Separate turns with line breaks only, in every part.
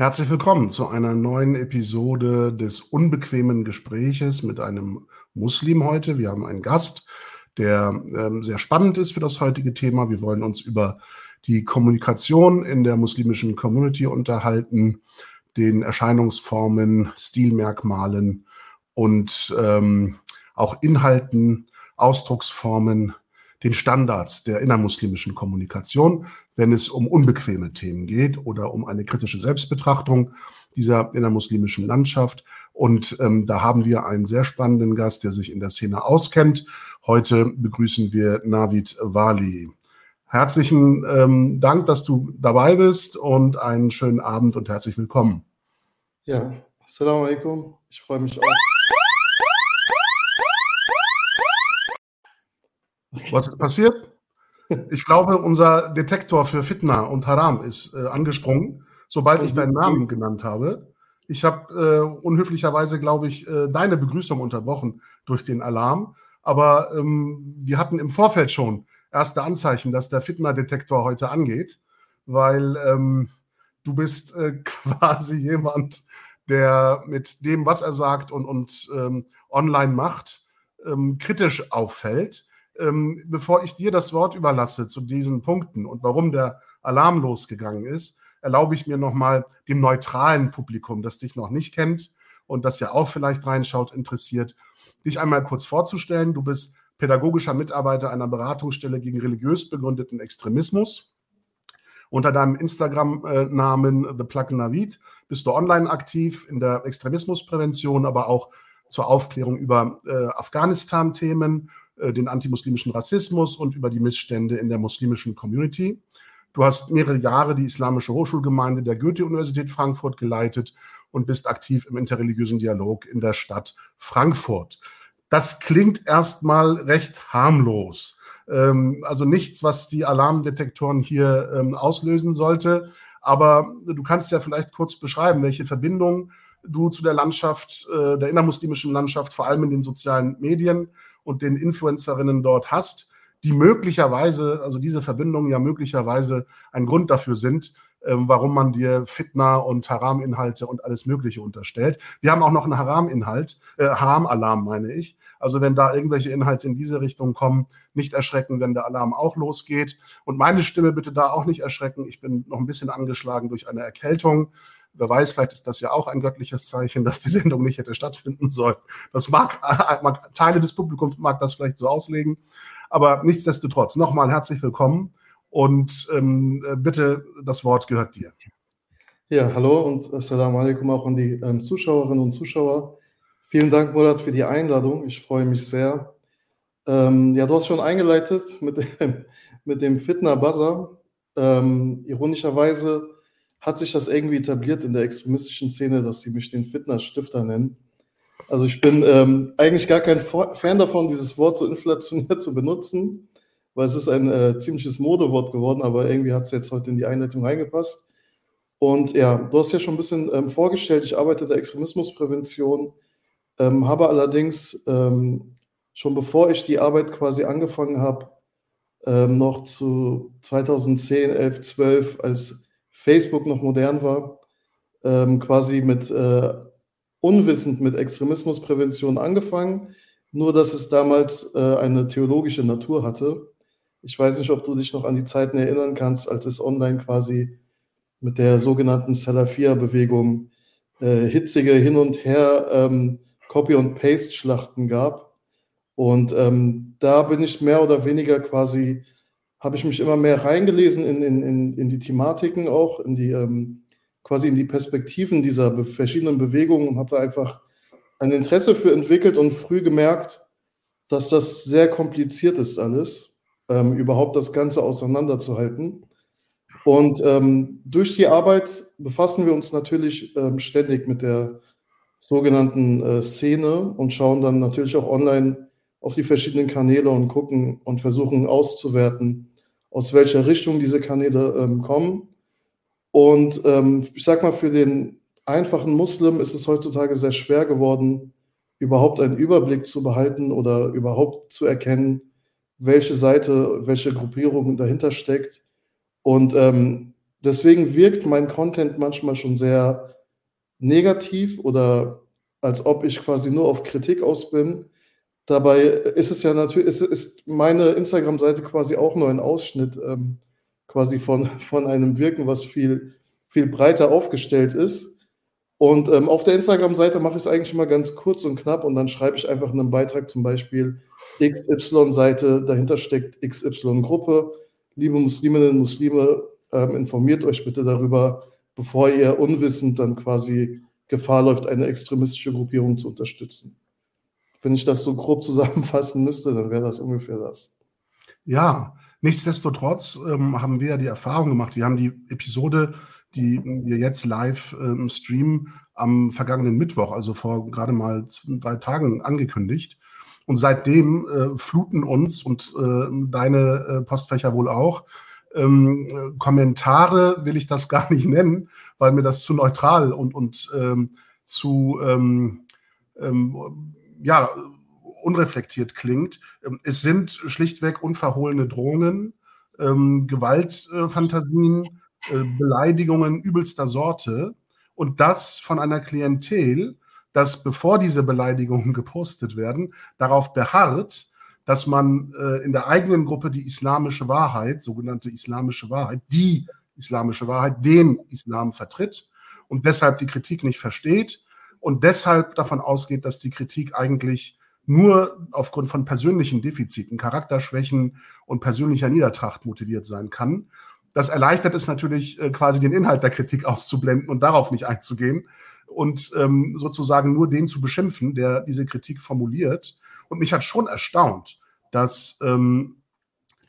Herzlich willkommen zu einer neuen Episode des unbequemen Gespräches mit einem Muslim heute. Wir haben einen Gast, der ähm, sehr spannend ist für das heutige Thema. Wir wollen uns über die Kommunikation in der muslimischen Community unterhalten, den Erscheinungsformen, Stilmerkmalen und ähm, auch Inhalten, Ausdrucksformen, den Standards der innermuslimischen Kommunikation wenn es um unbequeme Themen geht oder um eine kritische Selbstbetrachtung dieser innermuslimischen Landschaft. Und ähm, da haben wir einen sehr spannenden Gast, der sich in der Szene auskennt. Heute begrüßen wir Navid Wali. Herzlichen ähm, Dank, dass du dabei bist und einen schönen Abend und herzlich willkommen.
Ja, Assalamu alaikum. Ich freue mich auch.
Was ist passiert? Ich glaube, unser Detektor für Fitna und Haram ist äh, angesprungen, sobald ich deinen Namen genannt habe. Ich habe äh, unhöflicherweise, glaube ich, äh, deine Begrüßung unterbrochen durch den Alarm. Aber ähm, wir hatten im Vorfeld schon erste Anzeichen, dass der Fitna-Detektor heute angeht, weil ähm, du bist äh, quasi jemand, der mit dem, was er sagt und, und ähm, online macht, ähm, kritisch auffällt ähm, bevor ich dir das Wort überlasse zu diesen Punkten und warum der Alarm losgegangen ist, erlaube ich mir nochmal dem neutralen Publikum, das dich noch nicht kennt und das ja auch vielleicht reinschaut, interessiert, dich einmal kurz vorzustellen. Du bist pädagogischer Mitarbeiter einer Beratungsstelle gegen religiös begründeten Extremismus. Unter deinem Instagram-Namen The Plug Navid bist du online aktiv in der Extremismusprävention, aber auch zur Aufklärung über äh, Afghanistan-Themen äh, den antimuslimischen Rassismus und über die Missstände in der muslimischen Community. Du hast mehrere Jahre die Islamische Hochschulgemeinde der Goethe-Universität Frankfurt geleitet und bist aktiv im interreligiösen Dialog in der Stadt Frankfurt. Das klingt erstmal recht harmlos. Ähm, also nichts, was die Alarmdetektoren hier ähm, auslösen sollte. Aber du kannst ja vielleicht kurz beschreiben, welche Verbindung du zu der Landschaft, äh, der innermuslimischen Landschaft, vor allem in den sozialen Medien, und den Influencerinnen dort hast, die möglicherweise, also diese Verbindungen ja möglicherweise ein Grund dafür sind, ähm, warum man dir Fitna und Haram-Inhalte und alles Mögliche unterstellt. Wir haben auch noch einen Haram-Inhalt, äh, Haram-Alarm meine ich. Also wenn da irgendwelche Inhalte in diese Richtung kommen, nicht erschrecken, wenn der Alarm auch losgeht. Und meine Stimme bitte da auch nicht erschrecken. Ich bin noch ein bisschen angeschlagen durch eine Erkältung. Wer weiß, vielleicht ist das ja auch ein göttliches Zeichen, dass die Sendung nicht hätte stattfinden sollen. Das mag, mag Teile des Publikums mag das vielleicht so auslegen, aber nichtsdestotrotz nochmal herzlich willkommen und ähm, bitte das Wort gehört dir.
Ja, hallo und Assalamu alaikum auch an die ähm, Zuschauerinnen und Zuschauer. Vielen Dank, Murat, für die Einladung. Ich freue mich sehr. Ähm, ja, du hast schon eingeleitet mit dem, mit dem Fitner Buzzer. Ähm, ironischerweise hat sich das irgendwie etabliert in der extremistischen Szene, dass sie mich den Fitnessstifter nennen. Also ich bin ähm, eigentlich gar kein Fan davon, dieses Wort so inflationär zu benutzen, weil es ist ein äh, ziemliches Modewort geworden, aber irgendwie hat es jetzt heute in die Einleitung reingepasst. Und ja, du hast ja schon ein bisschen ähm, vorgestellt, ich arbeite in der Extremismusprävention, ähm, habe allerdings ähm, schon bevor ich die Arbeit quasi angefangen habe, ähm, noch zu 2010, 11, 12 als Facebook noch modern war, ähm, quasi mit äh, unwissend mit Extremismusprävention angefangen, nur dass es damals äh, eine theologische Natur hatte. Ich weiß nicht, ob du dich noch an die Zeiten erinnern kannst, als es online quasi mit der sogenannten Salafia-Bewegung äh, hitzige Hin- und Her ähm, Copy- und Paste-Schlachten gab. Und ähm, da bin ich mehr oder weniger quasi habe ich mich immer mehr reingelesen in, in, in, in die Thematiken auch, in die ähm, quasi in die Perspektiven dieser be verschiedenen Bewegungen und habe da einfach ein Interesse für entwickelt und früh gemerkt, dass das sehr kompliziert ist alles, ähm, überhaupt das Ganze auseinanderzuhalten. Und ähm, durch die Arbeit befassen wir uns natürlich ähm, ständig mit der sogenannten äh, Szene und schauen dann natürlich auch online auf die verschiedenen Kanäle und gucken und versuchen auszuwerten, aus welcher Richtung diese Kanäle ähm, kommen. Und ähm, ich sag mal, für den einfachen Muslim ist es heutzutage sehr schwer geworden, überhaupt einen Überblick zu behalten oder überhaupt zu erkennen, welche Seite, welche Gruppierung dahinter steckt. Und ähm, deswegen wirkt mein Content manchmal schon sehr negativ oder als ob ich quasi nur auf Kritik aus bin. Dabei ist es ja natürlich, ist, ist meine Instagram-Seite quasi auch nur ein Ausschnitt ähm, quasi von, von einem Wirken, was viel, viel breiter aufgestellt ist. Und ähm, auf der Instagram-Seite mache ich es eigentlich immer ganz kurz und knapp und dann schreibe ich einfach einen Beitrag, zum Beispiel XY-Seite, dahinter steckt XY-Gruppe. Liebe Musliminnen und Muslime, ähm, informiert euch bitte darüber, bevor ihr unwissend dann quasi Gefahr läuft, eine extremistische Gruppierung zu unterstützen. Wenn ich das so grob zusammenfassen müsste, dann wäre das ungefähr das.
Ja, nichtsdestotrotz ähm, haben wir ja die Erfahrung gemacht, wir haben die Episode, die wir jetzt live ähm, streamen, am vergangenen Mittwoch, also vor gerade mal drei Tagen angekündigt. Und seitdem äh, fluten uns und äh, deine äh, Postfächer wohl auch ähm, Kommentare will ich das gar nicht nennen, weil mir das zu neutral und, und ähm, zu ähm, ähm ja, unreflektiert klingt. Ähm, es sind schlichtweg unverhohlene Drohungen, ähm, Gewaltfantasien, äh, Beleidigungen übelster Sorte und das von einer Klientel, das bevor diese Beleidigungen gepostet werden, darauf beharrt, dass man äh, in der eigenen Gruppe die islamische Wahrheit, sogenannte islamische Wahrheit, die islamische Wahrheit, den Islam vertritt und deshalb die Kritik nicht versteht und deshalb davon ausgeht, dass die Kritik eigentlich nur aufgrund von persönlichen Defiziten, Charakterschwächen und persönlicher Niedertracht motiviert sein kann. Das erleichtert es natürlich äh, quasi den Inhalt der Kritik auszublenden und darauf nicht einzugehen und ähm, sozusagen nur den zu beschimpfen, der diese Kritik formuliert. Und mich hat schon erstaunt, dass ähm,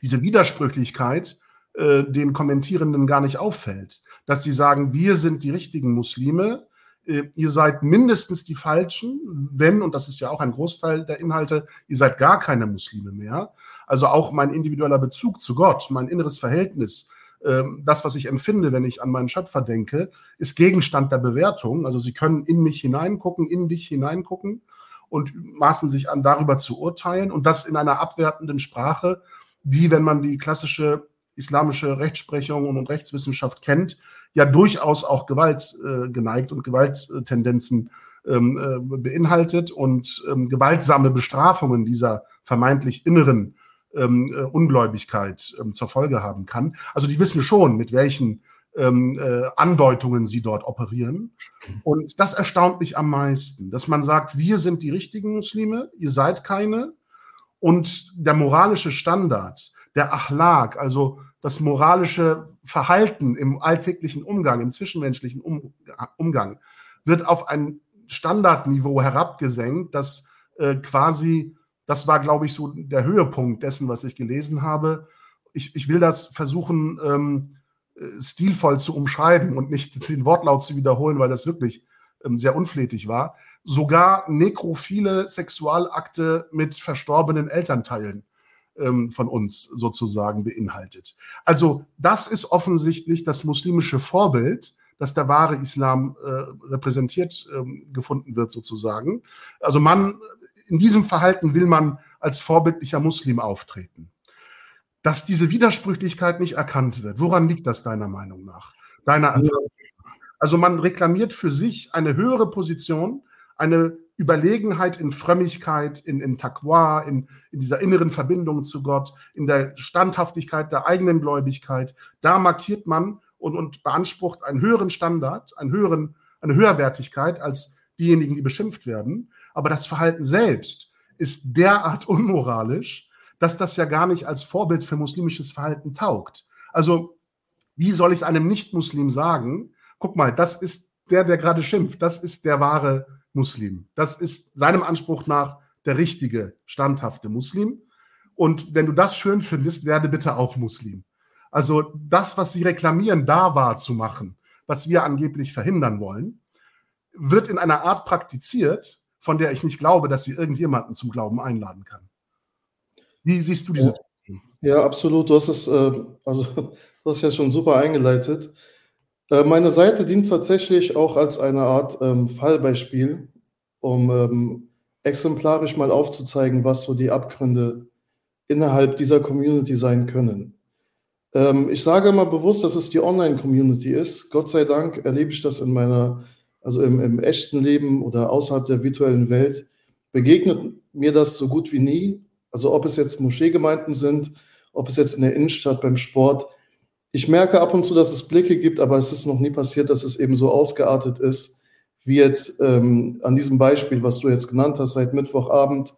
diese Widersprüchlichkeit äh, den Kommentierenden gar nicht auffällt. Dass sie sagen, wir sind die richtigen Muslime, ihr seid mindestens die Falschen, wenn, und das ist ja auch ein Großteil der Inhalte, ihr seid gar keine Muslime mehr. Also auch mein individueller Bezug zu Gott, mein inneres Verhältnis, äh, das, was ich empfinde, wenn ich an meinen Schöpfer denke, ist Gegenstand der Bewertung. Also Sie können in mich hineingucken, in dich hineingucken und maßen sich an, darüber zu urteilen und das in einer abwertenden Sprache, die, wenn man die klassische islamische Rechtsprechung und Rechtswissenschaft kennt, ja durchaus auch Gewalt äh, geneigt und Gewalttendenzen ähm, äh, beinhaltet und ähm, gewaltsame Bestrafungen dieser vermeintlich inneren ähm, äh, Ungläubigkeit ähm, zur Folge haben kann. Also die wissen schon, mit welchen ähm, äh, Andeutungen sie dort operieren. Und das erstaunt mich am meisten, dass man sagt, wir sind die richtigen Muslime, ihr seid keine. Und der moralische Standard, der Achlak, also das moralische Verhalten im alltäglichen Umgang, im zwischenmenschlichen um Umgang, wird auf ein Standardniveau herabgesenkt, das äh, quasi, das war, glaube ich, so der Höhepunkt dessen, was ich gelesen habe. Ich, ich will das versuchen, ähm, äh, stilvoll zu umschreiben und nicht den Wortlaut zu wiederholen, weil das wirklich ähm, sehr unflätig war, sogar nekrophile Sexualakte mit verstorbenen Elternteilen von uns sozusagen beinhaltet. Also das ist offensichtlich das muslimische Vorbild, dass der wahre Islam äh, repräsentiert ähm, gefunden wird sozusagen. Also man, in diesem Verhalten will man als vorbildlicher Muslim auftreten dass diese Widersprüchlichkeit nicht erkannt wird. Woran liegt das deiner Meinung nach? Deiner also man reklamiert für sich eine höhere Position, eine Überlegenheit in Frömmigkeit, in, in Taqwa, in, in dieser inneren Verbindung zu Gott, in der Standhaftigkeit der eigenen Gläubigkeit. Da markiert man und, und beansprucht einen höheren Standard, einen höheren, eine Höherwertigkeit als diejenigen, die beschimpft werden. Aber das Verhalten selbst ist derart unmoralisch, dass das ja gar nicht als Vorbild für muslimisches Verhalten taugt. Also, wie soll ich einem Nicht-Muslim sagen, guck mal, das ist der, der gerade schimpft, das ist der wahre Muslim. Das ist seinem Anspruch nach der richtige, standhafte Muslim. Und wenn du das schön findest, werde bitte auch Muslim. Also das, was sie reklamieren, da wahrzumachen, was wir angeblich verhindern wollen, wird in einer Art praktiziert, von der ich nicht glaube, dass sie irgendjemanden zum Glauben einladen kann. Wie siehst du diese?
Ja, ja absolut. Du hast es, äh, also du hast ja schon super eingeleitet. Äh, meine Seite dient tatsächlich auch als eine Art ähm, Fallbeispiel, um ähm, exemplarisch mal aufzuzeigen, was so die Abgründe innerhalb dieser Community sein können. Ähm, ich sage immer bewusst, dass es die Online-Community ist. Gott sei Dank erlebe ich das in meiner, also im, im echten Leben oder außerhalb der virtuellen Welt. Begegnet mir das so gut wie nie. Also ob es jetzt Moscheegemeinden sind, ob es jetzt in der Innenstadt beim Sport. Ich merke ab und zu, dass es Blicke gibt, aber es ist noch nie passiert, dass es eben so ausgeartet ist, wie jetzt ähm, an diesem Beispiel, was du jetzt genannt hast, seit Mittwochabend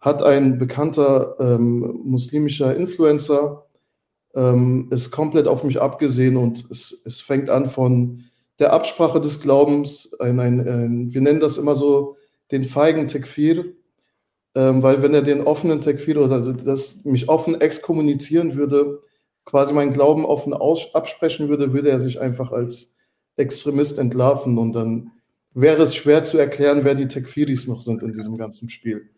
hat ein bekannter ähm, muslimischer Influencer ähm, ist komplett auf mich abgesehen und es, es fängt an von der Absprache des Glaubens, ein, ein, ein, wir nennen das immer so den feigen Tekfir, ähm, weil wenn er den offenen Tekfir oder also das mich offen exkommunizieren würde, quasi meinen Glauben offen absprechen würde, würde er sich einfach als Extremist entlarven und dann wäre es schwer zu erklären, wer die Tekfiris noch sind in diesem ganzen Spiel.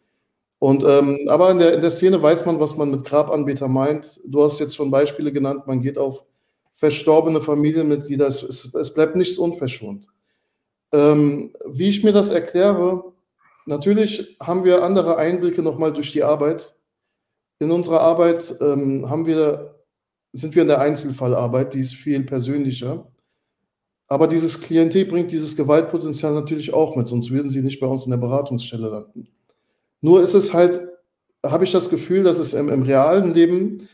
Und ähm, aber in der, in der Szene weiß man, was man mit Grabanbeter meint. Du hast jetzt schon Beispiele genannt, man geht auf verstorbene Familienmitglieder, es, es, es bleibt nichts unverschont. Ähm, wie ich mir das erkläre, natürlich haben wir andere Einblicke nochmal durch die Arbeit. In unserer Arbeit ähm, haben wir, sind wir in der Einzelfallarbeit, die ist viel persönlicher. Aber dieses Klientel bringt dieses Gewaltpotenzial natürlich auch mit, sonst würden sie nicht bei uns in der Beratungsstelle landen. Nur ist es halt, habe ich das Gefühl, dass es im, im realen Leben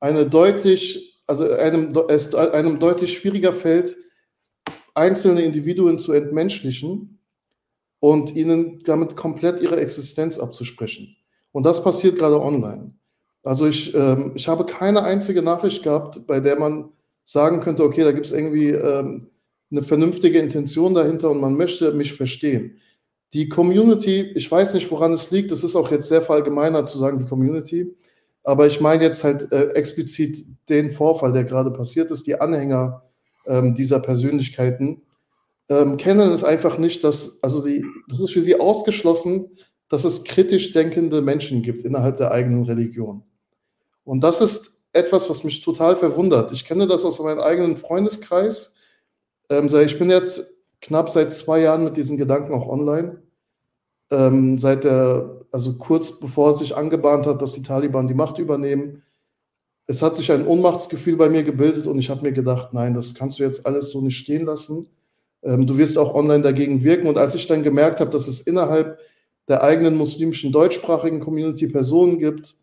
eine deutlich, also einem, es einem deutlich schwieriger fällt, einzelne Individuen zu entmenschlichen und ihnen damit komplett ihre Existenz abzusprechen. Und das passiert gerade online. Also ich, ähm, ich habe keine einzige Nachricht gehabt, bei der man sagen könnte, okay, da gibt es irgendwie ähm, eine vernünftige Intention dahinter und man möchte mich verstehen. Die Community, ich weiß nicht, woran es liegt, es ist auch jetzt sehr verallgemeiner zu sagen, die Community, aber ich meine jetzt halt äh, explizit den Vorfall, der gerade passiert ist, die Anhänger ähm, dieser Persönlichkeiten ähm, kennen es einfach nicht, dass, also die, das ist für sie ausgeschlossen, dass es kritisch denkende Menschen gibt innerhalb der eigenen Religion. Und das ist etwas, was mich total verwundert. Ich kenne das aus meinem eigenen Freundeskreis. Ähm, ich bin jetzt knapp seit zwei Jahren mit diesen Gedanken auch online ähm, seit der, also kurz bevor es sich angebahnt hat, dass die Taliban die Macht übernehmen. Es hat sich ein Ohnmachtsgefühl bei mir gebildet und ich habe mir gedacht, nein, das kannst du jetzt alles so nicht stehen lassen. Ähm, du wirst auch online dagegen wirken. Und als ich dann gemerkt habe, dass es innerhalb der eigenen muslimischen deutschsprachigen Community Personen gibt,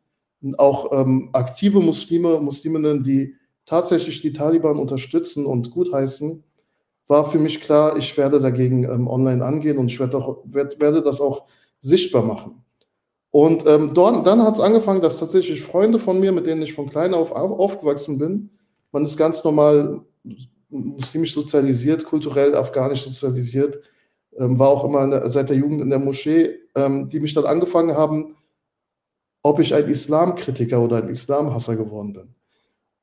auch ähm, aktive Muslime, Musliminnen, die tatsächlich die Taliban unterstützen und gutheißen, war für mich klar, ich werde dagegen ähm, online angehen und ich werde, auch, werd, werde das auch sichtbar machen. Und ähm, dort, dann hat es angefangen, dass tatsächlich Freunde von mir, mit denen ich von klein auf aufgewachsen bin, man ist ganz normal muslimisch sozialisiert, kulturell afghanisch sozialisiert, ähm, war auch immer der, seit der Jugend in der Moschee, ähm, die mich dann angefangen haben, ob ich ein Islamkritiker oder ein Islamhasser geworden bin.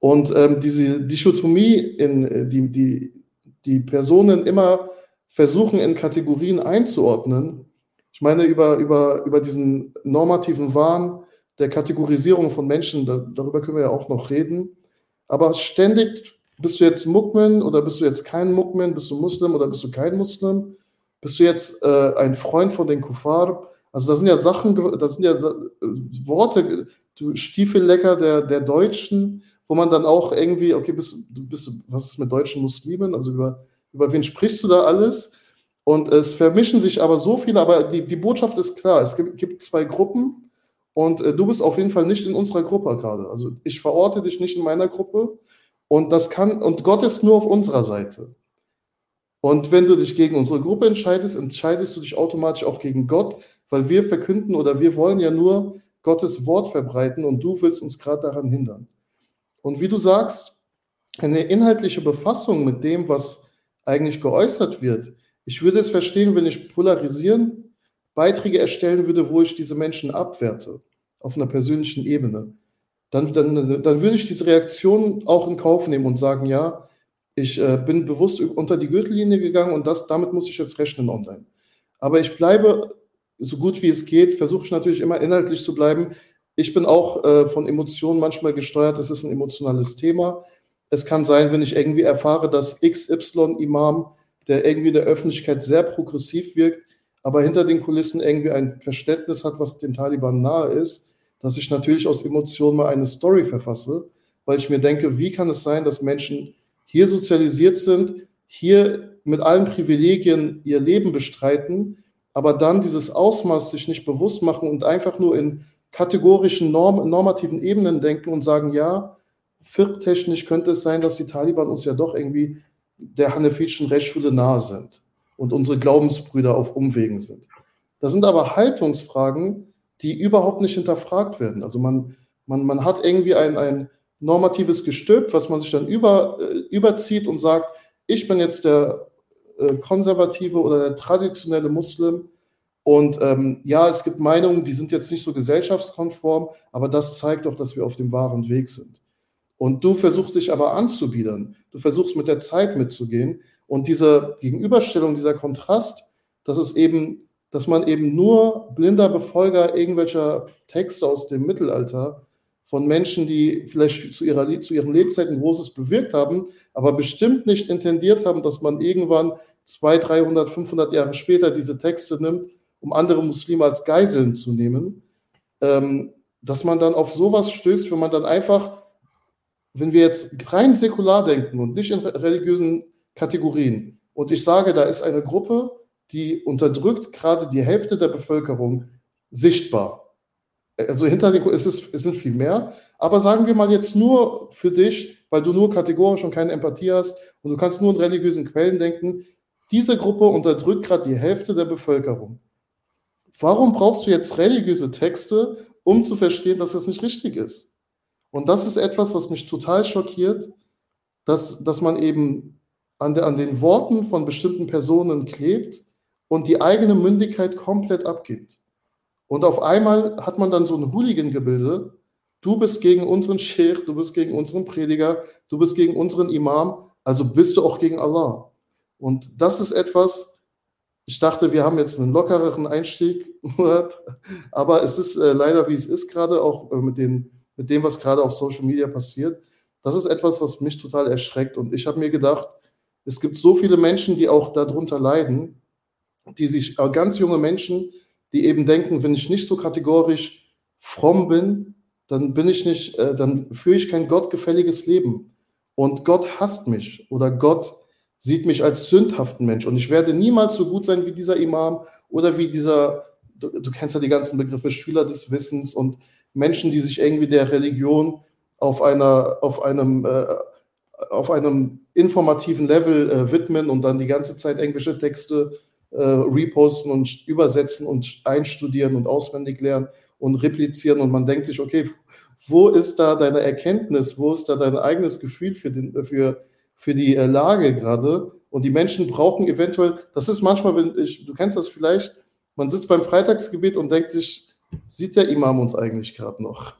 Und ähm, diese Dichotomie, in, äh, die, die die Personen immer versuchen, in Kategorien einzuordnen. Ich meine, über, über, über diesen normativen Wahn der Kategorisierung von Menschen, da, darüber können wir ja auch noch reden. Aber ständig, bist du jetzt Muckmin oder bist du jetzt kein Muckmin, bist du Muslim oder bist du kein Muslim? Bist du jetzt äh, ein Freund von den Kuffar? Also das sind ja Sachen, das sind ja Worte, du Stiefellecker der, der Deutschen, wo man dann auch irgendwie, okay, bist, du bist, was ist mit deutschen Muslimen? Also über, über wen sprichst du da alles? Und es vermischen sich aber so viele, aber die, die Botschaft ist klar, es gibt, gibt zwei Gruppen und äh, du bist auf jeden Fall nicht in unserer Gruppe gerade. Also ich verorte dich nicht in meiner Gruppe und das kann, und Gott ist nur auf unserer Seite. Und wenn du dich gegen unsere Gruppe entscheidest, entscheidest du dich automatisch auch gegen Gott, weil wir verkünden oder wir wollen ja nur Gottes Wort verbreiten und du willst uns gerade daran hindern. Und wie du sagst, eine inhaltliche Befassung mit dem, was eigentlich geäußert wird. Ich würde es verstehen, wenn ich polarisieren, Beiträge erstellen würde, wo ich diese Menschen abwerte, auf einer persönlichen Ebene. Dann, dann, dann würde ich diese Reaktion auch in Kauf nehmen und sagen, ja, ich äh, bin bewusst unter die Gürtellinie gegangen und das, damit muss ich jetzt rechnen online. Aber ich bleibe so gut wie es geht, versuche ich natürlich immer inhaltlich zu bleiben. Ich bin auch äh, von Emotionen manchmal gesteuert. Es ist ein emotionales Thema. Es kann sein, wenn ich irgendwie erfahre, dass XY-Imam, der irgendwie der Öffentlichkeit sehr progressiv wirkt, aber hinter den Kulissen irgendwie ein Verständnis hat, was den Taliban nahe ist, dass ich natürlich aus Emotionen mal eine Story verfasse, weil ich mir denke, wie kann es sein, dass Menschen hier sozialisiert sind, hier mit allen Privilegien ihr Leben bestreiten, aber dann dieses Ausmaß sich nicht bewusst machen und einfach nur in kategorischen Norm, normativen Ebenen denken und sagen, ja, firktechnisch könnte es sein, dass die Taliban uns ja doch irgendwie der hanefitischen Rechtsschule nahe sind und unsere Glaubensbrüder auf Umwegen sind. Das sind aber Haltungsfragen, die überhaupt nicht hinterfragt werden. Also man, man, man hat irgendwie ein, ein normatives Gestülp, was man sich dann über, äh, überzieht und sagt, ich bin jetzt der äh, konservative oder der traditionelle Muslim. Und ähm, ja, es gibt Meinungen, die sind jetzt nicht so gesellschaftskonform, aber das zeigt doch, dass wir auf dem wahren Weg sind. Und du versuchst dich aber anzubiedern, du versuchst mit der Zeit mitzugehen. Und diese Gegenüberstellung, dieser Kontrast, das ist eben, dass man eben nur blinder Befolger irgendwelcher Texte aus dem Mittelalter von Menschen, die vielleicht zu, ihrer, zu ihren Lebzeiten Großes bewirkt haben, aber bestimmt nicht intendiert haben, dass man irgendwann 200, 300, 500 Jahre später diese Texte nimmt, um andere Muslime als Geiseln zu nehmen, ähm, dass man dann auf sowas stößt, wenn man dann einfach, wenn wir jetzt rein säkular denken und nicht in religiösen Kategorien, und ich sage, da ist eine Gruppe, die unterdrückt gerade die Hälfte der Bevölkerung sichtbar. Also hinter den es, ist, es sind viel mehr, aber sagen wir mal jetzt nur für dich, weil du nur kategorisch und keine Empathie hast und du kannst nur in religiösen Quellen denken, diese Gruppe unterdrückt gerade die Hälfte der Bevölkerung. Warum brauchst du jetzt religiöse Texte, um zu verstehen, dass das nicht richtig ist? Und das ist etwas, was mich total schockiert, dass, dass man eben an, der, an den Worten von bestimmten Personen klebt und die eigene Mündigkeit komplett abgibt. Und auf einmal hat man dann so ein Hooligan-Gebilde. Du bist gegen unseren Sheikh, du bist gegen unseren Prediger, du bist gegen unseren Imam, also bist du auch gegen Allah. Und das ist etwas, ich dachte, wir haben jetzt einen lockereren Einstieg, aber es ist äh, leider, wie es ist, gerade auch äh, mit, den, mit dem, was gerade auf Social Media passiert. Das ist etwas, was mich total erschreckt. Und ich habe mir gedacht, es gibt so viele Menschen, die auch darunter leiden, die sich, äh, ganz junge Menschen, die eben denken, wenn ich nicht so kategorisch fromm bin, dann bin ich nicht, äh, dann führe ich kein gottgefälliges Leben. Und Gott hasst mich oder Gott sieht mich als sündhaften Mensch. Und ich werde niemals so gut sein wie dieser Imam oder wie dieser, du, du kennst ja die ganzen Begriffe, Schüler des Wissens und Menschen, die sich irgendwie der Religion auf einer, auf einem, äh, auf einem informativen Level äh, widmen und dann die ganze Zeit englische Texte äh, reposten und übersetzen und einstudieren und auswendig lernen und replizieren und man denkt sich, okay, wo ist da deine Erkenntnis, wo ist da dein eigenes Gefühl für, den, für, für die äh, Lage gerade? Und die Menschen brauchen eventuell, das ist manchmal, wenn ich, du kennst das vielleicht, man sitzt beim Freitagsgebet und denkt sich, sieht der Imam uns eigentlich gerade noch?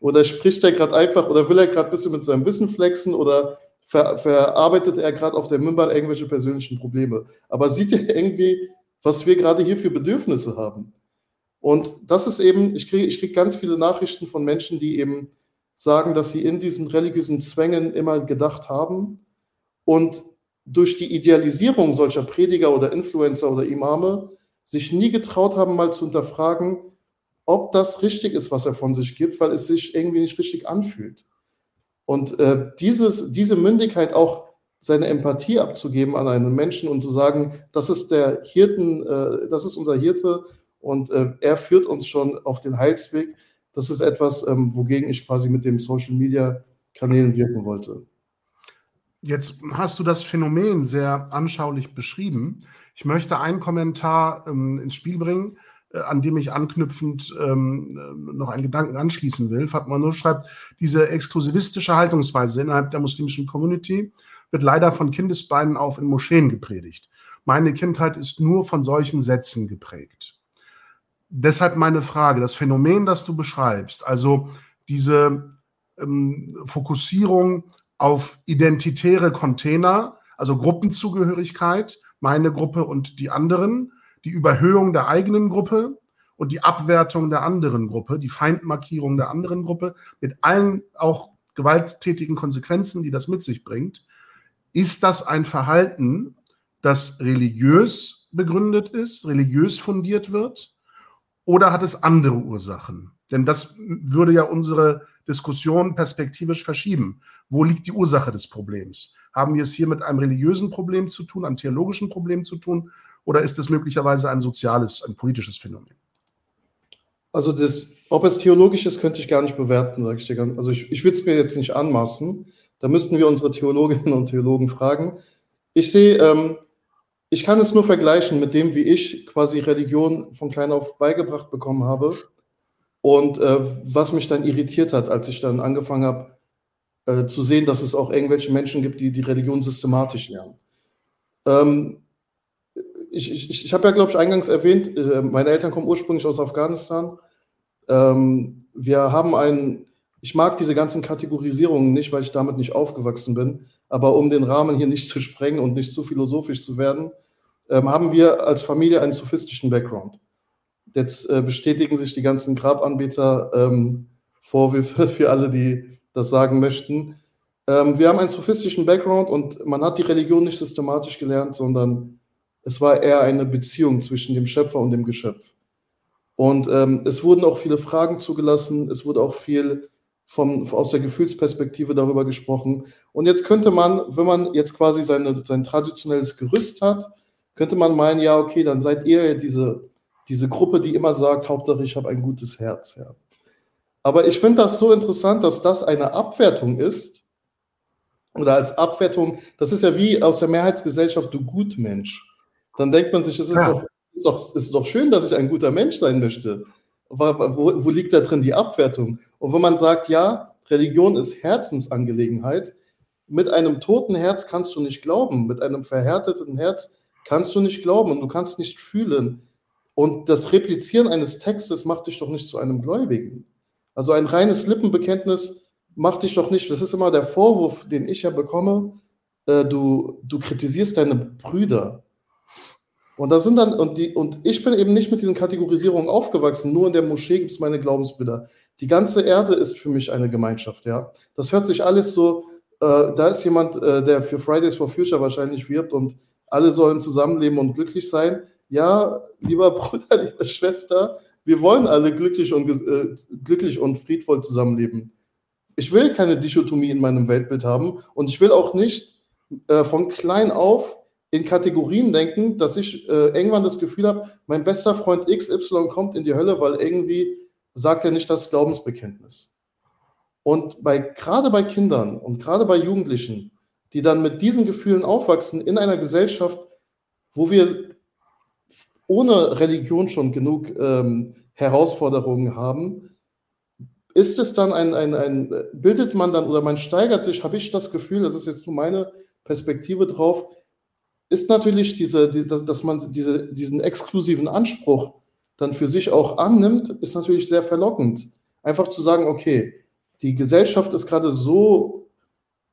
Oder spricht er gerade einfach, oder will er gerade ein bisschen mit seinem Wissen flexen oder ver, verarbeitet er gerade auf der Mimbar irgendwelche persönlichen Probleme. Aber sieht er irgendwie, was wir gerade hier für Bedürfnisse haben? Und das ist eben, ich kriege ich krieg ganz viele Nachrichten von Menschen, die eben sagen, dass sie in diesen religiösen Zwängen immer gedacht haben und durch die Idealisierung solcher Prediger oder Influencer oder Imame sich nie getraut haben, mal zu hinterfragen, ob das richtig ist, was er von sich gibt, weil es sich irgendwie nicht richtig anfühlt. Und äh, dieses, diese Mündigkeit auch seine Empathie abzugeben an einen Menschen und zu sagen, das ist der Hirten, äh, das ist unser Hirte und äh, er führt uns schon auf den Heilsweg. Das ist etwas, ähm, wogegen ich quasi mit dem Social Media Kanälen wirken wollte.
Jetzt hast du das Phänomen sehr anschaulich beschrieben. Ich möchte einen Kommentar ähm, ins Spiel bringen, äh, an dem ich anknüpfend ähm, noch einen Gedanken anschließen will. Fatma Nur schreibt, diese exklusivistische Haltungsweise innerhalb der muslimischen Community wird leider von Kindesbeinen auf in Moscheen gepredigt. Meine Kindheit ist nur von solchen Sätzen geprägt. Deshalb meine Frage, das Phänomen, das du beschreibst, also diese ähm, Fokussierung auf identitäre Container, also Gruppenzugehörigkeit, meine Gruppe und die anderen, die Überhöhung der eigenen Gruppe und die Abwertung der anderen Gruppe, die Feindmarkierung der anderen Gruppe mit allen auch gewalttätigen Konsequenzen, die das mit sich bringt, ist das ein Verhalten, das religiös begründet ist, religiös fundiert wird? Oder hat es andere Ursachen? Denn das würde ja unsere Diskussion perspektivisch verschieben. Wo liegt die Ursache des Problems? Haben wir es hier mit einem religiösen Problem zu tun, einem theologischen Problem zu tun? Oder ist es möglicherweise ein soziales, ein politisches Phänomen?
Also das, ob es theologisch ist, könnte ich gar nicht bewerten, sage ich dir ganz. Also ich, ich würde es mir jetzt nicht anmaßen. Da müssten wir unsere Theologinnen und Theologen fragen. Ich sehe, ähm, ich kann es nur vergleichen mit dem, wie ich quasi Religion von klein auf beigebracht bekommen habe und äh, was mich dann irritiert hat, als ich dann angefangen habe äh, zu sehen, dass es auch irgendwelche Menschen gibt, die die Religion systematisch lernen. Ähm, ich, ich, ich habe ja, glaube ich, eingangs erwähnt, äh, meine Eltern kommen ursprünglich aus Afghanistan. Ähm, wir haben ein, ich mag diese ganzen Kategorisierungen nicht, weil ich damit nicht aufgewachsen bin, aber um den Rahmen hier nicht zu sprengen und nicht zu philosophisch zu werden, ähm, haben wir als Familie einen sophistischen Background. Jetzt äh, bestätigen sich die ganzen Grabanbieter ähm, für alle, die das sagen möchten. Ähm, wir haben einen sophistischen Background und man hat die Religion nicht systematisch gelernt, sondern es war eher eine Beziehung zwischen dem Schöpfer und dem Geschöpf. Und ähm, es wurden auch viele Fragen zugelassen, es wurde auch viel vom, aus der Gefühlsperspektive darüber gesprochen. Und jetzt könnte man, wenn man jetzt quasi seine, sein traditionelles Gerüst hat, könnte man meinen, ja, okay, dann seid ihr diese, diese Gruppe, die immer sagt, Hauptsache ich habe ein gutes Herz. Ja. Aber ich finde das so interessant, dass das eine Abwertung ist. Oder als Abwertung, das ist ja wie aus der Mehrheitsgesellschaft, du Gutmensch dann denkt man sich, es ist, ja. doch, ist, doch, ist doch schön, dass ich ein guter Mensch sein möchte. Wo, wo liegt da drin die Abwertung? Und wenn man sagt, ja, Religion ist Herzensangelegenheit, mit einem toten Herz kannst du nicht glauben, mit einem verhärteten Herz kannst du nicht glauben und du kannst nicht fühlen. Und das Replizieren eines Textes macht dich doch nicht zu einem Gläubigen. Also ein reines Lippenbekenntnis macht dich doch nicht, das ist immer der Vorwurf, den ich ja bekomme, äh, du, du kritisierst deine Brüder. Und da sind dann, und, die, und ich bin eben nicht mit diesen Kategorisierungen aufgewachsen, nur in der Moschee gibt es meine Glaubensbilder. Die ganze Erde ist für mich eine Gemeinschaft, ja. Das hört sich alles so, äh, da ist jemand, äh, der für Fridays for Future wahrscheinlich wirbt und alle sollen zusammenleben und glücklich sein. Ja, lieber Bruder, liebe Schwester, wir wollen alle glücklich und, äh, glücklich und friedvoll zusammenleben. Ich will keine Dichotomie in meinem Weltbild haben und ich will auch nicht äh, von klein auf in Kategorien denken, dass ich äh, irgendwann das Gefühl habe, mein bester Freund XY kommt in die Hölle, weil irgendwie sagt er nicht das Glaubensbekenntnis. Und bei, gerade bei Kindern und gerade bei Jugendlichen, die dann mit diesen Gefühlen aufwachsen in einer Gesellschaft, wo wir ohne Religion schon genug ähm, Herausforderungen haben, ist es dann ein, ein, ein, bildet man dann oder man steigert sich, habe ich das Gefühl, das ist jetzt nur meine Perspektive drauf, ist natürlich diese, die, dass, dass man diese, diesen exklusiven Anspruch dann für sich auch annimmt, ist natürlich sehr verlockend. Einfach zu sagen, okay, die Gesellschaft ist gerade so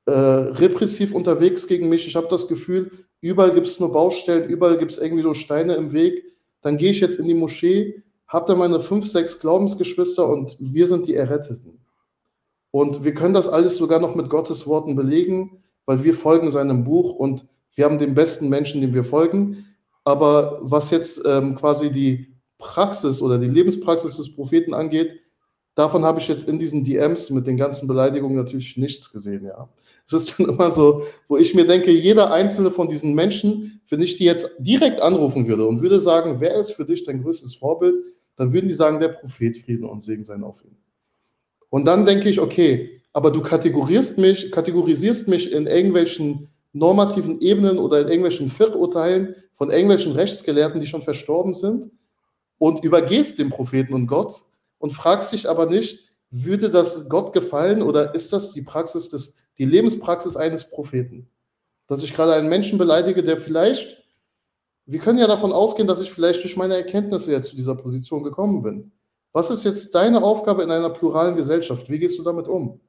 äh, repressiv unterwegs gegen mich, ich habe das Gefühl, überall gibt es nur Baustellen, überall gibt es irgendwie so Steine im Weg, dann gehe ich jetzt in die Moschee, habe da meine fünf, sechs Glaubensgeschwister und wir sind die Erretteten. Und wir können das alles sogar noch mit Gottes Worten belegen, weil wir folgen seinem Buch und wir haben den besten Menschen, dem wir folgen. Aber was jetzt ähm, quasi die Praxis oder die Lebenspraxis des Propheten angeht, davon habe ich jetzt in diesen DMs mit den ganzen Beleidigungen natürlich nichts gesehen, ja. Es ist dann immer so, wo ich mir denke, jeder einzelne von diesen Menschen, wenn ich die jetzt direkt anrufen würde und würde sagen, wer ist für dich dein größtes Vorbild, dann würden die sagen, der Prophet Frieden und Segen sein auf ihn. Und dann denke ich, okay, aber du kategorisierst mich, kategorisierst mich in irgendwelchen normativen Ebenen oder in irgendwelchen Firr-Urteilen von irgendwelchen Rechtsgelehrten, die schon verstorben sind, und übergehst den Propheten und Gott und fragst dich aber nicht, würde das Gott gefallen oder ist das die Praxis des, die Lebenspraxis eines Propheten? Dass ich gerade einen Menschen beleidige, der vielleicht, wir können ja davon ausgehen, dass ich vielleicht durch meine Erkenntnisse jetzt zu dieser Position gekommen bin. Was ist jetzt deine Aufgabe in einer pluralen Gesellschaft? Wie gehst du damit um?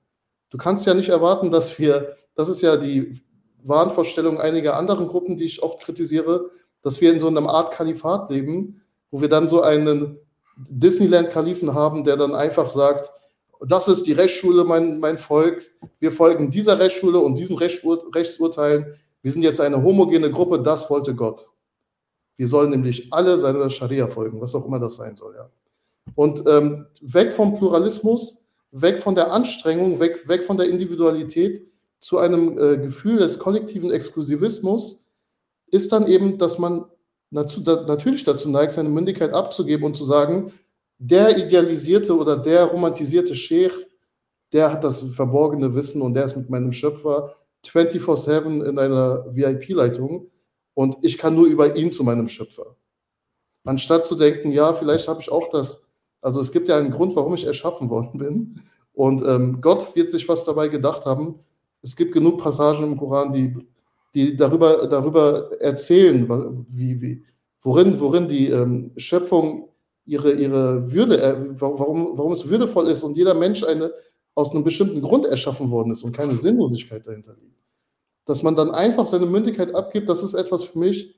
Du kannst ja nicht erwarten, dass wir, das ist ja die Wahnvorstellung einiger anderen Gruppen, die ich oft kritisiere, dass wir in so einer Art Kalifat leben, wo wir dann so einen Disneyland-Kalifen haben, der dann einfach sagt, das ist die Rechtsschule, mein, mein Volk, wir folgen dieser Rechtsschule und diesen Rechtsur Rechtsurteilen, wir sind jetzt eine homogene Gruppe, das wollte Gott. Wir sollen nämlich alle seiner Scharia folgen, was auch immer das sein soll. Ja. Und ähm, weg vom Pluralismus, weg von der Anstrengung, weg, weg von der Individualität zu einem äh, Gefühl des kollektiven Exklusivismus ist dann eben, dass man dazu, da, natürlich dazu neigt, seine Mündigkeit abzugeben und zu sagen, der idealisierte oder der romantisierte Sheikh, der hat das verborgene Wissen und der ist mit meinem Schöpfer 24-7 in einer VIP-Leitung und ich kann nur über ihn zu meinem Schöpfer. Anstatt zu denken, ja, vielleicht habe ich auch das. Also es gibt ja einen Grund, warum ich erschaffen worden bin. Und ähm, Gott wird sich was dabei gedacht haben. Es gibt genug Passagen im Koran, die, die darüber, darüber erzählen, wie, wie, worin, worin die ähm, Schöpfung ihre, ihre Würde, äh, warum, warum es würdevoll ist und jeder Mensch eine, aus einem bestimmten Grund erschaffen worden ist und keine Sinnlosigkeit dahinter liegt. Dass man dann einfach seine Mündigkeit abgibt, das ist etwas für mich.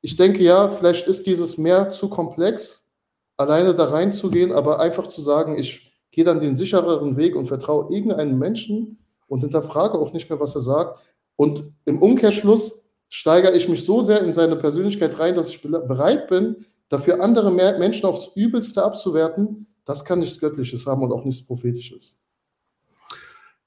Ich denke ja, vielleicht ist dieses mehr zu komplex, alleine da reinzugehen, aber einfach zu sagen, ich gehe dann den sichereren Weg und vertraue irgendeinem Menschen und hinterfrage auch nicht mehr, was er sagt. Und im Umkehrschluss steigere ich mich so sehr in seine Persönlichkeit rein, dass ich bereit bin, dafür andere Menschen aufs Übelste abzuwerten. Das kann nichts Göttliches haben und auch nichts Prophetisches.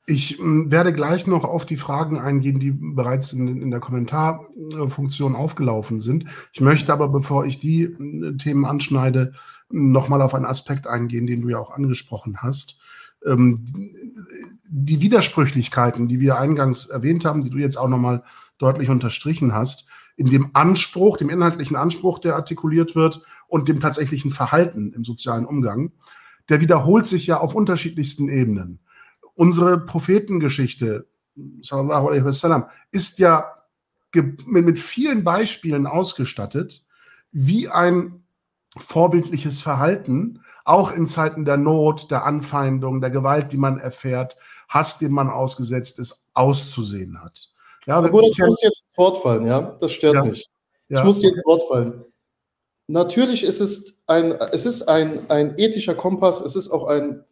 Ich hm, werde gleich noch auf die Fragen eingehen, die bereits in, in, der Kommentarfunktion aufgelaufen sind. Ich möchte aber, bevor ich die hm, Themen anschneide, nochmal auf einen Aspekt eingehen, den du ja auch angesprochen hast. Ähm, die Widersprüchlichkeiten, die wir eingangs erwähnt haben, die du jetzt auch nochmal deutlich unterstrichen hast, in dem Anspruch, dem inhaltlichen Anspruch, der artikuliert wird und dem tatsächlichen Verhalten im sozialen Umgang, der wiederholt sich ja auf unterschiedlichsten Ebenen. Unsere Prophetengeschichte, sallallahu alaihi wasallam, ist ja mit vielen Beispielen ausgestattet, wie ein vorbildliches Verhalten auch in Zeiten der Not, der Anfeindung, der Gewalt, die man erfährt, Hass, dem man ausgesetzt ist, auszusehen hat.
Ja, Aber Bruder, ich muss jetzt ins Wort fallen, ja? Das stört ja. mich. Ich ja. muss jetzt ins Wort fallen. Natürlich ist es ein, es ist ein, ein ethischer Kompass, es ist auch ein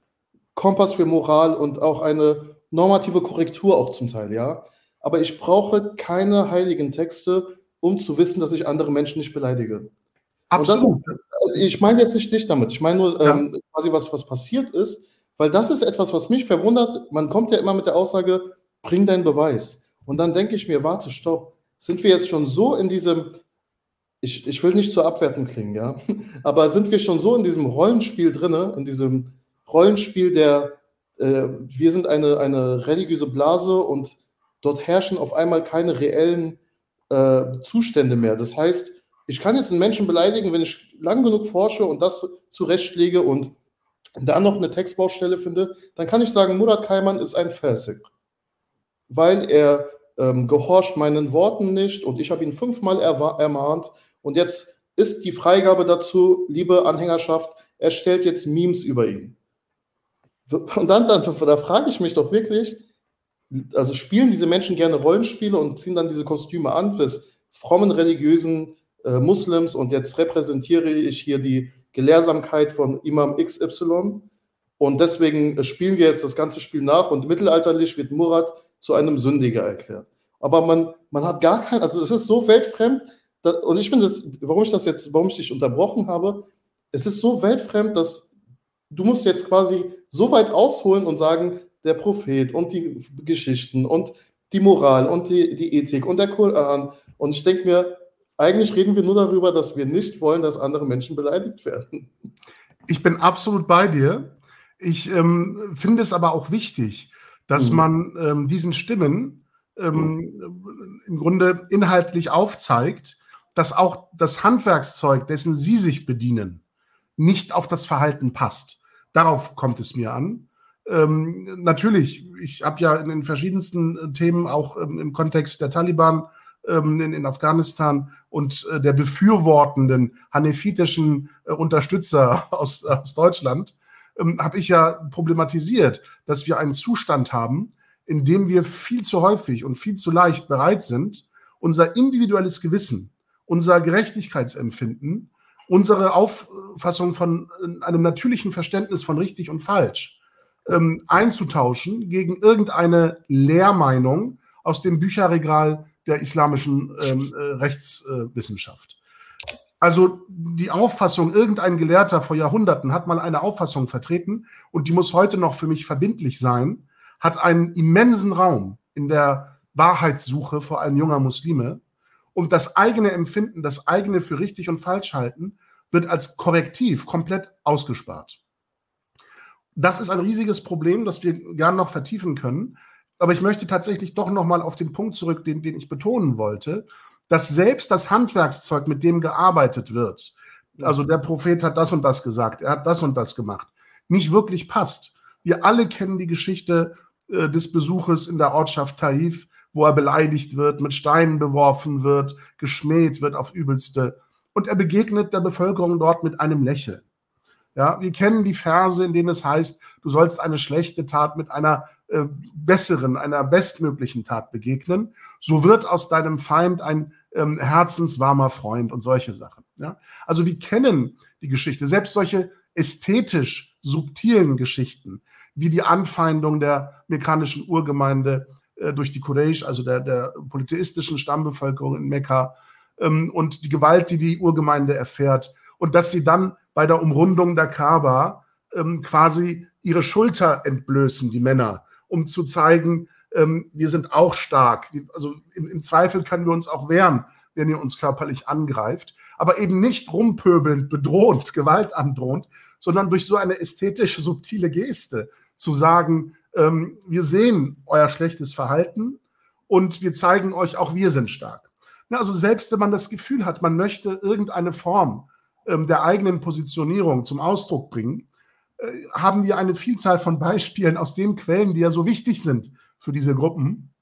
Kompass für Moral und auch eine normative Korrektur auch zum Teil, ja. Aber ich brauche keine heiligen Texte, um zu wissen, dass ich andere Menschen nicht beleidige. Absolut. Ist, ich meine jetzt nicht dich damit. Ich meine nur ja. ähm, quasi, was, was passiert ist, weil das ist etwas, was mich verwundert. Man kommt ja immer mit der Aussage, bring deinen Beweis. Und dann denke ich mir, warte, stopp. Sind wir jetzt schon so in diesem, ich, ich will nicht zu abwerten klingen, ja, aber sind wir schon so in diesem Rollenspiel drin, in diesem Rollenspiel der, äh, wir sind eine, eine religiöse Blase und dort herrschen auf einmal keine reellen äh, Zustände mehr. Das heißt, ich kann jetzt einen Menschen beleidigen, wenn ich lang genug forsche und das zurechtlege und da noch eine Textbaustelle finde, dann kann ich sagen, Murat Kaiman ist ein Fasik, weil er ähm, gehorcht meinen Worten nicht und ich habe ihn fünfmal ermahnt und jetzt ist die Freigabe dazu, liebe Anhängerschaft, er stellt jetzt Memes über ihn. Und dann, dann da frage ich mich doch wirklich, also spielen diese Menschen gerne Rollenspiele und ziehen dann diese Kostüme an fürs frommen religiösen äh, Muslims und jetzt repräsentiere ich hier die Gelehrsamkeit von Imam XY und deswegen spielen wir jetzt das ganze Spiel nach und mittelalterlich wird Murat zu einem Sündiger erklärt. Aber man, man hat gar kein, also es ist so weltfremd dass, und ich finde, warum ich das jetzt, warum ich dich unterbrochen habe, es ist so weltfremd, dass du musst jetzt quasi so weit ausholen und sagen, der Prophet und die Geschichten und die Moral und die, die Ethik und der Koran. Und ich denke mir, eigentlich reden wir nur darüber, dass wir nicht wollen, dass andere Menschen beleidigt werden.
Ich bin absolut bei dir. Ich ähm, finde es aber auch wichtig, dass mhm. man ähm, diesen Stimmen ähm, mhm. im Grunde inhaltlich aufzeigt, dass auch das Handwerkszeug, dessen sie sich bedienen, nicht auf das Verhalten passt. Darauf kommt es mir an. Ähm, natürlich, ich habe ja in den verschiedensten Themen auch ähm, im Kontext der Taliban ähm, in, in, Afghanistan und äh, der befürwortenden hanefitischen äh, Unterstützer aus, aus Deutschland, ähm, habe ich ja problematisiert, dass wir einen Zustand haben, in dem wir viel zu häufig und viel zu leicht bereit sind, unser individuelles Gewissen, unser Gerechtigkeitsempfinden, unsere Auffassung von äh, einem natürlichen Verständnis von richtig und falsch ähm, einzutauschen gegen irgendeine Lehrmeinung aus dem Bücherregal der islamischen ähm, äh, Rechtswissenschaft. Also die Auffassung, irgendein Gelehrter vor Jahrhunderten hat mal eine Auffassung vertreten und die muss heute noch für mich verbindlich sein, hat einen immensen Raum in der Wahrheitssuche vor allem junger Muslime. Und das eigene Empfinden, das eigene für richtig und falsch halten, wird als Korrektiv komplett ausgespart. Das ist ein riesiges Problem, das wir gern noch vertiefen können. Aber ich möchte tatsächlich doch nochmal auf den Punkt zurück, den, den ich betonen wollte, dass selbst das Handwerkszeug, mit dem gearbeitet wird, also der Prophet hat das und das gesagt, er hat das und das gemacht, nicht wirklich passt. Wir alle kennen die Geschichte äh, des Besuches in der Ortschaft Taif, wo er beleidigt wird, mit Steinen beworfen wird, geschmäht wird auf übelste. Und er begegnet der Bevölkerung dort mit einem Lächeln. Ja, wir kennen die Verse, in denen es heißt, du sollst eine schlechte Tat mit einer äh, besseren, einer bestmöglichen Tat begegnen. So wird aus deinem Feind ein ähm, herzenswarmer Freund und solche Sachen. Ja? Also wir kennen die Geschichte, selbst solche ästhetisch subtilen Geschichten, wie die Anfeindung der mekkanischen Urgemeinde äh, durch die Quraysh, also der, der polytheistischen Stammbevölkerung in Mekka, ähm, und die Gewalt, die die Urgemeinde erfährt, und dass sie dann bei der Umrundung der Kaaba ähm, quasi ihre Schulter entblößen, die Männer, um zu zeigen, ähm, wir sind auch stark. Also im, im, Zweifel können wir uns auch wehren, wenn ihr uns körperlich angreift, aber eben nicht rumpöbelnd, bedrohend, Gewalt androhend, sondern durch so eine ästhetisch subtile Geste zu sagen, ähm, wir sehen euer schlechtes Verhalten und wir zeigen euch, auch wir sind stark. Na, also selbst wenn man das Gefühl hat, man möchte irgendeine Form ähm, der eigenen Positionierung zum Ausdruck bringen, haben wir eine Vielzahl von Beispielen aus den Quellen, die ja so wichtig sind für diese Gruppen,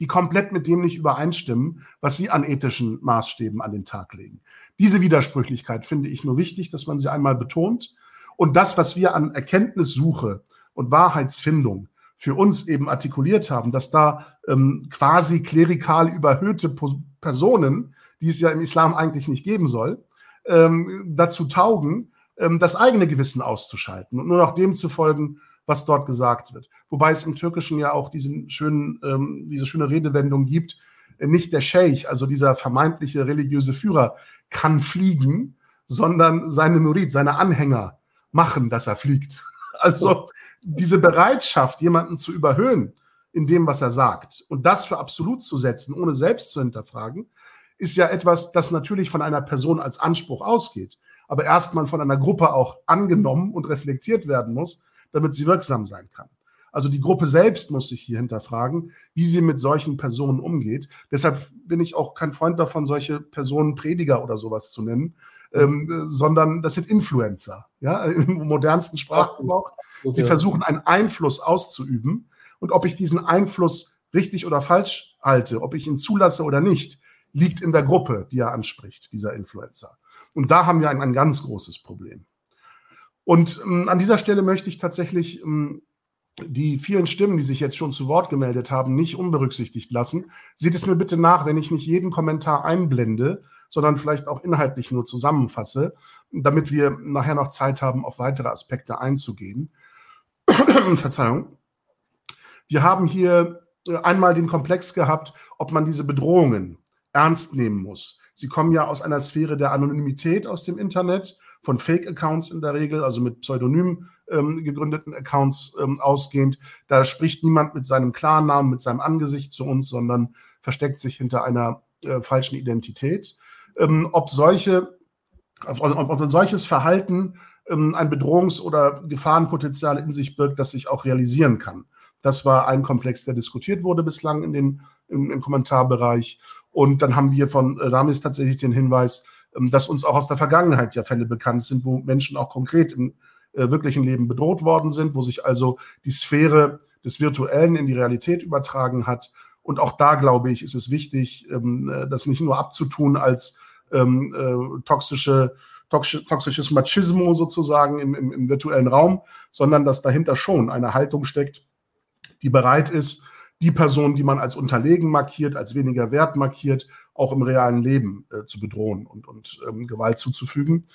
die komplett mit dem nicht übereinstimmen, was sie an ethischen Maßstäben an den Tag legen. Diese Widersprüchlichkeit finde ich nur wichtig, dass man sie einmal betont. Und das, was wir an Erkenntnissuche und Wahrheitsfindung für uns eben artikuliert haben, dass da ähm, quasi klerikal überhöhte Personen, die es ja im Islam eigentlich nicht geben soll, ähm, dazu taugen, ähm, das eigene Gewissen auszuschalten und nur noch dem zu folgen, was dort gesagt wird. Wobei es im Türkischen ja auch diesen schönen, ähm, diese schöne Redewendung gibt, äh, nicht der Scheich, also dieser vermeintliche religiöse Führer, kann fliegen, sondern seine Nurid, seine Anhänger machen, dass er fliegt. Also diese Bereitschaft, jemanden zu überhöhen in dem, was er sagt und das für absolut zu setzen, ohne selbst zu hinterfragen, ist ja etwas, das natürlich von einer Person als Anspruch ausgeht, aber erstmal von einer Gruppe auch angenommen und reflektiert werden muss, damit sie wirksam sein kann. Also die Gruppe selbst muss sich hier hinterfragen, wie sie mit solchen Personen umgeht. Deshalb bin ich auch kein Freund davon, solche Personen Prediger oder sowas zu nennen, ähm, sondern das sind Influencer, ja, im modernsten Sprachgebrauch. Sie versuchen einen Einfluss auszuüben und ob ich diesen Einfluss richtig oder falsch halte, ob ich ihn zulasse oder nicht, liegt in der Gruppe, die er anspricht, dieser Influencer. Und da haben wir ein, ein ganz großes Problem. Und ähm, an dieser Stelle möchte ich tatsächlich ähm, die vielen Stimmen, die sich jetzt schon zu Wort gemeldet haben, nicht unberücksichtigt lassen. Seht es mir bitte nach, wenn ich nicht jeden Kommentar einblende, sondern vielleicht auch inhaltlich nur zusammenfasse, damit wir nachher noch Zeit haben, auf weitere Aspekte einzugehen. Verzeihung. Wir haben hier äh, einmal den Komplex gehabt, ob man diese Bedrohungen ernst nehmen muss. Sie kommen ja aus einer Sphäre der Anonymität aus dem Internet, von Fake-Accounts in der Regel, also mit Pseudonym ähm, gegründeten Accounts ähm, ausgehend. Da spricht niemand mit seinem Klarnamen, mit seinem Angesicht zu uns, sondern versteckt sich hinter einer äh, falschen Identität. Ähm, ob solche, ob, ob ein solches Verhalten ähm, ein Bedrohungs- oder Gefahrenpotenzial in sich birgt, das sich auch realisieren kann. Das war ein Komplex, der diskutiert wurde bislang in den, im, im Kommentarbereich. Und dann haben wir von Ramis tatsächlich den Hinweis, ähm, dass uns auch aus der Vergangenheit ja Fälle bekannt sind, wo Menschen auch konkret im äh, wirklichen Leben bedroht worden sind, wo sich also die Sphäre des Virtuellen in die Realität übertragen hat. Und auch da, glaube ich, ist es wichtig, ähm, äh, das nicht nur abzutun als ähm, äh, toxische, toxisch, toxisches Machismo sozusagen im, im, im virtuellen Raum, sondern dass dahinter schon eine Haltung steckt, die bereit ist, die Person, die man als unterlegen markiert, als weniger wert markiert, auch im realen Leben äh, zu bedrohen und, und ähm, Gewalt zuzufügen.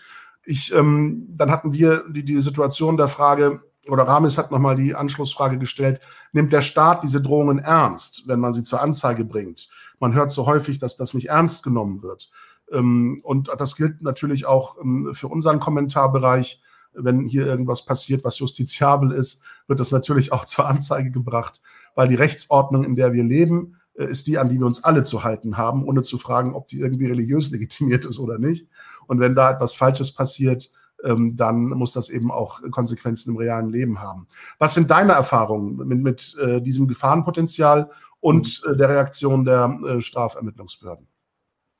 Ich, ähm, dann hatten wir die, die Situation der Frage, oder Ramis hat nochmal die Anschlussfrage gestellt, nimmt der Staat diese Drohungen ernst, wenn man sie zur Anzeige bringt? Man hört so häufig, dass das nicht ernst genommen wird. Ähm, und das gilt natürlich auch ähm, für unseren Kommentarbereich. Wenn hier irgendwas passiert, was justiziabel ist, wird das natürlich auch zur Anzeige gebracht, weil die Rechtsordnung, in der wir leben, äh, ist die, an die wir uns alle zu halten haben, ohne zu fragen, ob die irgendwie religiös legitimiert ist oder nicht. Und wenn da etwas Falsches passiert, ähm, dann muss das eben auch Konsequenzen im realen Leben haben. Was sind deine Erfahrungen mit, mit äh, diesem Gefahrenpotenzial und mhm. äh, der Reaktion der äh, Strafermittlungsbehörden?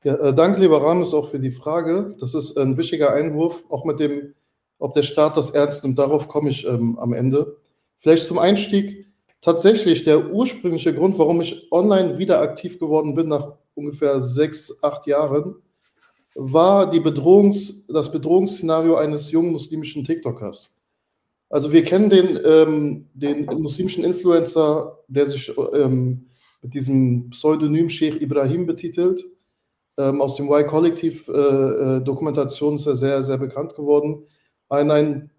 Ja, danke, lieber Rames, auch für die Frage. Das ist ein wichtiger Einwurf, auch mit dem, ob der Staat das ernst nimmt. Darauf komme ich ähm, am Ende. Vielleicht zum Einstieg. Tatsächlich, der ursprüngliche Grund, warum ich online wieder aktiv geworden bin, nach ungefähr sechs, acht Jahren, war die Bedrohungs-, das Bedrohungsszenario eines jungen muslimischen TikTokers. Also wir kennen den, ähm, den muslimischen Influencer, der sich ähm, mit diesem Pseudonym Sheikh Ibrahim betitelt. Ähm, aus dem Y-Kollektiv-Dokumentation äh, äh ist er sehr, sehr bekannt geworden. Ein, ein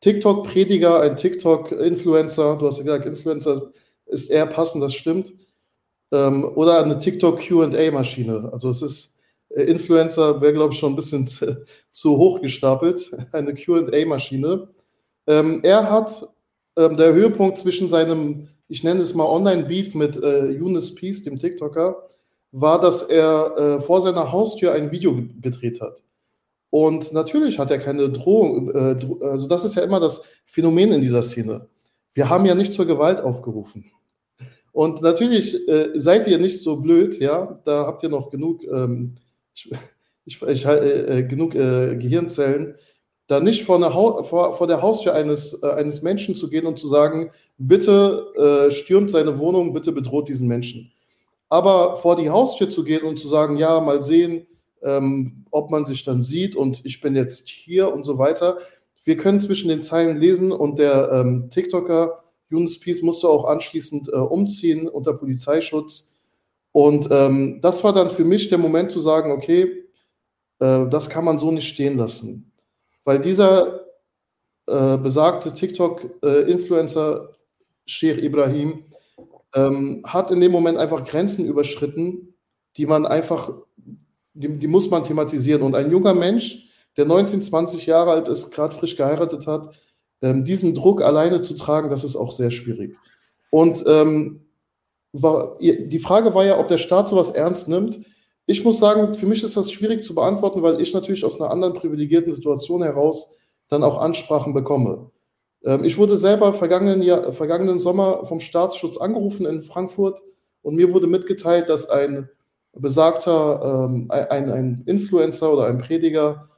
TikTok-Prediger, ein TikTok-Influencer, du hast ja gesagt, Influencer ist eher passend, das stimmt. Ähm, oder eine TikTok-QA-Maschine. Also es ist äh, Influencer wäre, glaube ich, schon ein bisschen zu, zu hoch gestapelt, eine QA-Maschine. Ähm, er hat ähm, der Höhepunkt zwischen seinem, ich nenne es mal Online-Beef mit äh, Younes Peace, dem TikToker, war, dass er äh, vor seiner Haustür ein Video gedreht hat. Und natürlich hat er keine Drohung, äh, also das ist ja immer das Phänomen in dieser Szene. Wir haben ja nicht zur Gewalt aufgerufen. Und natürlich äh, seid ihr nicht so blöd, ja, da habt ihr noch genug ähm, ich, ich, ich äh, äh, genug äh, Gehirnzellen, da nicht vor, vor, vor der Haustür eines, eines Menschen zu gehen und zu sagen, bitte stürmt seine Wohnung, bitte bedroht diesen Menschen. Aber vor die Haustür zu gehen und zu sagen, ja, mal sehen, ähm, ob man sich dann sieht und ich bin jetzt hier und so weiter. Wir können zwischen den Zeilen lesen und der ähm, TikToker Yunus Peace musste auch anschließend äh, umziehen unter Polizeischutz und ähm, das war dann für mich der Moment zu sagen, okay, äh, das kann man so nicht stehen lassen. Weil dieser äh, besagte TikTok-Influencer Sheikh Ibrahim ähm, hat in dem Moment einfach Grenzen überschritten, die man einfach, die, die muss man thematisieren. Und ein junger Mensch, der 19, 20 Jahre alt ist, gerade frisch geheiratet hat, ähm, diesen Druck alleine zu tragen, das ist auch sehr schwierig. Und ähm, war, die Frage war ja, ob der Staat sowas ernst nimmt. Ich muss sagen, für mich ist das schwierig zu beantworten, weil ich natürlich aus einer anderen privilegierten Situation heraus dann auch Ansprachen bekomme. Ähm, ich wurde selber vergangenen, Jahr, vergangenen Sommer vom Staatsschutz angerufen in Frankfurt und mir wurde mitgeteilt, dass ein besagter, ähm, ein, ein Influencer oder ein Prediger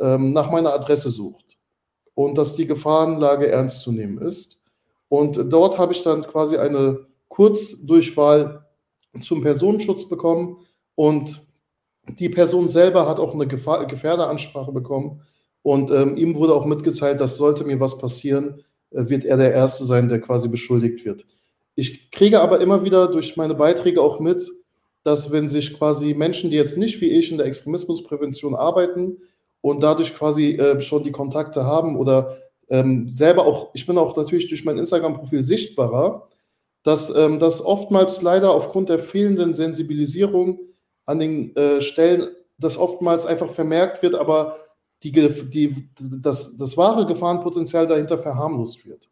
ähm, nach meiner Adresse sucht und dass die Gefahrenlage ernst zu nehmen ist. Und dort habe ich dann quasi eine Kurzdurchwahl zum Personenschutz bekommen und die Person selber hat auch eine Gefahr, Gefährderansprache bekommen und ähm, ihm wurde auch mitgeteilt, dass sollte mir was passieren, äh, wird er der Erste sein, der quasi beschuldigt wird. Ich kriege aber immer wieder durch meine Beiträge auch mit, dass wenn sich quasi Menschen, die jetzt nicht wie ich in der Extremismusprävention arbeiten und dadurch quasi äh, schon die Kontakte haben oder ähm, selber auch, ich bin auch natürlich durch mein Instagram-Profil sichtbarer, dass ähm, das oftmals leider aufgrund der fehlenden Sensibilisierung an den äh, Stellen, das oftmals einfach vermerkt wird, aber die, die, das, das wahre Gefahrenpotenzial dahinter verharmlost wird.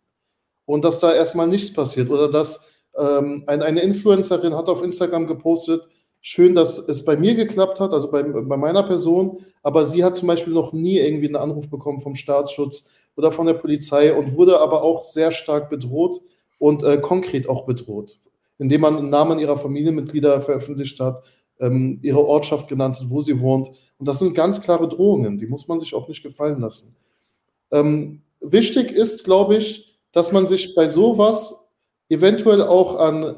Und dass da erstmal nichts passiert oder dass ähm, eine, eine Influencerin hat auf Instagram gepostet, schön, dass es bei mir geklappt hat, also bei, bei meiner Person, aber sie hat zum Beispiel noch nie irgendwie einen Anruf bekommen vom Staatsschutz oder von der Polizei und wurde aber auch sehr stark bedroht und äh, konkret auch bedroht, indem man Namen ihrer Familienmitglieder veröffentlicht hat, ähm, ihre Ortschaft genannt hat, wo sie wohnt. Und das sind ganz klare Drohungen, die muss man sich auch nicht gefallen lassen. Ähm, wichtig ist, glaube ich, dass man sich bei sowas eventuell auch an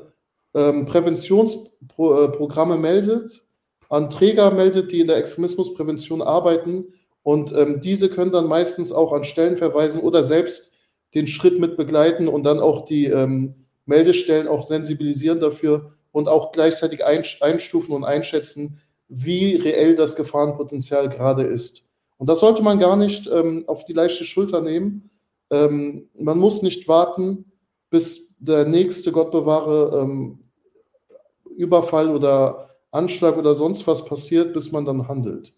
ähm, Präventionsprogramme meldet, an Träger meldet, die in der Extremismusprävention arbeiten. Und ähm, diese können dann meistens auch an Stellen verweisen oder selbst den Schritt mit begleiten und dann auch die ähm, Meldestellen auch sensibilisieren dafür und auch gleichzeitig einstufen und einschätzen, wie reell das Gefahrenpotenzial gerade ist. Und das sollte man gar nicht ähm, auf die leichte Schulter nehmen. Ähm, man muss nicht warten, bis der nächste, Gott bewahre, ähm, Überfall oder Anschlag oder sonst was passiert, bis man dann handelt.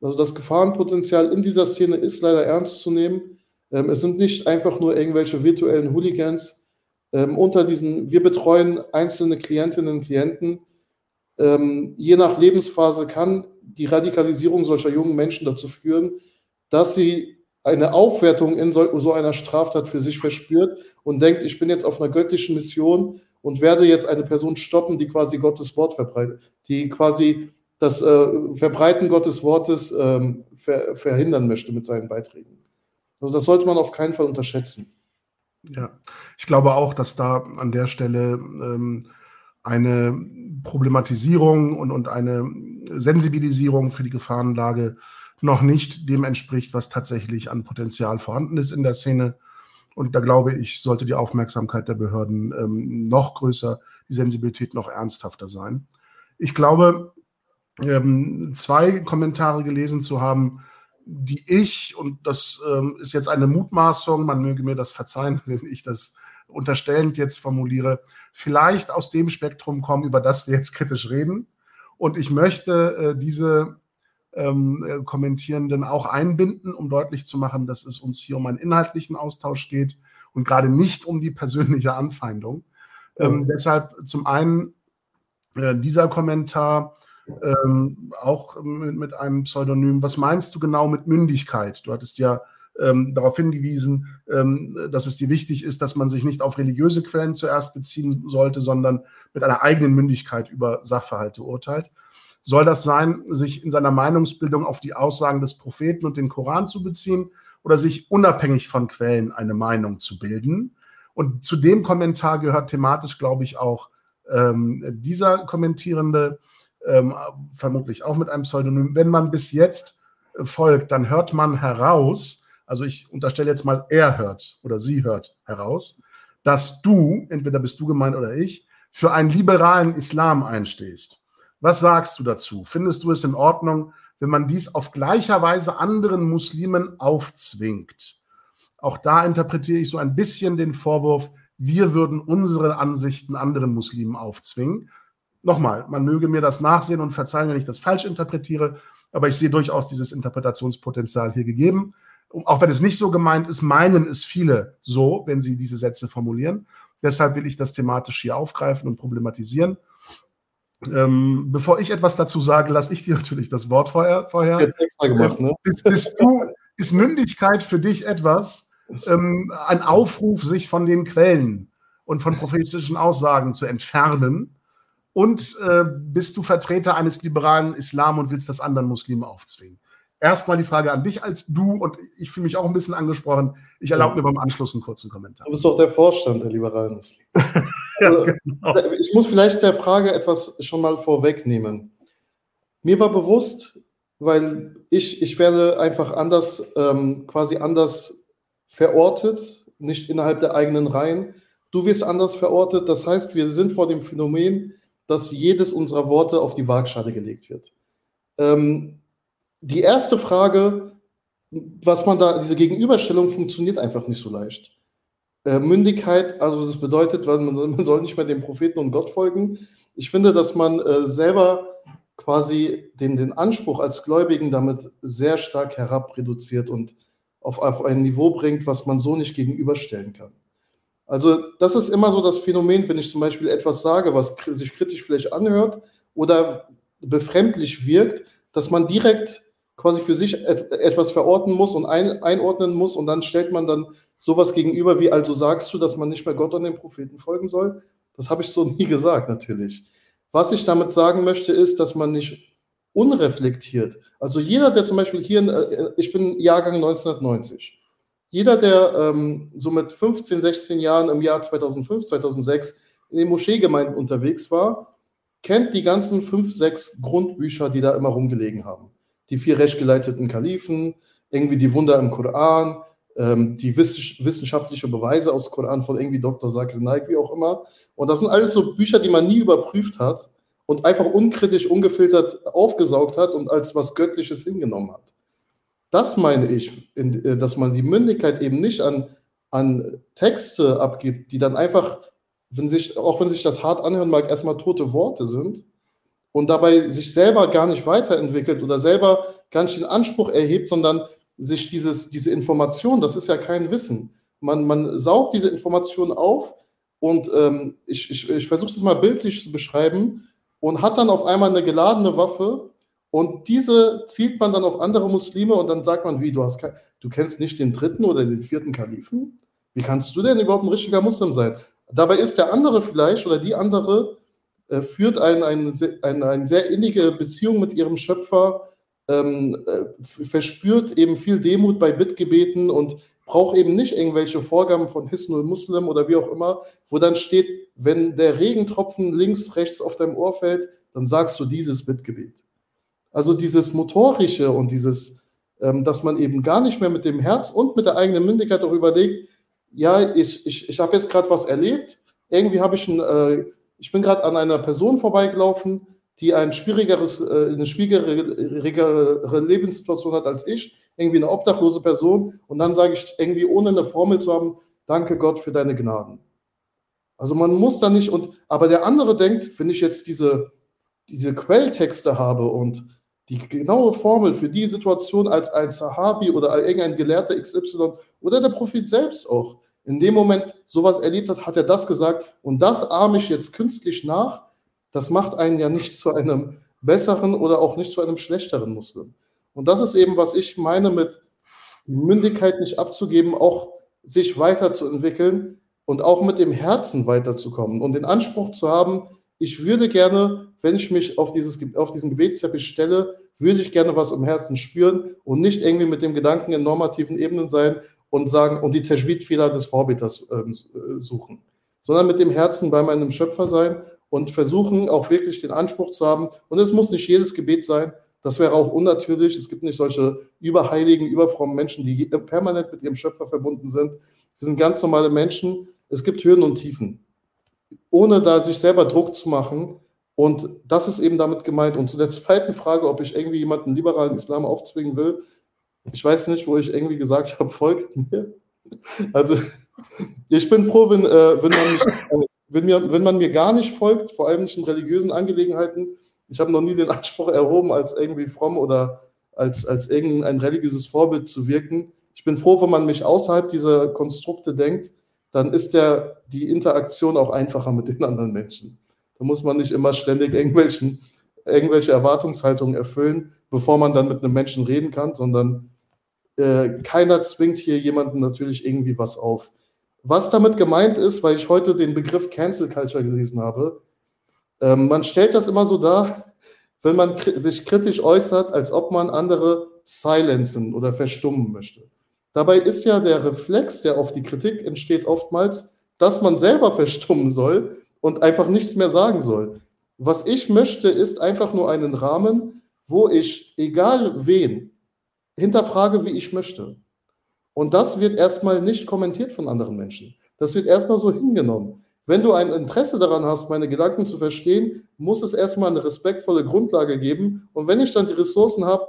Also das Gefahrenpotenzial in dieser Szene ist leider ernst zu nehmen. Ähm, es sind nicht einfach nur irgendwelche virtuellen Hooligans. Ähm, unter diesen, wir betreuen einzelne Klientinnen und Klienten. Ähm, je nach Lebensphase kann die Radikalisierung solcher jungen Menschen dazu führen, dass sie eine Aufwertung in so, so einer Straftat für sich verspürt und denkt, ich bin jetzt auf einer göttlichen Mission und werde jetzt eine Person stoppen, die quasi Gottes Wort verbreitet, die quasi das äh, Verbreiten Gottes Wortes ähm, ver verhindern möchte mit seinen Beiträgen. Also das sollte man auf keinen Fall unterschätzen.
Ja, ich glaube auch, dass da an der Stelle ähm, eine Problematisierung und, und eine Sensibilisierung für die Gefahrenlage noch nicht dem entspricht, was tatsächlich an Potenzial vorhanden ist in der Szene. Und da glaube ich, sollte die Aufmerksamkeit der Behörden ähm, noch größer, die Sensibilität noch ernsthafter sein. Ich glaube, ähm, zwei Kommentare gelesen zu haben, die ich, und das ähm, ist jetzt eine Mutmaßung, man möge mir das verzeihen, wenn ich das unterstellend jetzt formuliere, vielleicht aus dem Spektrum kommen, über das wir jetzt kritisch reden. Und ich möchte äh, diese ähm, äh, Kommentierenden auch einbinden, um deutlich zu machen, dass es uns hier um einen inhaltlichen Austausch geht und gerade nicht um die persönliche Anfeindung. Ähm, mhm. Deshalb zum einen äh, dieser Kommentar ähm, auch mit, mit, einem Pseudonym. Was meinst du genau mit Mündigkeit? Du hattest ja ähm, darauf hingewiesen, ähm, dass es dir wichtig ist, dass man sich nicht auf religiöse Quellen zuerst beziehen sollte, sondern mit einer eigenen Mündigkeit über Sachverhalte urteilt. Soll das sein, sich in seiner Meinungsbildung auf die Aussagen des Propheten und den Koran zu beziehen oder sich unabhängig von Quellen eine Meinung zu bilden? Und zu dem Kommentar gehört thematisch, glaube ich, auch ähm, dieser Kommentierende, ähm, vermutlich auch mit einem Pseudonym. Wenn man bis jetzt folgt, dann hört man heraus, also ich unterstelle jetzt mal, er hört oder sie hört heraus, dass du, entweder bist du gemeint oder ich, für einen liberalen Islam einstehst. Was sagst du dazu? Findest du es in Ordnung, wenn man dies auf gleicher Weise anderen Muslimen aufzwingt? Auch da interpretiere ich so ein bisschen den Vorwurf, wir würden unsere Ansichten anderen Muslimen aufzwingen. Nochmal, man möge mir das nachsehen und verzeihen, wenn ich das falsch interpretiere, aber ich sehe durchaus dieses Interpretationspotenzial hier gegeben. Auch wenn es nicht so gemeint ist, meinen es viele so, wenn sie diese Sätze formulieren. Deshalb will ich das thematisch hier aufgreifen und problematisieren. Ähm, bevor ich etwas dazu sage, lasse ich dir natürlich das Wort vorher. vorher. Jetzt extra gemacht, ne? Bist, bist du, ist Mündigkeit für dich etwas, ähm, ein Aufruf, sich von den Quellen und von prophetischen Aussagen zu entfernen? Und äh, bist du Vertreter eines liberalen Islam und willst das anderen Muslimen aufzwingen? Erstmal die Frage an dich als du und ich fühle mich auch ein bisschen angesprochen. Ich erlaube mir beim Anschluss einen kurzen Kommentar.
Du bist doch der Vorstand der liberalen Ja, also, genau. Ich muss vielleicht der Frage etwas schon mal vorwegnehmen. Mir war bewusst, weil ich, ich werde einfach anders, ähm, quasi anders verortet, nicht innerhalb der eigenen Reihen. Du wirst anders verortet. Das heißt, wir sind vor dem Phänomen, dass jedes unserer Worte auf die Waagschale gelegt wird. Ähm, die erste Frage, was man da, diese Gegenüberstellung funktioniert einfach nicht so leicht. Äh, Mündigkeit, also das bedeutet, man soll, nicht mehr dem Propheten und Gott folgen. Ich finde, dass man äh, selber quasi den, den Anspruch als Gläubigen damit sehr stark herabreduziert und auf, auf ein Niveau bringt, was man so nicht gegenüberstellen kann. Also das ist immer so das Phänomen, wenn ich zum Beispiel etwas sage, was sich kritisch vielleicht anhört oder befremdlich wirkt, dass man direkt quasi für sich etwas verorten muss und ein, einordnen muss und dann stellt man dann sowas gegenüber wie, also sagst du, dass man nicht mehr Gott und den Propheten folgen soll? Das habe ich so nie gesagt, natürlich. Was ich damit sagen möchte, ist, dass man nicht unreflektiert, also jeder, der zum Beispiel hier, äh, ich bin Jahrgang 1990, jeder, der ähm, so mit 15, 16 Jahren im Jahr 2005, 2006 in den Moscheegemeinden unterwegs war, kennt die ganzen fünf, sechs Grundbücher, die da immer rumgelegen haben die vier rechtgeleiteten Kalifen, irgendwie die Wunder im Koran, ähm, die wissenschaftliche Beweise aus Koran von irgendwie Dr. Zakir Naik, wie auch immer. Und das sind alles so Bücher, die man nie überprüft hat und einfach unkritisch, ungefiltert aufgesaugt hat und als was Göttliches hingenommen hat. Das meine ich, in, äh, dass man die Mündigkeit eben nicht an, an Texte abgibt, die dann einfach, wenn sich, auch wenn sich das hart anhören mag, erstmal tote Worte sind, und dabei sich selber gar nicht weiterentwickelt oder selber gar nicht den Anspruch erhebt, sondern sich dieses, diese Information, das ist ja kein Wissen. Man, man saugt diese Information auf und ähm, ich, ich, ich versuche es mal bildlich zu beschreiben und hat dann auf einmal eine geladene Waffe und diese zielt man dann auf andere Muslime und dann sagt man, wie, du, hast, du kennst nicht den dritten oder den vierten Kalifen? Wie kannst du denn überhaupt ein richtiger Muslim sein? Dabei ist der andere vielleicht oder die andere äh, führt eine ein, ein, ein sehr innige Beziehung mit ihrem Schöpfer, ähm, äh, verspürt eben viel Demut bei Bittgebeten und braucht eben nicht irgendwelche Vorgaben von Hisnul Muslim oder wie auch immer, wo dann steht, wenn der Regentropfen links, rechts auf deinem Ohr fällt, dann sagst du dieses Bittgebet. Also dieses Motorische und dieses, ähm, dass man eben gar nicht mehr mit dem Herz und mit der eigenen Mündigkeit darüber legt, ja, ich, ich, ich habe jetzt gerade was erlebt, irgendwie habe ich ein, äh, ich bin gerade an einer Person vorbeigelaufen, die ein schwierigeres, äh, eine schwierigere Lebenssituation hat als ich, irgendwie eine obdachlose Person, und dann sage ich irgendwie, ohne eine Formel zu haben, danke Gott für deine Gnaden. Also man muss da nicht, und aber der andere denkt, wenn ich jetzt diese, diese Quelltexte habe und die genaue Formel für die Situation als ein Sahabi oder irgendein Gelehrter XY oder der Prophet selbst auch in dem Moment sowas erlebt hat, hat er das gesagt und das ahme ich jetzt künstlich nach. Das macht einen ja nicht zu einem besseren oder auch nicht zu einem schlechteren Muslim. Und das ist eben, was ich meine mit Mündigkeit nicht abzugeben, auch sich weiterzuentwickeln und auch mit dem Herzen weiterzukommen und den Anspruch zu haben, ich würde gerne, wenn ich mich auf, dieses, auf diesen Gebetsteppich stelle, würde ich gerne was im Herzen spüren und nicht irgendwie mit dem Gedanken in normativen Ebenen sein und sagen und die Tajwid-Fehler des Vorbeters ähm, äh, suchen, sondern mit dem Herzen bei meinem Schöpfer sein und versuchen auch wirklich den Anspruch zu haben. Und es muss nicht jedes Gebet sein. Das wäre auch unnatürlich. Es gibt nicht solche überheiligen, überfrommen Menschen, die permanent mit ihrem Schöpfer verbunden sind. Wir sind ganz normale Menschen. Es gibt Höhen und Tiefen ohne da sich selber Druck zu machen. Und das ist eben damit gemeint. Und zu der zweiten Frage, ob ich irgendwie jemanden liberalen Islam aufzwingen will, ich weiß nicht, wo ich irgendwie gesagt habe, folgt mir. Also ich bin froh, wenn, äh, wenn, man mich, wenn, mir, wenn man mir gar nicht folgt, vor allem nicht in religiösen Angelegenheiten. Ich habe noch nie den Anspruch erhoben, als irgendwie fromm oder als, als irgendein religiöses Vorbild zu wirken. Ich bin froh, wenn man mich außerhalb dieser Konstrukte denkt dann ist der, die Interaktion auch einfacher mit den anderen Menschen. Da muss man nicht immer ständig irgendwelchen, irgendwelche Erwartungshaltungen erfüllen, bevor man dann mit einem Menschen reden kann, sondern äh, keiner zwingt hier jemanden natürlich irgendwie was auf. Was damit gemeint ist, weil ich heute den Begriff Cancel Culture gelesen habe, äh, man stellt das immer so dar, wenn man sich kritisch äußert, als ob man andere silenzen oder verstummen möchte. Dabei ist ja der Reflex, der auf die Kritik entsteht, oftmals, dass man selber verstummen soll und einfach nichts mehr sagen soll. Was ich möchte, ist einfach nur einen Rahmen, wo ich, egal wen, hinterfrage, wie ich möchte. Und das wird erstmal nicht kommentiert von anderen Menschen. Das wird erstmal so hingenommen. Wenn du ein Interesse daran hast, meine Gedanken zu verstehen, muss es erstmal eine respektvolle Grundlage geben. Und wenn ich dann die Ressourcen habe,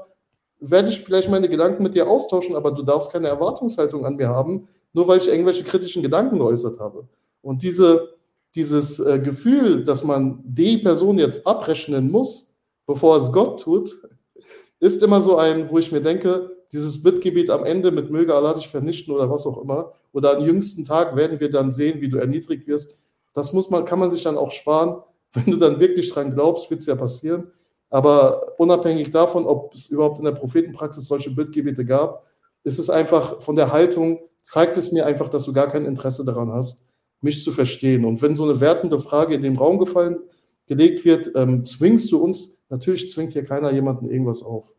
werde ich vielleicht meine Gedanken mit dir austauschen, aber du darfst keine Erwartungshaltung an mir haben, nur weil ich irgendwelche kritischen Gedanken geäußert habe. Und diese, dieses äh, Gefühl, dass man die Person jetzt abrechnen muss, bevor es Gott tut, ist immer so ein, wo ich mir denke, dieses Bittgebet am Ende mit möge Allah dich vernichten oder was auch immer, oder am jüngsten Tag werden wir dann sehen, wie du erniedrigt wirst. Das muss man, kann man sich dann auch sparen. Wenn du dann wirklich dran glaubst, wird es ja passieren. Aber unabhängig davon, ob es überhaupt in der Prophetenpraxis solche Bittgebete gab, ist es einfach von der Haltung, zeigt es mir einfach, dass du gar kein Interesse daran hast, mich zu verstehen. Und wenn so eine wertende Frage in den Raum gefallen, gelegt wird, ähm, zwingst du uns, natürlich zwingt hier keiner jemanden irgendwas auf.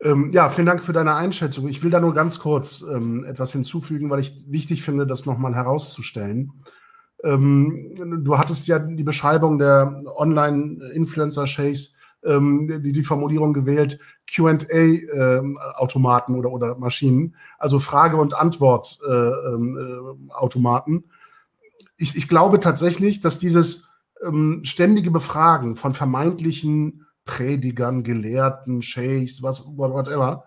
Ähm, ja, vielen Dank für deine Einschätzung. Ich will da nur ganz kurz ähm, etwas hinzufügen, weil ich wichtig finde, das nochmal herauszustellen. Ähm, du hattest ja die Beschreibung der Online-Influencer-Shakes, ähm, die, die Formulierung gewählt, QA-Automaten ähm, oder, oder Maschinen, also Frage- und Antwort-Automaten. Äh, ähm, äh, ich, ich glaube tatsächlich, dass dieses ständige Befragen von vermeintlichen Predigern, Gelehrten, Sheikhs, was, whatever,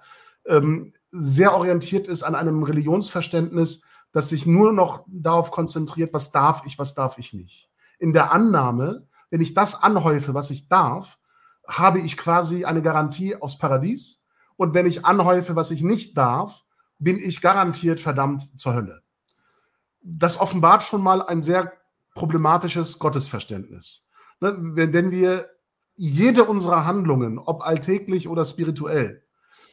ähm, sehr orientiert ist an einem Religionsverständnis, das sich nur noch darauf konzentriert, was darf ich, was darf ich nicht. In der Annahme, wenn ich das anhäufe, was ich darf, habe ich quasi eine Garantie aufs Paradies. Und wenn ich anhäufe, was ich nicht darf, bin ich garantiert verdammt zur Hölle. Das offenbart schon mal ein sehr problematisches Gottesverständnis. Ne, wenn wir jede unserer Handlungen, ob alltäglich oder spirituell,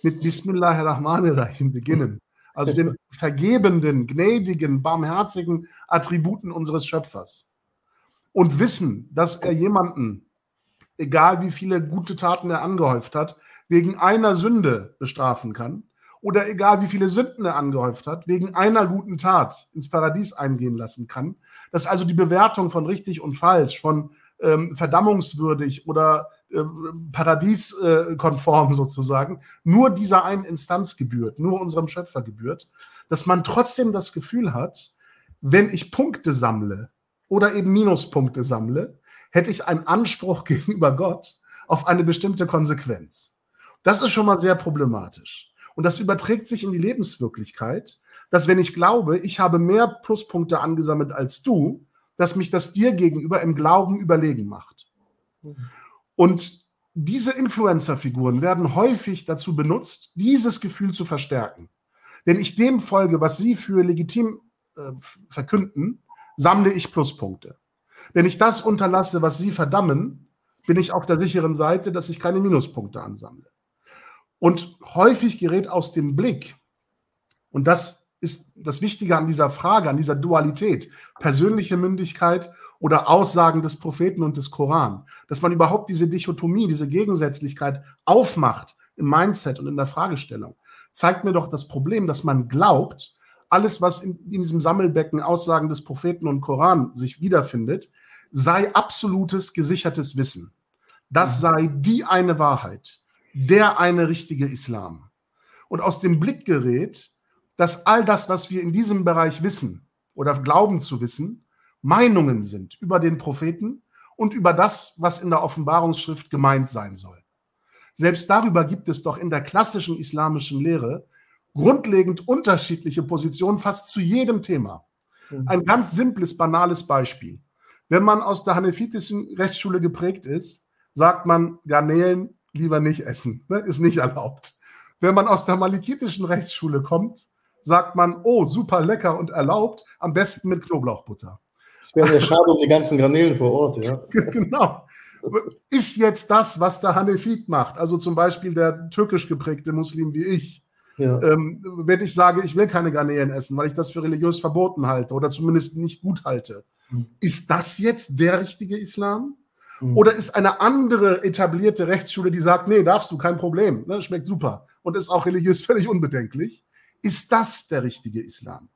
mit Bismillahirrahmanirrahim beginnen, also den vergebenden, gnädigen, barmherzigen Attributen unseres Schöpfers. Und wissen, dass er jemanden, egal wie viele gute Taten er angehäuft hat, wegen einer Sünde bestrafen kann. Oder egal wie viele Sünden er angehäuft hat, wegen einer guten Tat ins Paradies eingehen lassen kann, dass also die Bewertung von richtig und falsch, von ähm, verdammungswürdig oder äh, paradieskonform sozusagen, nur dieser einen Instanz gebührt, nur unserem Schöpfer gebührt, dass man trotzdem das Gefühl hat, wenn ich Punkte sammle oder eben Minuspunkte sammle, hätte ich einen Anspruch gegenüber Gott auf eine bestimmte Konsequenz. Das ist schon mal sehr problematisch. Und das überträgt sich in die Lebenswirklichkeit, dass wenn ich glaube, ich habe mehr Pluspunkte angesammelt als du, dass mich das dir gegenüber im Glauben überlegen macht. Und diese Influencer-Figuren werden häufig dazu benutzt, dieses Gefühl zu verstärken. Wenn ich dem folge, was sie für legitim äh, verkünden, sammle ich Pluspunkte. Wenn ich das unterlasse, was sie verdammen, bin ich auf der sicheren Seite, dass ich keine Minuspunkte ansammle. Und häufig gerät aus dem Blick, und das ist das Wichtige an dieser Frage, an dieser Dualität, persönliche Mündigkeit oder Aussagen des Propheten und des Koran, dass man überhaupt diese Dichotomie, diese Gegensätzlichkeit aufmacht im Mindset und in der Fragestellung, zeigt mir doch das Problem, dass man glaubt, alles, was in, in diesem Sammelbecken Aussagen des Propheten und Koran sich wiederfindet, sei absolutes, gesichertes Wissen. Das mhm. sei die eine Wahrheit, der eine richtige Islam. Und aus dem Blick gerät, dass all das, was wir in diesem Bereich wissen oder glauben zu wissen, Meinungen sind über den Propheten und über das, was in der Offenbarungsschrift gemeint sein soll. Selbst darüber gibt es doch in der klassischen islamischen Lehre grundlegend unterschiedliche Positionen fast zu jedem Thema. Mhm. Ein ganz simples, banales Beispiel. Wenn man aus der hanefitischen Rechtsschule geprägt ist, sagt man, Garnelen lieber nicht essen, ne? ist nicht erlaubt. Wenn man aus der malikitischen Rechtsschule kommt, sagt man, oh, super lecker und erlaubt, am besten mit Knoblauchbutter.
Das wäre ja schade um die ganzen Garnelen vor Ort, ja.
genau. Ist jetzt das, was der Hanefit macht, also zum Beispiel der türkisch geprägte Muslim wie ich, ja. ähm, wenn ich sage, ich will keine Garnelen essen, weil ich das für religiös verboten halte oder zumindest nicht gut halte, mhm. ist das jetzt der richtige Islam? Mhm. Oder ist eine andere etablierte Rechtsschule, die sagt, nee, darfst du, kein Problem, ne, schmeckt super und ist auch religiös völlig unbedenklich? Ist das der richtige Islam?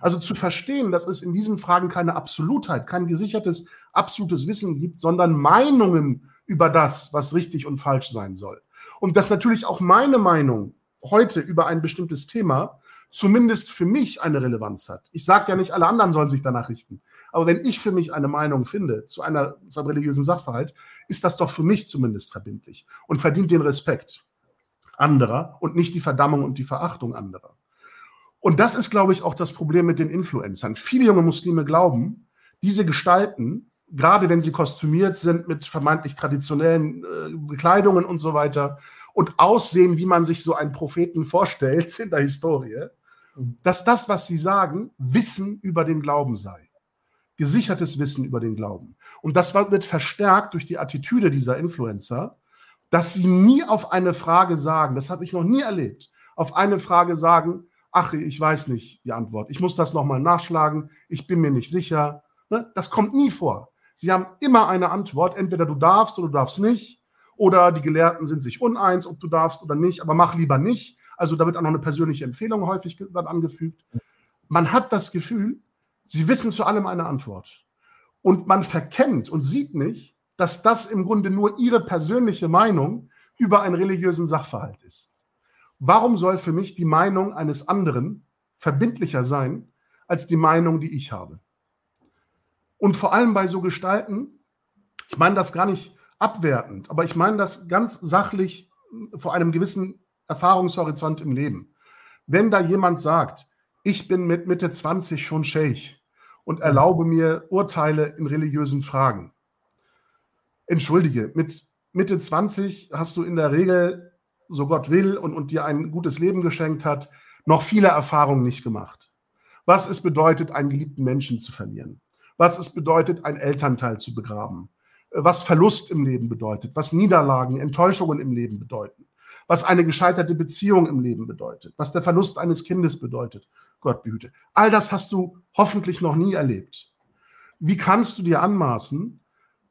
Also zu verstehen, dass es in diesen Fragen keine Absolutheit, kein gesichertes, absolutes Wissen gibt, sondern Meinungen über das, was richtig und falsch sein soll. Und dass natürlich auch meine Meinung heute über ein bestimmtes Thema zumindest für mich eine Relevanz hat. Ich sage ja nicht, alle anderen sollen sich danach richten. Aber wenn ich für mich eine Meinung finde zu, einer, zu einem religiösen Sachverhalt, ist das doch für mich zumindest verbindlich und verdient den Respekt anderer und nicht die Verdammung und die Verachtung anderer. Und das ist, glaube ich, auch das Problem mit den Influencern. Viele junge Muslime glauben, diese Gestalten, gerade wenn sie kostümiert sind mit vermeintlich traditionellen äh, Bekleidungen und so weiter und aussehen, wie man sich so einen Propheten vorstellt in der Historie, mhm. dass das, was sie sagen, Wissen über den Glauben sei. Gesichertes Wissen über den Glauben. Und das wird verstärkt durch die Attitüde dieser Influencer, dass sie nie auf eine Frage sagen, das habe ich noch nie erlebt, auf eine Frage sagen, ach, ich weiß nicht die Antwort. Ich muss das nochmal nachschlagen. Ich bin mir nicht sicher. Ne? Das kommt nie vor. Sie haben immer eine Antwort. Entweder du darfst oder du darfst nicht. Oder die Gelehrten sind sich uneins, ob du darfst oder nicht. Aber mach lieber nicht. Also da wird auch noch eine persönliche Empfehlung häufig dann angefügt. Man hat das Gefühl, sie wissen zu allem eine Antwort. Und man verkennt und sieht nicht, dass das im Grunde nur ihre persönliche Meinung über einen religiösen Sachverhalt ist. Warum soll für mich die Meinung eines anderen verbindlicher sein als die Meinung, die ich habe? Und vor allem bei so Gestalten, ich meine das gar nicht abwertend, aber ich meine das ganz sachlich vor einem gewissen Erfahrungshorizont im Leben. Wenn da jemand sagt, ich bin mit Mitte 20 schon Scheich und erlaube mir Urteile in religiösen Fragen, entschuldige, mit Mitte 20 hast du in der Regel, so Gott will und, und dir ein gutes Leben geschenkt hat, noch viele Erfahrungen nicht gemacht. Was es bedeutet, einen geliebten Menschen zu verlieren. Was es bedeutet, einen Elternteil zu begraben. Was Verlust im Leben bedeutet. Was Niederlagen, Enttäuschungen im Leben bedeuten. Was eine gescheiterte Beziehung im Leben bedeutet. Was der Verlust eines Kindes bedeutet. Gott behüte. All das hast du hoffentlich noch nie erlebt. Wie kannst du dir anmaßen,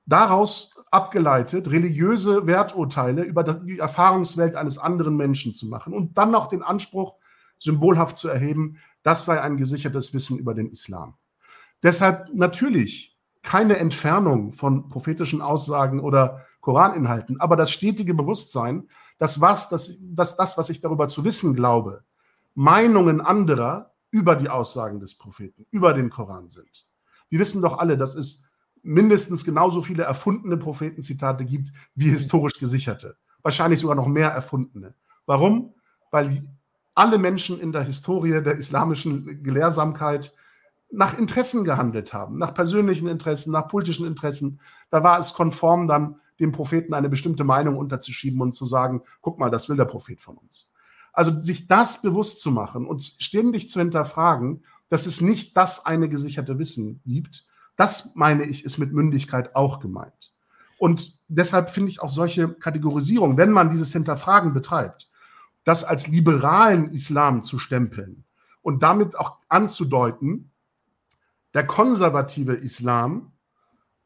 daraus abgeleitet, religiöse Werturteile über die Erfahrungswelt eines anderen Menschen zu machen und dann noch den Anspruch symbolhaft zu erheben, das sei ein gesichertes Wissen über den Islam. Deshalb natürlich keine Entfernung von prophetischen Aussagen oder Koraninhalten, aber das stetige Bewusstsein, dass was, dass, dass das, was ich darüber zu wissen glaube, Meinungen anderer über die Aussagen des Propheten, über den Koran sind. Wir wissen doch alle, dass es mindestens genauso viele erfundene Prophetenzitate gibt wie historisch gesicherte. Wahrscheinlich sogar noch mehr erfundene. Warum? Weil alle Menschen in der Historie der islamischen Gelehrsamkeit nach Interessen gehandelt haben, nach persönlichen Interessen, nach politischen Interessen. Da war es konform, dann dem Propheten eine bestimmte Meinung unterzuschieben und zu sagen, guck mal, das will der Prophet von uns. Also sich das bewusst zu machen und ständig zu hinterfragen, dass es nicht das eine gesicherte Wissen gibt, das meine ich, ist mit Mündigkeit auch gemeint. Und deshalb finde ich auch solche Kategorisierung, wenn man dieses Hinterfragen betreibt, das als liberalen Islam zu stempeln und damit auch anzudeuten, der konservative Islam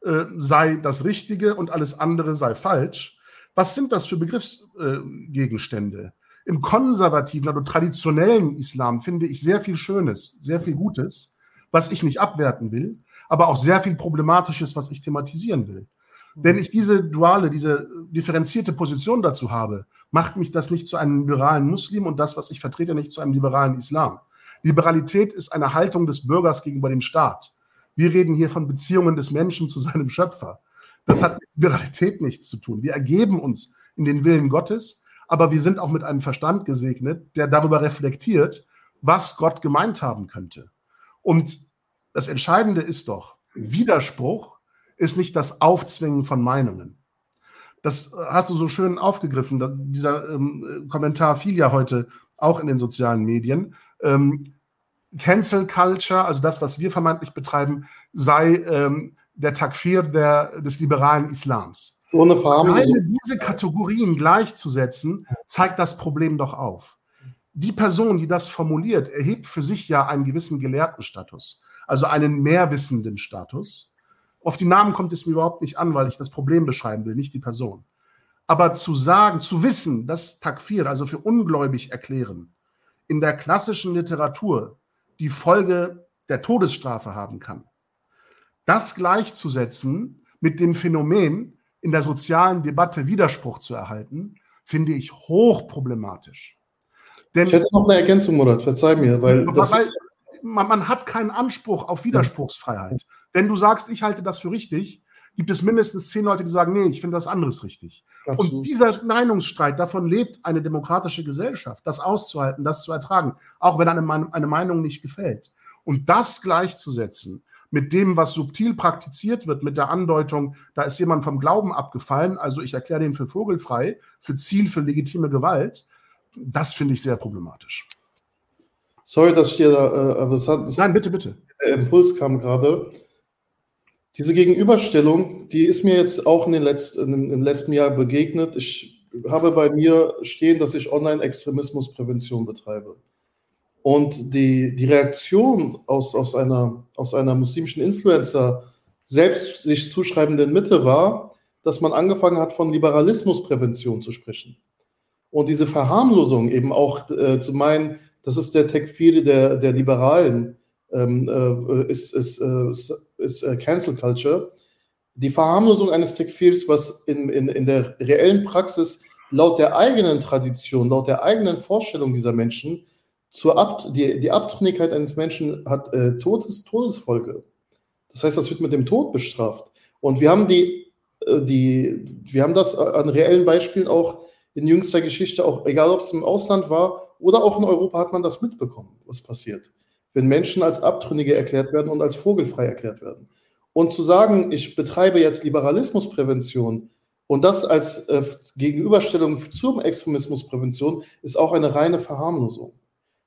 äh, sei das Richtige und alles andere sei falsch. Was sind das für Begriffsgegenstände? Äh, Im konservativen, also traditionellen Islam finde ich sehr viel Schönes, sehr viel Gutes, was ich nicht abwerten will aber auch sehr viel Problematisches, was ich thematisieren will. Wenn ich diese duale, diese differenzierte Position dazu habe, macht mich das nicht zu einem liberalen Muslim und das, was ich vertrete, nicht zu einem liberalen Islam. Liberalität ist eine Haltung des Bürgers gegenüber dem Staat. Wir reden hier von Beziehungen des Menschen zu seinem Schöpfer. Das hat mit Liberalität nichts zu tun. Wir ergeben uns in den Willen Gottes, aber wir sind auch mit einem Verstand gesegnet, der darüber reflektiert, was Gott gemeint haben könnte. Und das Entscheidende ist doch, Widerspruch ist nicht das Aufzwingen von Meinungen. Das hast du so schön aufgegriffen. Dieser ähm, Kommentar fiel ja heute auch in den sozialen Medien. Ähm, Cancel Culture, also das, was wir vermeintlich betreiben, sei ähm, der Takfir der, des liberalen Islams.
Ohne Verharmlosung.
diese Kategorien gleichzusetzen, zeigt das Problem doch auf. Die Person, die das formuliert, erhebt für sich ja einen gewissen Gelehrtenstatus also einen mehrwissenden Status. Auf die Namen kommt es mir überhaupt nicht an, weil ich das Problem beschreiben will, nicht die Person. Aber zu sagen, zu wissen, dass Takfir, also für ungläubig erklären, in der klassischen Literatur die Folge der Todesstrafe haben kann, das gleichzusetzen mit dem Phänomen, in der sozialen Debatte Widerspruch zu erhalten, finde ich hochproblematisch.
Denn, ich hätte noch eine Ergänzung, Murat, verzeih mir, weil das
ist, man, man hat keinen Anspruch auf Widerspruchsfreiheit. Wenn du sagst, ich halte das für richtig, gibt es mindestens zehn Leute, die sagen, nee, ich finde das anderes richtig. Absolut. Und dieser Meinungsstreit, davon lebt eine demokratische Gesellschaft, das auszuhalten, das zu ertragen, auch wenn einem eine Meinung nicht gefällt. Und das gleichzusetzen mit dem, was subtil praktiziert wird, mit der Andeutung, da ist jemand vom Glauben abgefallen, also ich erkläre den für vogelfrei, für Ziel, für legitime Gewalt, das finde ich sehr problematisch.
Sorry, dass ich hier, äh, aber es hat.
Nein, bitte, bitte.
Der Impuls kam gerade. Diese Gegenüberstellung, die ist mir jetzt auch in den letzten, im letzten Jahr begegnet. Ich habe bei mir stehen, dass ich Online-Extremismusprävention betreibe. Und die, die Reaktion aus, aus, einer, aus einer muslimischen Influencer, selbst sich zuschreibenden Mitte war, dass man angefangen hat, von Liberalismusprävention zu sprechen. Und diese Verharmlosung eben auch äh, zu meinen, das ist der Tekfiri der, der Liberalen, ähm, äh, ist, ist, äh, ist, ist äh, Cancel Culture. Die Verharmlosung eines Tekfirs, was in, in, in der reellen Praxis laut der eigenen Tradition, laut der eigenen Vorstellung dieser Menschen, zur Ab die, die Abtrünnigkeit eines Menschen hat äh, Todes, Todesfolge. Das heißt, das wird mit dem Tod bestraft. Und wir haben die, äh, die, wir haben das an reellen Beispielen auch in jüngster Geschichte, auch egal ob es im Ausland war oder auch in Europa hat man das mitbekommen, was passiert, wenn Menschen als Abtrünnige erklärt werden und als vogelfrei erklärt werden. Und zu sagen, ich betreibe jetzt Liberalismusprävention und das als äh, Gegenüberstellung zur Extremismusprävention ist auch eine reine Verharmlosung.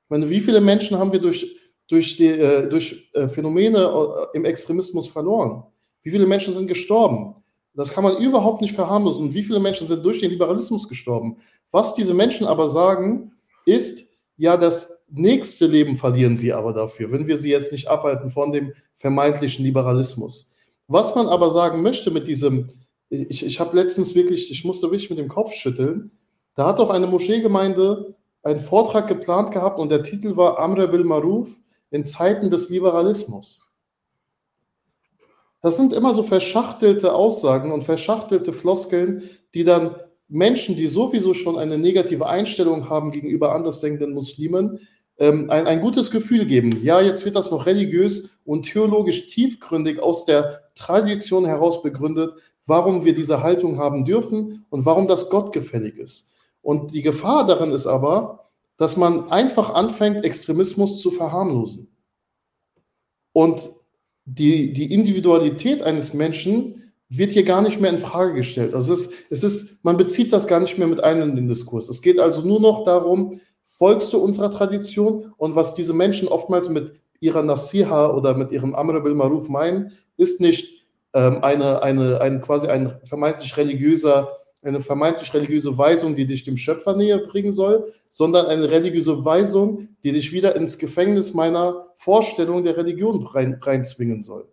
Ich meine, wie viele Menschen haben wir durch, durch, die, äh, durch äh, Phänomene äh, im Extremismus verloren? Wie viele Menschen sind gestorben? Das kann man überhaupt nicht verharmlosen. Und wie viele Menschen sind durch den Liberalismus gestorben? Was diese Menschen aber sagen, ist, ja, das nächste Leben verlieren sie aber dafür, wenn wir sie jetzt nicht abhalten von dem vermeintlichen Liberalismus. Was man aber sagen möchte mit diesem, ich, ich habe letztens wirklich, ich musste wirklich mit dem Kopf schütteln, da hat doch eine Moscheegemeinde einen Vortrag geplant gehabt und der Titel war Amr bil Maruf in Zeiten des Liberalismus. Das sind immer so verschachtelte Aussagen und verschachtelte Floskeln, die dann Menschen, die sowieso schon eine negative Einstellung haben gegenüber andersdenkenden Muslimen, ähm, ein, ein gutes Gefühl geben. Ja, jetzt wird das noch religiös und theologisch tiefgründig aus der Tradition heraus begründet, warum wir diese Haltung haben dürfen und warum das Gott gefällig ist. Und die Gefahr darin ist aber, dass man einfach anfängt, Extremismus zu verharmlosen. Und die, die Individualität eines Menschen wird hier gar nicht mehr in Frage gestellt. Also es ist, es ist, man bezieht das gar nicht mehr mit ein in den Diskurs. Es geht also nur noch darum, folgst du unserer Tradition? Und was diese Menschen oftmals mit ihrer Nasiha oder mit ihrem Amr bil Maruf meinen, ist nicht ähm, eine, eine, ein, quasi ein vermeintlich religiöser, eine vermeintlich religiöse Weisung, die dich dem Schöpfer näher bringen soll, sondern eine religiöse Weisung, die dich wieder ins Gefängnis meiner Vorstellung der Religion rein, reinzwingen soll.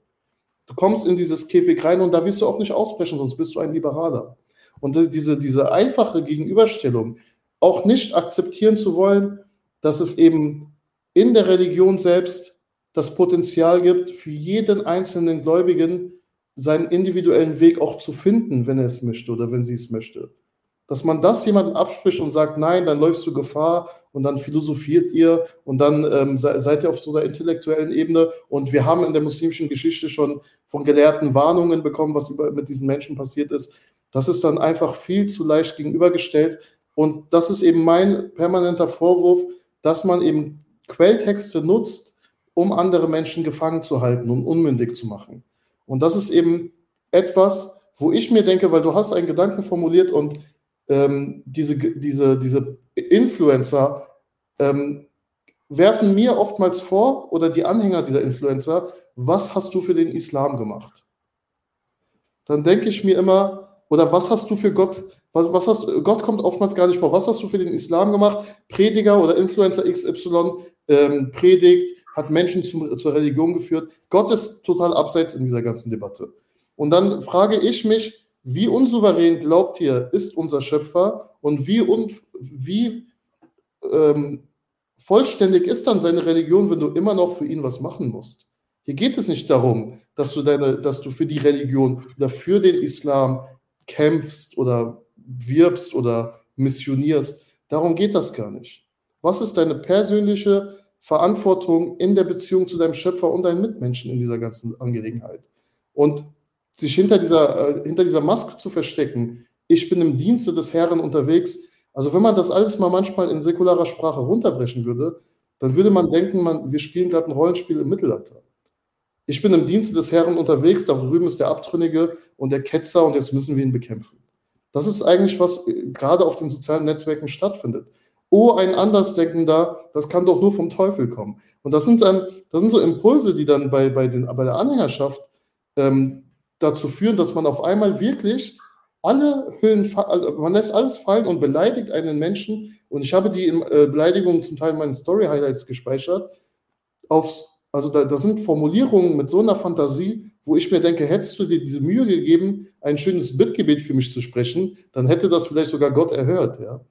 Du kommst in dieses Käfig rein und da wirst du auch nicht ausbrechen, sonst bist du ein Liberaler. Und diese, diese einfache Gegenüberstellung, auch nicht akzeptieren zu wollen, dass es eben in der Religion selbst das Potenzial gibt, für jeden einzelnen Gläubigen seinen individuellen Weg auch zu finden, wenn er es möchte oder wenn sie es möchte. Dass man das jemandem abspricht und sagt, nein, dann läufst du Gefahr und dann philosophiert ihr und dann ähm, seid ihr auf so einer intellektuellen Ebene. Und wir haben in der muslimischen Geschichte schon von Gelehrten Warnungen bekommen, was mit diesen Menschen passiert ist. Das ist dann einfach viel zu leicht gegenübergestellt, und das ist eben mein permanenter Vorwurf, dass man eben Quelltexte nutzt, um andere Menschen gefangen zu halten und unmündig zu machen. Und das ist eben etwas, wo ich mir denke, weil du hast einen Gedanken formuliert und ähm, diese, diese, diese Influencer ähm, werfen mir oftmals vor oder die Anhänger dieser Influencer, was hast du für den Islam gemacht? Dann denke ich mir immer, oder was hast du für Gott was, was hast, Gott kommt oftmals gar nicht vor. Was hast du für den Islam gemacht? Prediger oder Influencer XY ähm, predigt, hat Menschen zum, zur Religion geführt. Gott ist total abseits in dieser ganzen Debatte. Und dann frage ich mich, wie unsouverän glaubt ihr, ist unser Schöpfer und wie, un, wie ähm, vollständig ist dann seine Religion, wenn du immer noch für ihn was machen musst? Hier geht es nicht darum, dass du, deine, dass du für die Religion oder für den Islam kämpfst oder wirbst oder missionierst. Darum geht das gar nicht. Was ist deine persönliche Verantwortung in der Beziehung zu deinem Schöpfer und deinen Mitmenschen in dieser ganzen Angelegenheit? Und sich hinter dieser, äh, hinter dieser Maske zu verstecken, ich bin im Dienste des Herrn unterwegs. Also wenn man das alles mal manchmal in säkularer Sprache runterbrechen würde, dann würde man denken, man, wir spielen gerade ein Rollenspiel im Mittelalter. Ich bin im Dienste des Herrn unterwegs, da drüben ist der Abtrünnige und der Ketzer und jetzt müssen wir ihn bekämpfen. Das ist eigentlich, was äh, gerade auf den sozialen Netzwerken stattfindet. Oh, ein Andersdenkender, das kann doch nur vom Teufel kommen. Und das sind dann, das sind so Impulse, die dann bei, bei, den, bei der Anhängerschaft ähm, dazu führen, dass man auf einmal wirklich alle Hüllen, also man lässt alles fallen und beleidigt einen Menschen. Und ich habe die äh, Beleidigungen zum Teil in meinen Story-Highlights gespeichert. Aufs, also da, da sind Formulierungen mit so einer Fantasie, wo ich mir denke, hättest du dir diese Mühe gegeben, ein schönes Bittgebet für mich zu sprechen, dann hätte das vielleicht sogar Gott erhört, ja.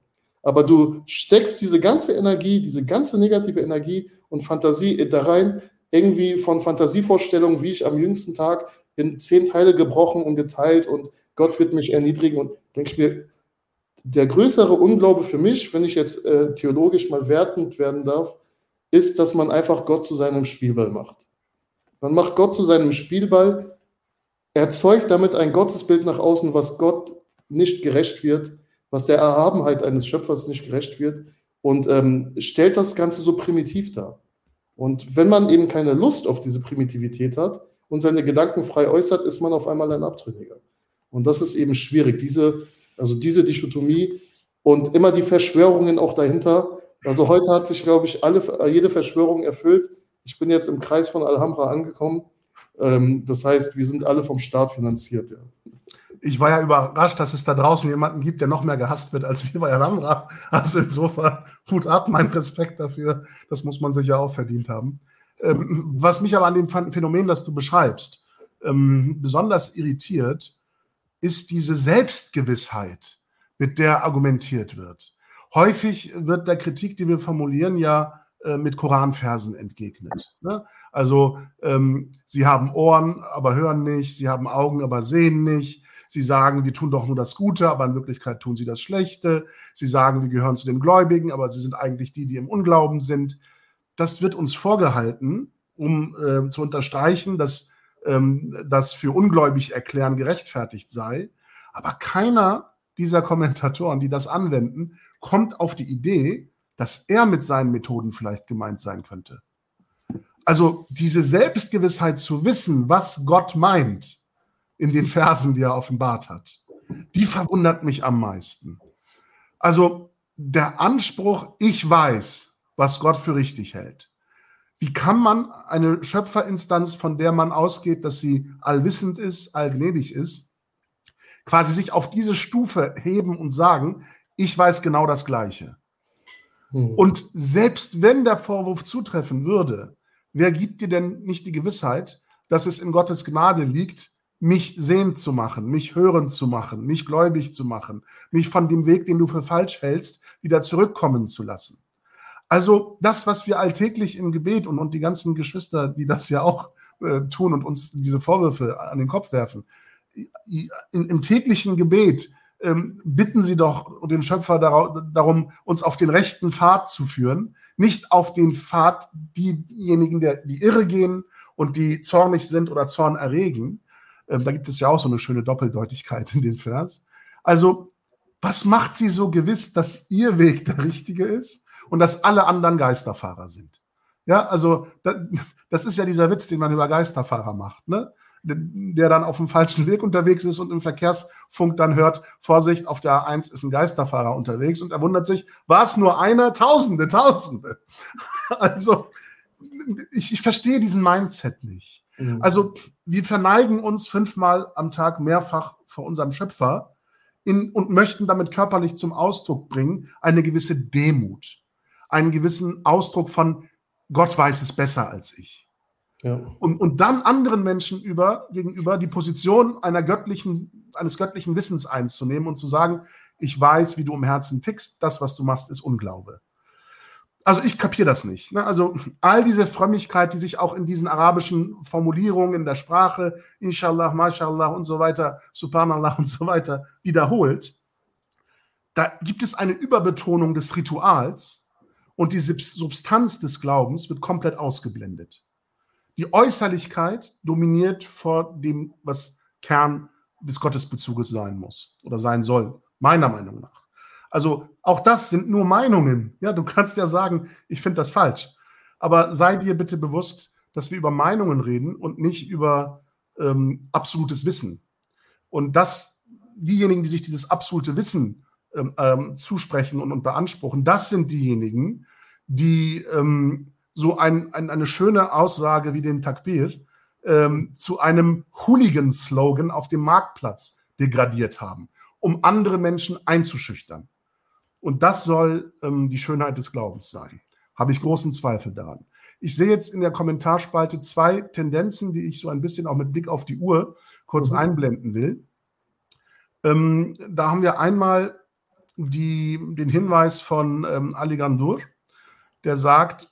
Aber du steckst diese ganze Energie, diese ganze negative Energie und Fantasie da rein, irgendwie von Fantasievorstellungen, wie ich am jüngsten Tag in zehn Teile gebrochen und geteilt und Gott wird mich erniedrigen und denke ich mir, der größere Unglaube für mich, wenn ich jetzt äh, theologisch mal wertend werden darf, ist, dass man einfach Gott zu seinem Spielball macht. Man macht Gott zu seinem Spielball, erzeugt damit ein Gottesbild nach außen, was Gott nicht gerecht wird, was der Erhabenheit eines Schöpfers nicht gerecht wird und ähm, stellt das Ganze so primitiv dar. Und wenn man eben keine Lust auf diese Primitivität hat und seine Gedanken frei äußert, ist man auf einmal ein Abtrünniger. Und das ist eben schwierig, diese, also diese Dichotomie und immer die Verschwörungen auch dahinter. Also heute hat sich, glaube ich, alle, jede Verschwörung erfüllt. Ich bin jetzt im Kreis von Alhambra angekommen. Ähm, das heißt, wir sind alle vom Staat finanziert. Ja.
Ich war ja überrascht, dass es da draußen jemanden gibt, der noch mehr gehasst wird als wir bei Alhambra. Also insofern, Hut ab, mein Respekt dafür. Das muss man sich ja auch verdient haben. Ähm, was mich aber an dem Phänomen, das du beschreibst, ähm, besonders irritiert, ist diese Selbstgewissheit, mit der argumentiert wird. Häufig wird der Kritik, die wir formulieren, ja äh, mit Koranversen entgegnet. Ne? Also ähm, sie haben Ohren, aber hören nicht, sie haben Augen, aber sehen nicht. Sie sagen, wir tun doch nur das Gute, aber in Wirklichkeit tun sie das Schlechte. Sie sagen, wir gehören zu den Gläubigen, aber sie sind eigentlich die, die im Unglauben sind das wird uns vorgehalten, um äh, zu unterstreichen, dass ähm, das für ungläubig erklären gerechtfertigt sei. Aber keiner dieser Kommentatoren, die das anwenden, kommt auf die Idee, dass er mit seinen Methoden vielleicht gemeint sein könnte. Also diese Selbstgewissheit zu wissen, was Gott meint in den Versen, die er offenbart hat, die verwundert mich am meisten. Also der Anspruch, ich weiß, was Gott für richtig hält. Wie kann man eine Schöpferinstanz, von der man ausgeht, dass sie allwissend ist, allgnädig ist, quasi sich auf diese Stufe heben und sagen, ich weiß genau das Gleiche. Hm. Und selbst wenn der Vorwurf zutreffen würde, wer gibt dir denn nicht die Gewissheit, dass es in Gottes Gnade liegt, mich sehend zu machen, mich hörend zu machen, mich gläubig zu machen, mich von dem Weg, den du für falsch hältst, wieder zurückkommen zu lassen? Also das, was wir alltäglich im Gebet und, und die ganzen Geschwister, die das ja auch äh, tun und uns diese Vorwürfe an den Kopf werfen, in, im täglichen Gebet ähm, bitten Sie doch den Schöpfer darum, uns auf den rechten Pfad zu führen, nicht auf den Pfad diejenigen, der, die irre gehen und die zornig sind oder Zorn erregen. Ähm, da gibt es ja auch so eine schöne Doppeldeutigkeit in dem Vers. Also, was macht Sie so gewiss, dass Ihr Weg der richtige ist? Und dass alle anderen Geisterfahrer sind. Ja, also das ist ja dieser Witz, den man über Geisterfahrer macht, ne? der dann auf dem falschen Weg unterwegs ist und im Verkehrsfunk dann hört, Vorsicht, auf der A1 ist ein Geisterfahrer unterwegs und er wundert sich, war es nur einer? Tausende, Tausende. Also ich, ich verstehe diesen Mindset nicht. Mhm. Also wir verneigen uns fünfmal am Tag mehrfach vor unserem Schöpfer in, und möchten damit körperlich zum Ausdruck bringen eine gewisse Demut einen gewissen Ausdruck von Gott weiß es besser als ich. Ja. Und, und dann anderen Menschen über, gegenüber die Position einer göttlichen, eines göttlichen Wissens einzunehmen und zu sagen, ich weiß, wie du im Herzen tickst, das, was du machst, ist Unglaube. Also ich kapiere das nicht. Ne? Also all diese Frömmigkeit, die sich auch in diesen arabischen Formulierungen in der Sprache, Inshallah, Mashallah und so weiter, Subhanallah und so weiter, wiederholt, da gibt es eine Überbetonung des Rituals, und die Substanz des Glaubens wird komplett ausgeblendet. Die Äußerlichkeit dominiert vor dem, was Kern des Gottesbezuges sein muss oder sein soll, meiner Meinung nach. Also auch das sind nur Meinungen. Ja, du kannst ja sagen, ich finde das falsch. Aber sei dir bitte bewusst, dass wir über Meinungen reden und nicht über ähm, absolutes Wissen. Und dass diejenigen, die sich dieses absolute Wissen ähm, ähm, zusprechen und, und, beanspruchen, das sind diejenigen, die ähm, so ein, ein, eine schöne Aussage wie den Takbir ähm, zu einem Hooligan-Slogan auf dem Marktplatz degradiert haben, um andere Menschen einzuschüchtern. Und das soll ähm, die Schönheit des Glaubens sein. Habe ich großen Zweifel daran. Ich sehe jetzt in der Kommentarspalte zwei Tendenzen, die ich so ein bisschen auch mit Blick auf die Uhr kurz mhm. einblenden will. Ähm, da haben wir einmal die, den Hinweis von ähm, Ali Gandur, der sagt,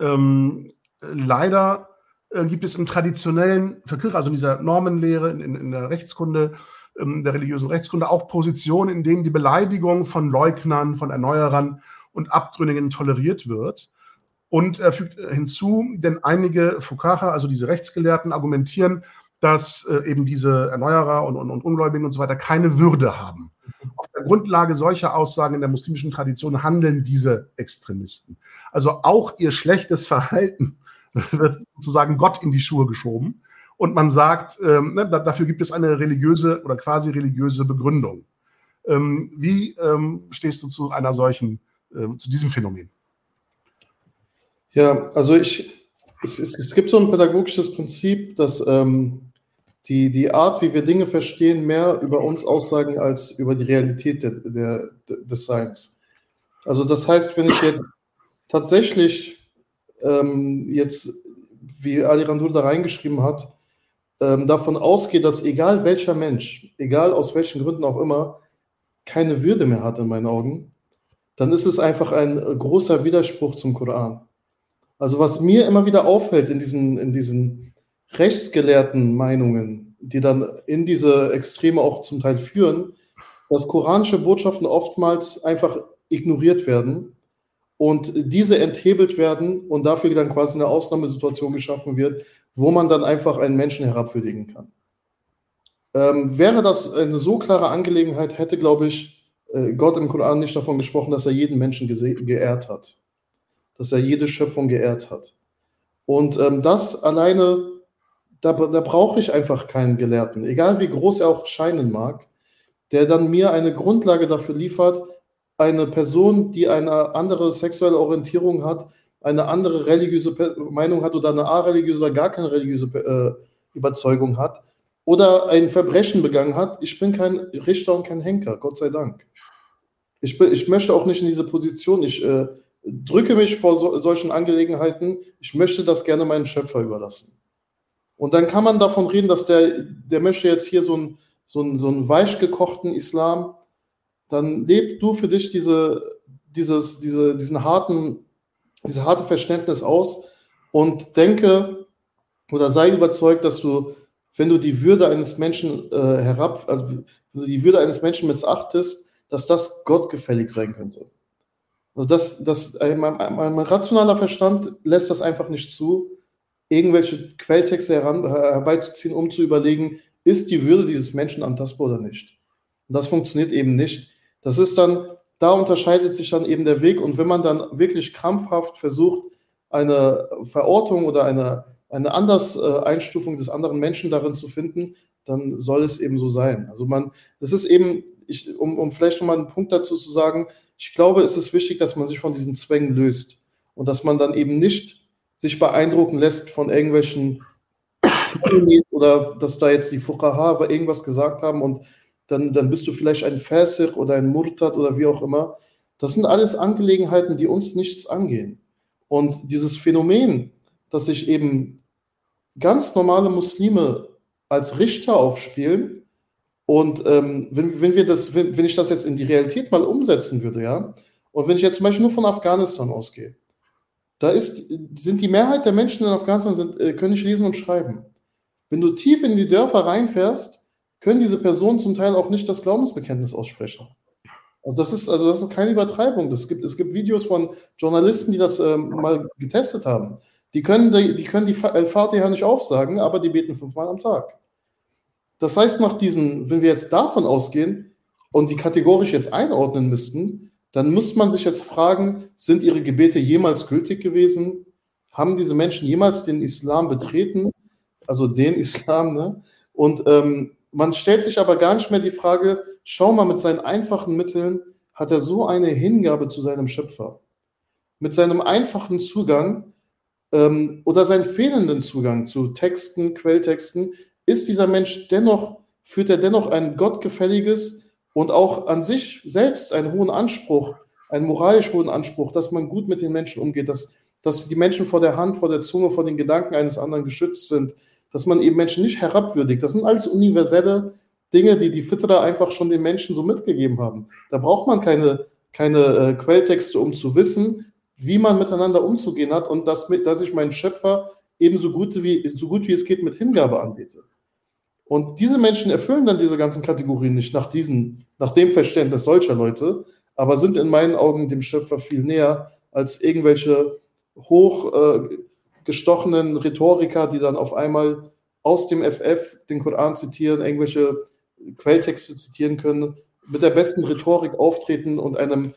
ähm, leider äh, gibt es im traditionellen Verkirch, also in dieser Normenlehre, in, in, in der Rechtskunde, ähm, der religiösen Rechtskunde, auch Positionen, in denen die Beleidigung von Leugnern, von Erneuerern und Abtrünnigen toleriert wird. Und er fügt hinzu, denn einige Fukaha, also diese Rechtsgelehrten, argumentieren, dass äh, eben diese Erneuerer und, und, und Ungläubigen und so weiter keine Würde haben. Auf der Grundlage solcher Aussagen in der muslimischen Tradition handeln diese Extremisten. Also auch ihr schlechtes Verhalten wird sozusagen Gott in die Schuhe geschoben. und man sagt, ähm, ne, dafür gibt es eine religiöse oder quasi religiöse Begründung. Ähm, wie ähm, stehst du zu einer solchen, äh, zu diesem Phänomen?
Ja, also ich, es, es, es gibt so ein pädagogisches Prinzip, dass ähm, die, die Art, wie wir Dinge verstehen, mehr über uns aussagen als über die Realität der, der, des Seins. Also das heißt, wenn ich jetzt tatsächlich ähm, jetzt, wie Ali Randur da reingeschrieben hat, ähm, davon ausgehe, dass egal welcher Mensch, egal aus welchen Gründen auch immer, keine Würde mehr hat in meinen Augen, dann ist es einfach ein großer Widerspruch zum Koran. Also was mir immer wieder auffällt in diesen, in diesen rechtsgelehrten Meinungen, die dann in diese Extreme auch zum Teil führen, dass koranische Botschaften oftmals einfach ignoriert werden und diese enthebelt werden und dafür dann quasi eine Ausnahmesituation geschaffen wird, wo man dann einfach einen Menschen herabwürdigen kann. Ähm, wäre das eine so klare Angelegenheit, hätte, glaube ich, äh, Gott im Koran nicht davon gesprochen, dass er jeden Menschen geehrt hat, dass er jede Schöpfung geehrt hat. Und ähm, das alleine, da, da brauche ich einfach keinen Gelehrten, egal wie groß er auch scheinen mag, der dann mir eine Grundlage dafür liefert, eine Person, die eine andere sexuelle Orientierung hat, eine andere religiöse Meinung hat oder eine areligiöse oder gar keine religiöse äh, Überzeugung hat oder ein Verbrechen begangen hat. Ich bin kein Richter und kein Henker, Gott sei Dank. Ich, bin, ich möchte auch nicht in diese Position. Ich äh, drücke mich vor so, solchen Angelegenheiten. Ich möchte das gerne meinen Schöpfer überlassen. Und dann kann man davon reden, dass der, der möchte jetzt hier so einen so einen, so einen weich gekochten Islam dann leb du für dich diese, dieses, diese, diesen harten, diese harte Verständnis aus und denke oder sei überzeugt, dass du, wenn du die Würde eines Menschen äh, herab, also die Würde eines Menschen missachtest, dass das gottgefällig sein könnte. Also das, das, mein, mein, mein rationaler Verstand lässt das einfach nicht zu, irgendwelche Quelltexte heran, herbeizuziehen, um zu überlegen, ist die Würde dieses Menschen antastbar oder nicht. Und das funktioniert eben nicht. Das ist dann, da unterscheidet sich dann eben der Weg. Und wenn man dann wirklich krampfhaft versucht, eine Verortung oder eine, eine Anders-Einstufung des anderen Menschen darin zu finden, dann soll es eben so sein. Also man, das ist eben, ich, um, um vielleicht nochmal einen Punkt dazu zu sagen, ich glaube, es ist wichtig, dass man sich von diesen Zwängen löst und dass man dann eben nicht sich beeindrucken lässt von irgendwelchen oder dass da jetzt die Fuqaha irgendwas gesagt haben und dann, dann bist du vielleicht ein Fasir oder ein Murtad oder wie auch immer. Das sind alles Angelegenheiten, die uns nichts angehen. Und dieses Phänomen, dass sich eben ganz normale Muslime als Richter aufspielen und ähm, wenn, wenn, wir das, wenn, wenn ich das jetzt in die Realität mal umsetzen würde, ja, und wenn ich jetzt zum Beispiel nur von Afghanistan ausgehe, da ist, sind die Mehrheit der Menschen in Afghanistan sind, äh, können nicht lesen und schreiben. Wenn du tief in die Dörfer reinfährst, können diese Personen zum Teil auch nicht das Glaubensbekenntnis aussprechen. Also das ist, also das ist keine Übertreibung. Das gibt, es gibt Videos von Journalisten, die das ähm, mal getestet haben. Die können die, die, können die Fatiha nicht aufsagen, aber die beten fünfmal am Tag. Das heißt, nach diesen, wenn wir jetzt davon ausgehen und die kategorisch jetzt einordnen müssten, dann muss man sich jetzt fragen, sind ihre Gebete jemals gültig gewesen? Haben diese Menschen jemals den Islam betreten? Also den Islam, ne? Und ähm, man stellt sich aber gar nicht mehr die Frage, schau mal, mit seinen einfachen Mitteln hat er so eine Hingabe zu seinem Schöpfer. Mit seinem einfachen Zugang ähm, oder seinen fehlenden Zugang zu Texten, Quelltexten, ist dieser Mensch dennoch, führt er dennoch ein gottgefälliges und auch an sich selbst einen hohen Anspruch, einen moralisch hohen Anspruch, dass man gut mit den Menschen umgeht, dass, dass die Menschen vor der Hand, vor der Zunge, vor den Gedanken eines anderen geschützt sind, dass man eben Menschen nicht herabwürdigt. Das sind alles universelle Dinge, die die Fitterer einfach schon den Menschen so mitgegeben haben. Da braucht man keine, keine äh, Quelltexte, um zu wissen, wie man miteinander umzugehen hat und dass, dass ich meinen Schöpfer eben so gut, wie, so gut wie es geht mit Hingabe anbete. Und diese Menschen erfüllen dann diese ganzen Kategorien nicht nach, diesen, nach dem Verständnis solcher Leute, aber sind in meinen Augen dem Schöpfer viel näher als irgendwelche hoch äh, Rhetoriker, die dann auf einmal aus dem FF den Koran zitieren, irgendwelche Quelltexte zitieren können, mit der besten Rhetorik auftreten und einem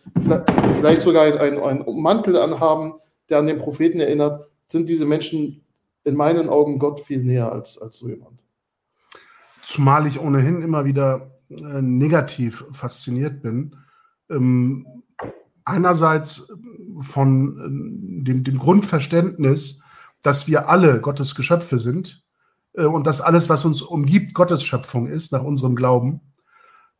vielleicht sogar einen, einen Mantel anhaben, der an den Propheten erinnert, sind diese Menschen in meinen Augen Gott viel näher als, als so jemand.
Zumal ich ohnehin immer wieder äh, negativ fasziniert bin. Ähm, einerseits von äh, dem, dem, Grundverständnis, dass wir alle Gottes Geschöpfe sind äh, und dass alles, was uns umgibt, Gottes Schöpfung ist, nach unserem Glauben.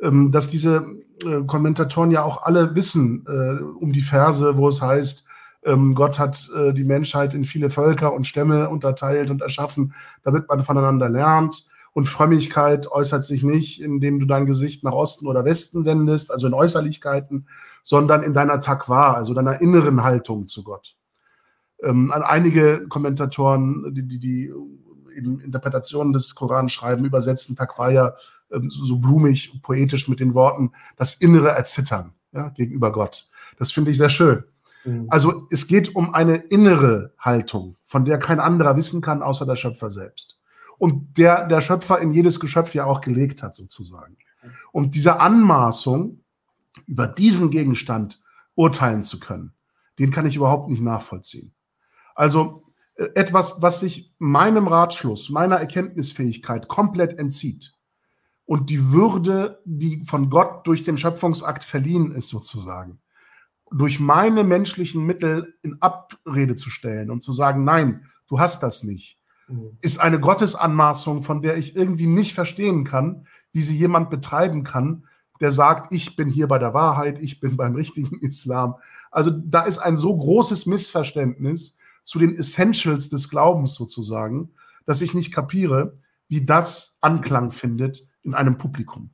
Ähm, dass diese äh, Kommentatoren ja auch alle wissen äh, um die Verse, wo es heißt, ähm, Gott hat äh, die Menschheit in viele Völker und Stämme unterteilt und erschaffen, damit man voneinander lernt. Und Frömmigkeit äußert sich nicht, indem du dein Gesicht nach Osten oder Westen wendest, also in Äußerlichkeiten, sondern in deiner Takwa, also deiner inneren Haltung zu Gott. Ähm, einige Kommentatoren, die, die, die eben Interpretationen des Koran schreiben, übersetzen Takwa ja ähm, so, so, blumig, poetisch mit den Worten, das innere Erzittern ja, gegenüber Gott. Das finde ich sehr schön. Mhm. Also es geht um eine innere Haltung, von der kein anderer wissen kann, außer der Schöpfer selbst und der der Schöpfer in jedes Geschöpf ja auch gelegt hat, sozusagen. Und diese Anmaßung, über diesen Gegenstand urteilen zu können, den kann ich überhaupt nicht nachvollziehen. Also äh, etwas, was sich meinem Ratschluss, meiner Erkenntnisfähigkeit komplett entzieht und die Würde, die von Gott durch den Schöpfungsakt verliehen ist, sozusagen, durch meine menschlichen Mittel in Abrede zu stellen und zu sagen, nein, du hast das nicht. Ist eine Gottesanmaßung, von der ich irgendwie nicht verstehen kann, wie sie jemand betreiben kann, der sagt, ich bin hier bei der Wahrheit, ich bin beim richtigen Islam. Also da ist ein so großes Missverständnis zu den Essentials des Glaubens sozusagen, dass ich nicht kapiere, wie das Anklang findet in einem Publikum.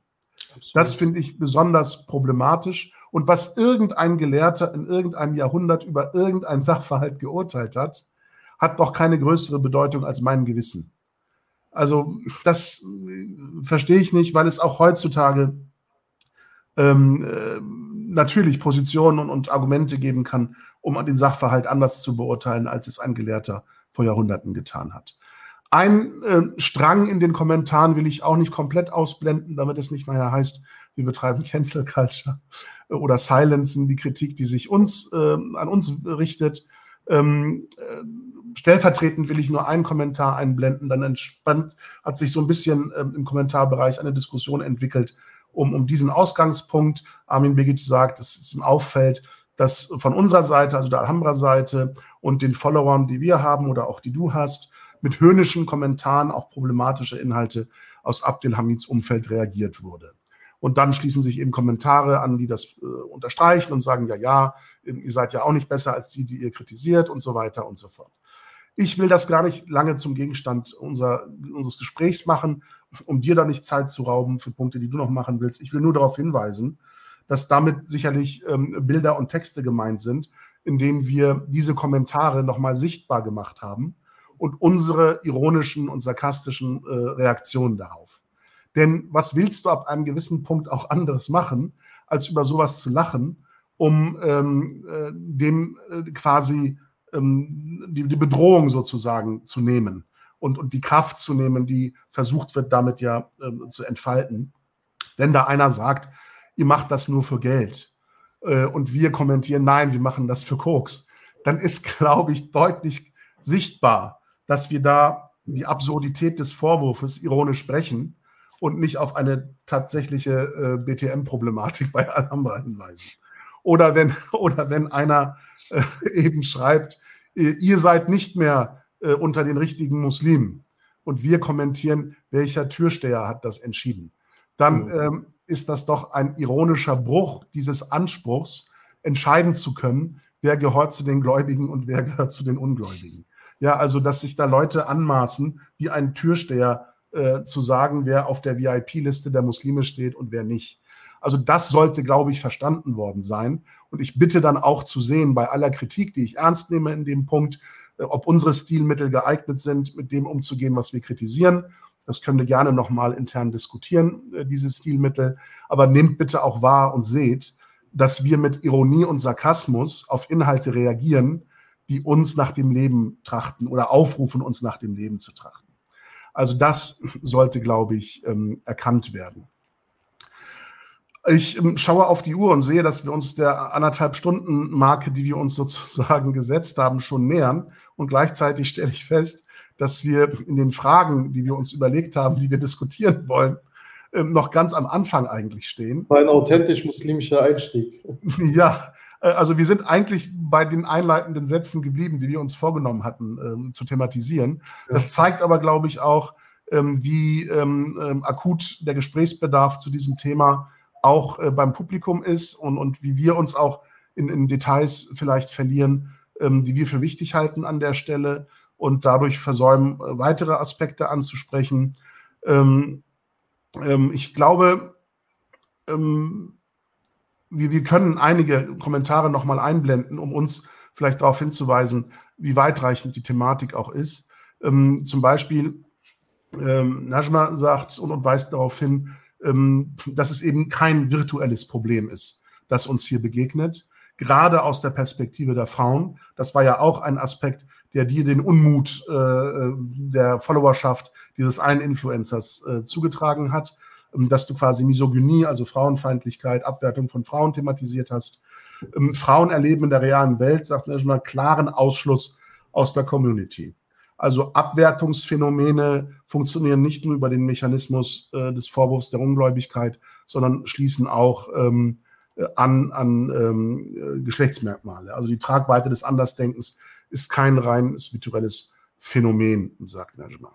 Absolut. Das finde ich besonders problematisch. Und was irgendein Gelehrter in irgendeinem Jahrhundert über irgendein Sachverhalt geurteilt hat, hat doch keine größere Bedeutung als mein Gewissen. Also das äh, verstehe ich nicht, weil es auch heutzutage ähm, äh, natürlich Positionen und, und, Argumente geben kann, um den Sachverhalt anders zu beurteilen, als es ein Gelehrter vor Jahrhunderten getan hat. Ein äh, Strang in den Kommentaren will ich auch nicht komplett ausblenden, damit es nicht nachher heißt, wir betreiben Cancel Culture oder silencen die Kritik, die sich uns äh, an uns richtet. Ähm, äh, stellvertretend will ich nur einen Kommentar einblenden. Dann entspannt hat sich so ein bisschen ähm, im Kommentarbereich eine Diskussion entwickelt um, um diesen Ausgangspunkt. Armin Begic sagt, es ihm auffällt, dass von unserer Seite, also der Alhambra-Seite und den Followern, die wir haben oder auch die du hast, mit höhnischen Kommentaren auf problematische Inhalte aus Abdelhamids Umfeld reagiert wurde. Und dann schließen sich eben Kommentare an, die das äh, unterstreichen und sagen, ja, ja, ihr seid ja auch nicht besser als die, die ihr kritisiert und so weiter und so fort. Ich will das gar nicht lange zum Gegenstand unser, unseres Gesprächs machen, um dir da nicht Zeit zu rauben für Punkte, die du noch machen willst. Ich will nur darauf hinweisen, dass damit sicherlich ähm, Bilder und Texte gemeint sind, in denen wir diese Kommentare nochmal sichtbar gemacht haben und unsere ironischen und sarkastischen äh, Reaktionen darauf. Denn was willst du ab einem gewissen Punkt auch anderes machen, als über sowas zu lachen, um ähm, äh, dem äh, quasi ähm, die, die, Bedrohung sozusagen zu nehmen und, und die Kraft zu nehmen, die versucht wird, damit ja ähm, zu entfalten. Wenn da einer sagt, ihr macht das nur für Geld äh, und wir kommentieren, nein, wir machen das für Koks, dann ist, glaube ich, deutlich sichtbar, dass wir da die Absurdität des Vorwurfs ironisch sprechen und nicht auf eine tatsächliche äh, BTM-Problematik bei Alhambra hinweisen. Oder wenn, oder wenn einer äh, eben schreibt, ihr seid nicht mehr äh, unter den richtigen Muslimen. Und wir kommentieren, welcher Türsteher hat das entschieden. Dann mhm. ähm, ist das doch ein ironischer Bruch dieses Anspruchs, entscheiden zu können, wer gehört zu den Gläubigen und wer gehört zu den Ungläubigen. Ja, also, dass sich da Leute anmaßen, wie ein Türsteher äh, zu sagen, wer auf der VIP-Liste der Muslime steht und wer nicht. Also das sollte, glaube ich, verstanden worden sein. Und ich bitte dann auch zu sehen, bei aller Kritik, die ich ernst nehme in dem Punkt, äh, ob unsere Stilmittel geeignet sind, mit dem umzugehen, was wir kritisieren. Das können wir gerne nochmal intern diskutieren, äh, diese Stilmittel. Aber nehmt bitte auch wahr und seht, dass wir mit Ironie und Sarkasmus auf Inhalte reagieren, die uns nach dem Leben trachten oder aufrufen, uns nach dem Leben zu trachten. Also das sollte, glaube ich, ähm, erkannt werden. Ich ähm, schaue auf die Uhr und sehe, dass wir uns der anderthalb Stunden Marke, die wir uns sozusagen gesetzt haben, schon nähern. Und gleichzeitig stelle ich fest, dass wir in den Fragen, die wir uns überlegt haben, die wir diskutieren wollen, ähm, noch ganz am Anfang eigentlich stehen.
Ein authentisch muslimischer Einstieg.
Ja, äh, also wir sind eigentlich bei den einleitenden Sätzen geblieben, die wir uns vorgenommen hatten ähm, zu thematisieren. Das zeigt aber, glaube ich, auch, wie akut der Gesprächsbedarf zu diesem Thema auch äh, beim Publikum ist und, und wie wir uns auch in, in Details vielleicht verlieren, ähm, die wir für wichtig halten an der Stelle und dadurch versäumen, äh, weitere Aspekte anzusprechen. Ähm, ähm, ich glaube, ähm, wir, wir können einige Kommentare nochmal einblenden, um uns vielleicht darauf hinzuweisen, wie weitreichend die Thematik auch ist. Ähm, zum Beispiel, ähm, Najma sagt und, und weist darauf hin, dass es eben kein virtuelles Problem ist, das uns hier begegnet, gerade aus der Perspektive der Frauen. Das war ja auch ein Aspekt, der dir den Unmut äh, der Followerschaft dieses einen Influencers äh, zugetragen hat, ähm, dass du quasi Misogynie, also Frauenfeindlichkeit, Abwertung von Frauen thematisiert hast. Ähm, Frauen erleben in der realen Welt, sagt man mal, klaren Ausschluss aus der Community. Also Abwertungsphänomene funktionieren nicht nur über den Mechanismus äh, des Vorwurfs der Ungläubigkeit, sondern schließen auch ähm, äh, an, an ähm, äh, Geschlechtsmerkmale. Also die Tragweite des Andersdenkens ist kein reines virtuelles Phänomen, sagt Najma.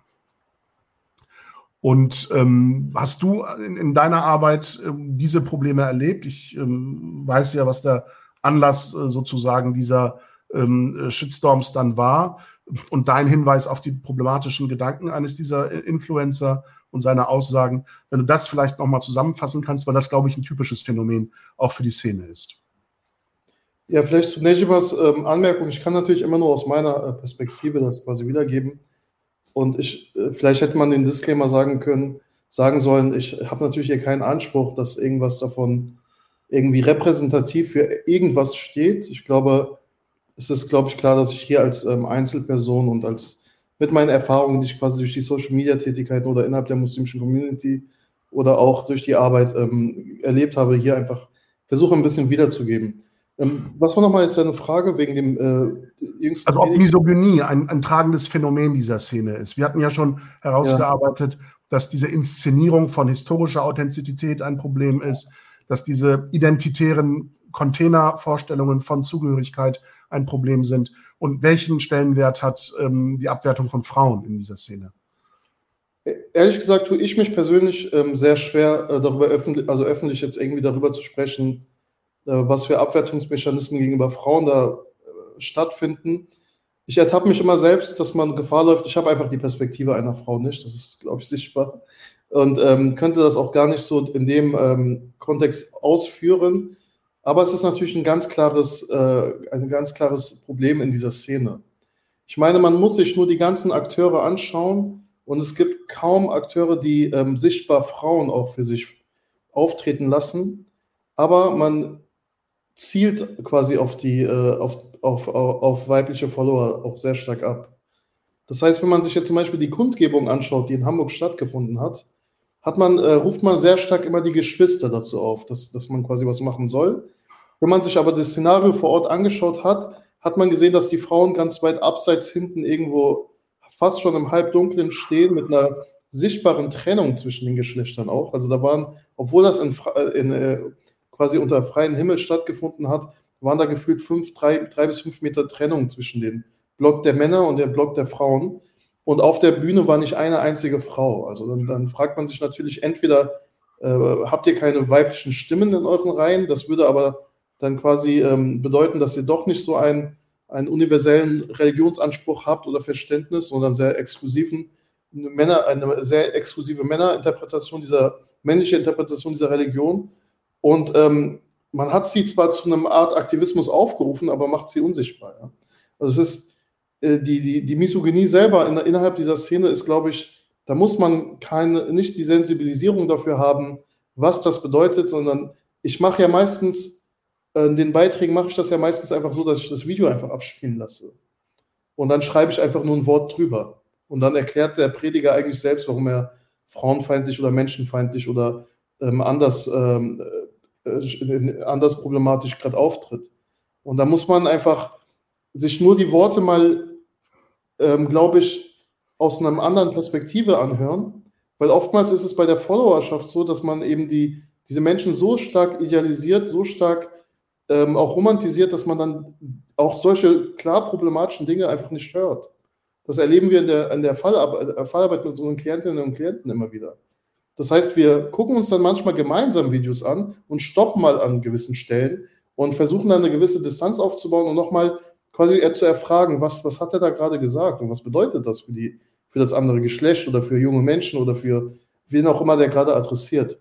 Und ähm, hast du in, in deiner Arbeit ähm, diese Probleme erlebt? Ich ähm, weiß ja, was der Anlass äh, sozusagen dieser ähm, Shitstorms dann war. Und dein Hinweis auf die problematischen Gedanken eines dieser Influencer und seine Aussagen, wenn du das vielleicht nochmal zusammenfassen kannst, weil das, glaube ich, ein typisches Phänomen auch für die Szene ist.
Ja, vielleicht zu Nejibas ähm, Anmerkung. Ich kann natürlich immer nur aus meiner äh, Perspektive das quasi wiedergeben. Und ich, äh, vielleicht hätte man den Disclaimer sagen können, sagen sollen, ich habe natürlich hier keinen Anspruch, dass irgendwas davon irgendwie repräsentativ für irgendwas steht. Ich glaube, es ist, glaube ich, klar, dass ich hier als ähm, Einzelperson und als mit meinen Erfahrungen, die ich quasi durch die Social Media Tätigkeiten oder innerhalb der muslimischen Community oder auch durch die Arbeit ähm, erlebt habe, hier einfach versuche ein bisschen wiederzugeben. Ähm, was war nochmal jetzt deine Frage wegen dem äh,
jüngsten? Also ob Misogynie ein, ein, tragendes Phänomen dieser Szene ist. Wir hatten ja schon herausgearbeitet, ja. dass diese Inszenierung von historischer Authentizität ein Problem ist, dass diese identitären Containervorstellungen von Zugehörigkeit ein Problem sind. Und welchen Stellenwert hat ähm, die Abwertung von Frauen in dieser Szene?
E-, ehrlich gesagt tue ich mich persönlich ähm, sehr schwer, äh, darüber öffentlich, also öffentlich jetzt irgendwie darüber zu sprechen, äh, was für Abwertungsmechanismen gegenüber Frauen da äh, stattfinden. Ich ertappe mich immer selbst, dass man Gefahr läuft. Ich habe einfach die Perspektive einer Frau nicht. Das ist, glaube ich, sichtbar. Und ähm, könnte das auch gar nicht so in dem ähm, Kontext ausführen. Aber es ist natürlich ein ganz klares, äh, ein ganz klares Problem in dieser Szene. Ich meine, man muss sich nur die ganzen Akteure anschauen und es gibt kaum Akteure, die ähm, sichtbar Frauen auch für sich auftreten lassen. Aber man zielt quasi auf die, äh, auf, auf, auf weibliche Follower auch sehr stark ab. Das heißt, wenn man sich jetzt zum Beispiel die Kundgebung anschaut, die in Hamburg stattgefunden hat, hat man, äh, ruft man sehr stark immer die Geschwister dazu auf, dass, dass man quasi was machen soll. Wenn man sich aber das Szenario vor Ort angeschaut hat, hat man gesehen, dass die Frauen ganz weit abseits hinten irgendwo fast schon im Halbdunklen stehen mit einer sichtbaren Trennung zwischen den Geschlechtern auch. Also da waren, obwohl das in, in, äh, quasi unter freiem Himmel stattgefunden hat, waren da gefühlt fünf, drei, drei bis fünf Meter Trennung zwischen dem Block der Männer und dem Block der Frauen. Und auf der Bühne war nicht eine einzige Frau. Also dann, dann fragt man sich natürlich entweder, äh, habt ihr keine weiblichen Stimmen in euren Reihen? Das würde aber dann quasi ähm, bedeuten, dass ihr doch nicht so einen, einen universellen Religionsanspruch habt oder Verständnis, sondern sehr exklusiven Männer, eine sehr exklusive Männerinterpretation dieser, männliche Interpretation dieser Religion. Und ähm, man hat sie zwar zu einer Art Aktivismus aufgerufen, aber macht sie unsichtbar. Ja? Also es ist die, die, die Misogynie selber in, innerhalb dieser Szene ist, glaube ich, da muss man keine, nicht die Sensibilisierung dafür haben, was das bedeutet, sondern ich mache ja meistens, äh, in den Beiträgen mache ich das ja meistens einfach so, dass ich das Video einfach abspielen lasse. Und dann schreibe ich einfach nur ein Wort drüber. Und dann erklärt der Prediger eigentlich selbst, warum er frauenfeindlich oder menschenfeindlich oder ähm, anders ähm, äh, anders problematisch gerade auftritt. Und da muss man einfach sich nur die Worte mal, ähm, glaube ich, aus einer anderen Perspektive anhören, weil oftmals ist es bei der Followerschaft so, dass man eben die, diese Menschen so stark idealisiert, so stark ähm, auch romantisiert, dass man dann auch solche klar problematischen Dinge einfach nicht hört. Das erleben wir in der, in der Fallarbeit, äh, Fallarbeit mit unseren Klientinnen und Klienten immer wieder. Das heißt, wir gucken uns dann manchmal gemeinsam Videos an und stoppen mal an gewissen Stellen und versuchen dann eine gewisse Distanz aufzubauen und nochmal quasi zu erfragen, was, was hat er da gerade gesagt und was bedeutet das für, die, für das andere Geschlecht oder für junge Menschen oder für wen auch immer der gerade adressiert.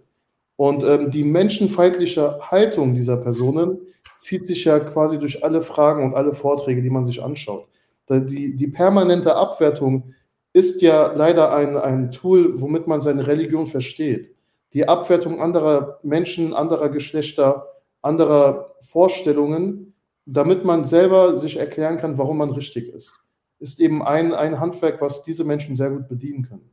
Und ähm, die menschenfeindliche Haltung dieser Personen zieht sich ja quasi durch alle Fragen und alle Vorträge, die man sich anschaut. Die, die permanente Abwertung ist ja leider ein, ein Tool, womit man seine Religion versteht. Die Abwertung anderer Menschen, anderer Geschlechter, anderer Vorstellungen, damit man selber sich erklären kann, warum man richtig ist, ist eben ein, ein Handwerk, was diese Menschen sehr gut bedienen können.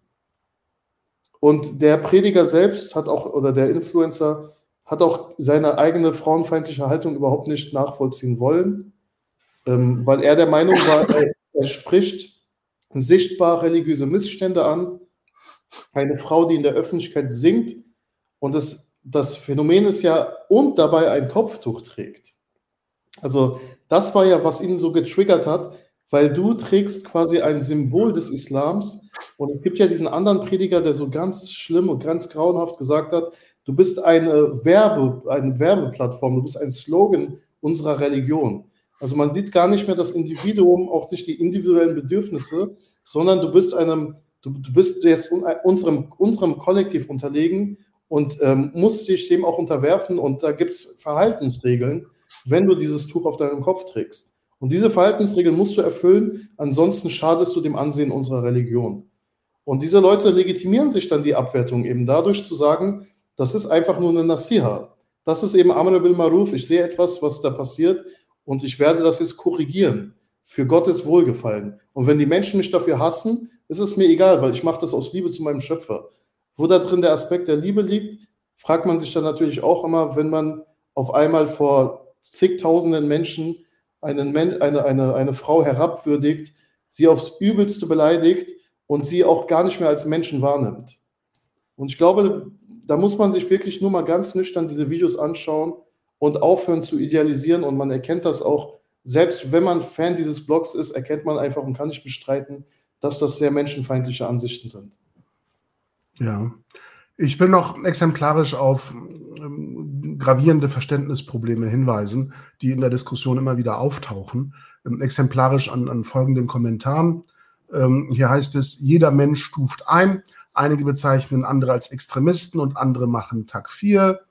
Und der Prediger selbst hat auch, oder der Influencer, hat auch seine eigene frauenfeindliche Haltung überhaupt nicht nachvollziehen wollen, ähm, weil er der Meinung war, er, spricht sichtbar religiöse Missstände an. Eine Frau, die in der Öffentlichkeit singt und das, das Phänomen ist ja, und dabei ein Kopftuch trägt. Also das war ja, was ihn so getriggert hat, weil du trägst quasi ein Symbol des Islams und es gibt ja diesen anderen Prediger, der so ganz schlimm und ganz grauenhaft gesagt hat, Du bist eine Werbe, eine Werbeplattform, du bist ein Slogan unserer Religion. Also man sieht gar nicht mehr das Individuum, auch nicht die individuellen Bedürfnisse, sondern du bist einem, du, du bist jetzt unserem, unserem Kollektiv unterlegen und ähm, musst dich dem auch unterwerfen. Und da gibt es Verhaltensregeln, wenn du dieses Tuch auf deinem Kopf trägst. Und diese Verhaltensregeln musst du erfüllen, ansonsten schadest du dem Ansehen unserer Religion. Und diese Leute legitimieren sich dann die Abwertung eben dadurch zu sagen, das ist einfach nur eine Nasiha. Das ist eben Amr bil Maruf. Ich sehe etwas, was da passiert und ich werde das jetzt korrigieren für Gottes Wohlgefallen. Und wenn die Menschen mich dafür hassen, ist es mir egal, weil ich mache das aus Liebe zu meinem Schöpfer. Wo da drin der Aspekt der Liebe liegt, fragt man sich dann natürlich auch immer, wenn man auf einmal vor zigtausenden Menschen einen, eine, eine, eine Frau herabwürdigt, sie aufs Übelste beleidigt und sie auch gar nicht mehr als Menschen wahrnimmt. Und ich glaube, da muss man sich wirklich nur mal ganz nüchtern diese Videos anschauen und aufhören zu idealisieren. Und man erkennt das auch, selbst wenn man Fan dieses Blogs ist, erkennt man einfach und kann nicht bestreiten, dass das sehr menschenfeindliche Ansichten sind.
Ja, ich will noch exemplarisch auf ähm, gravierende Verständnisprobleme hinweisen, die in der Diskussion immer wieder auftauchen. Ähm, exemplarisch an, an folgenden Kommentaren. Ähm, hier heißt es, jeder Mensch stuft ein, Einige bezeichnen andere als Extremisten und andere machen Tag 4.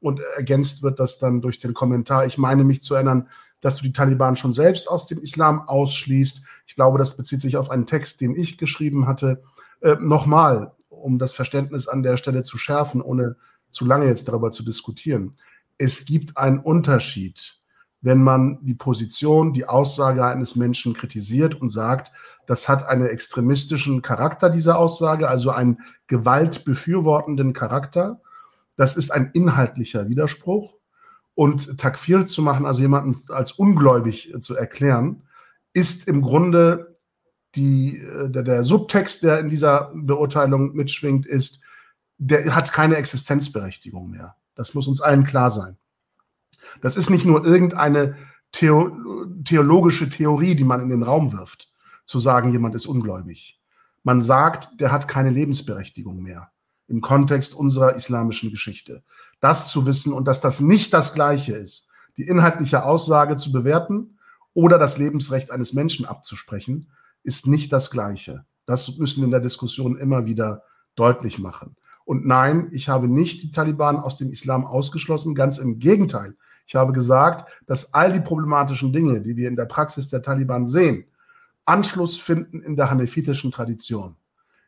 Und ergänzt wird das dann durch den Kommentar. Ich meine mich zu erinnern, dass du die Taliban schon selbst aus dem Islam ausschließt. Ich glaube, das bezieht sich auf einen Text, den ich geschrieben hatte. Äh, Nochmal, um das Verständnis an der Stelle zu schärfen, ohne zu lange jetzt darüber zu diskutieren. Es gibt einen Unterschied wenn man die Position, die Aussage eines Menschen kritisiert und sagt, das hat einen extremistischen Charakter, diese Aussage, also einen gewaltbefürwortenden Charakter. Das ist ein inhaltlicher Widerspruch. Und Takfir zu machen, also jemanden als ungläubig zu erklären, ist im Grunde die, äh, der, der Subtext, der in dieser Beurteilung mitschwingt, ist, der hat keine Existenzberechtigung mehr. Das muss uns allen klar sein. Das ist nicht nur irgendeine Theo theologische Theorie, die man in den Raum wirft, zu sagen, jemand ist ungläubig. Man sagt, der hat keine Lebensberechtigung mehr im Kontext unserer islamischen Geschichte. Das zu wissen und dass das nicht das Gleiche ist, die inhaltliche Aussage zu bewerten oder das Lebensrecht eines Menschen abzusprechen, ist nicht das Gleiche. Das müssen wir in der Diskussion immer wieder deutlich machen. Und nein, ich habe nicht die Taliban aus dem Islam ausgeschlossen, ganz im Gegenteil. Ich habe gesagt, dass all die problematischen Dinge, die wir in der Praxis der Taliban sehen, Anschluss finden in der hanefitischen Tradition.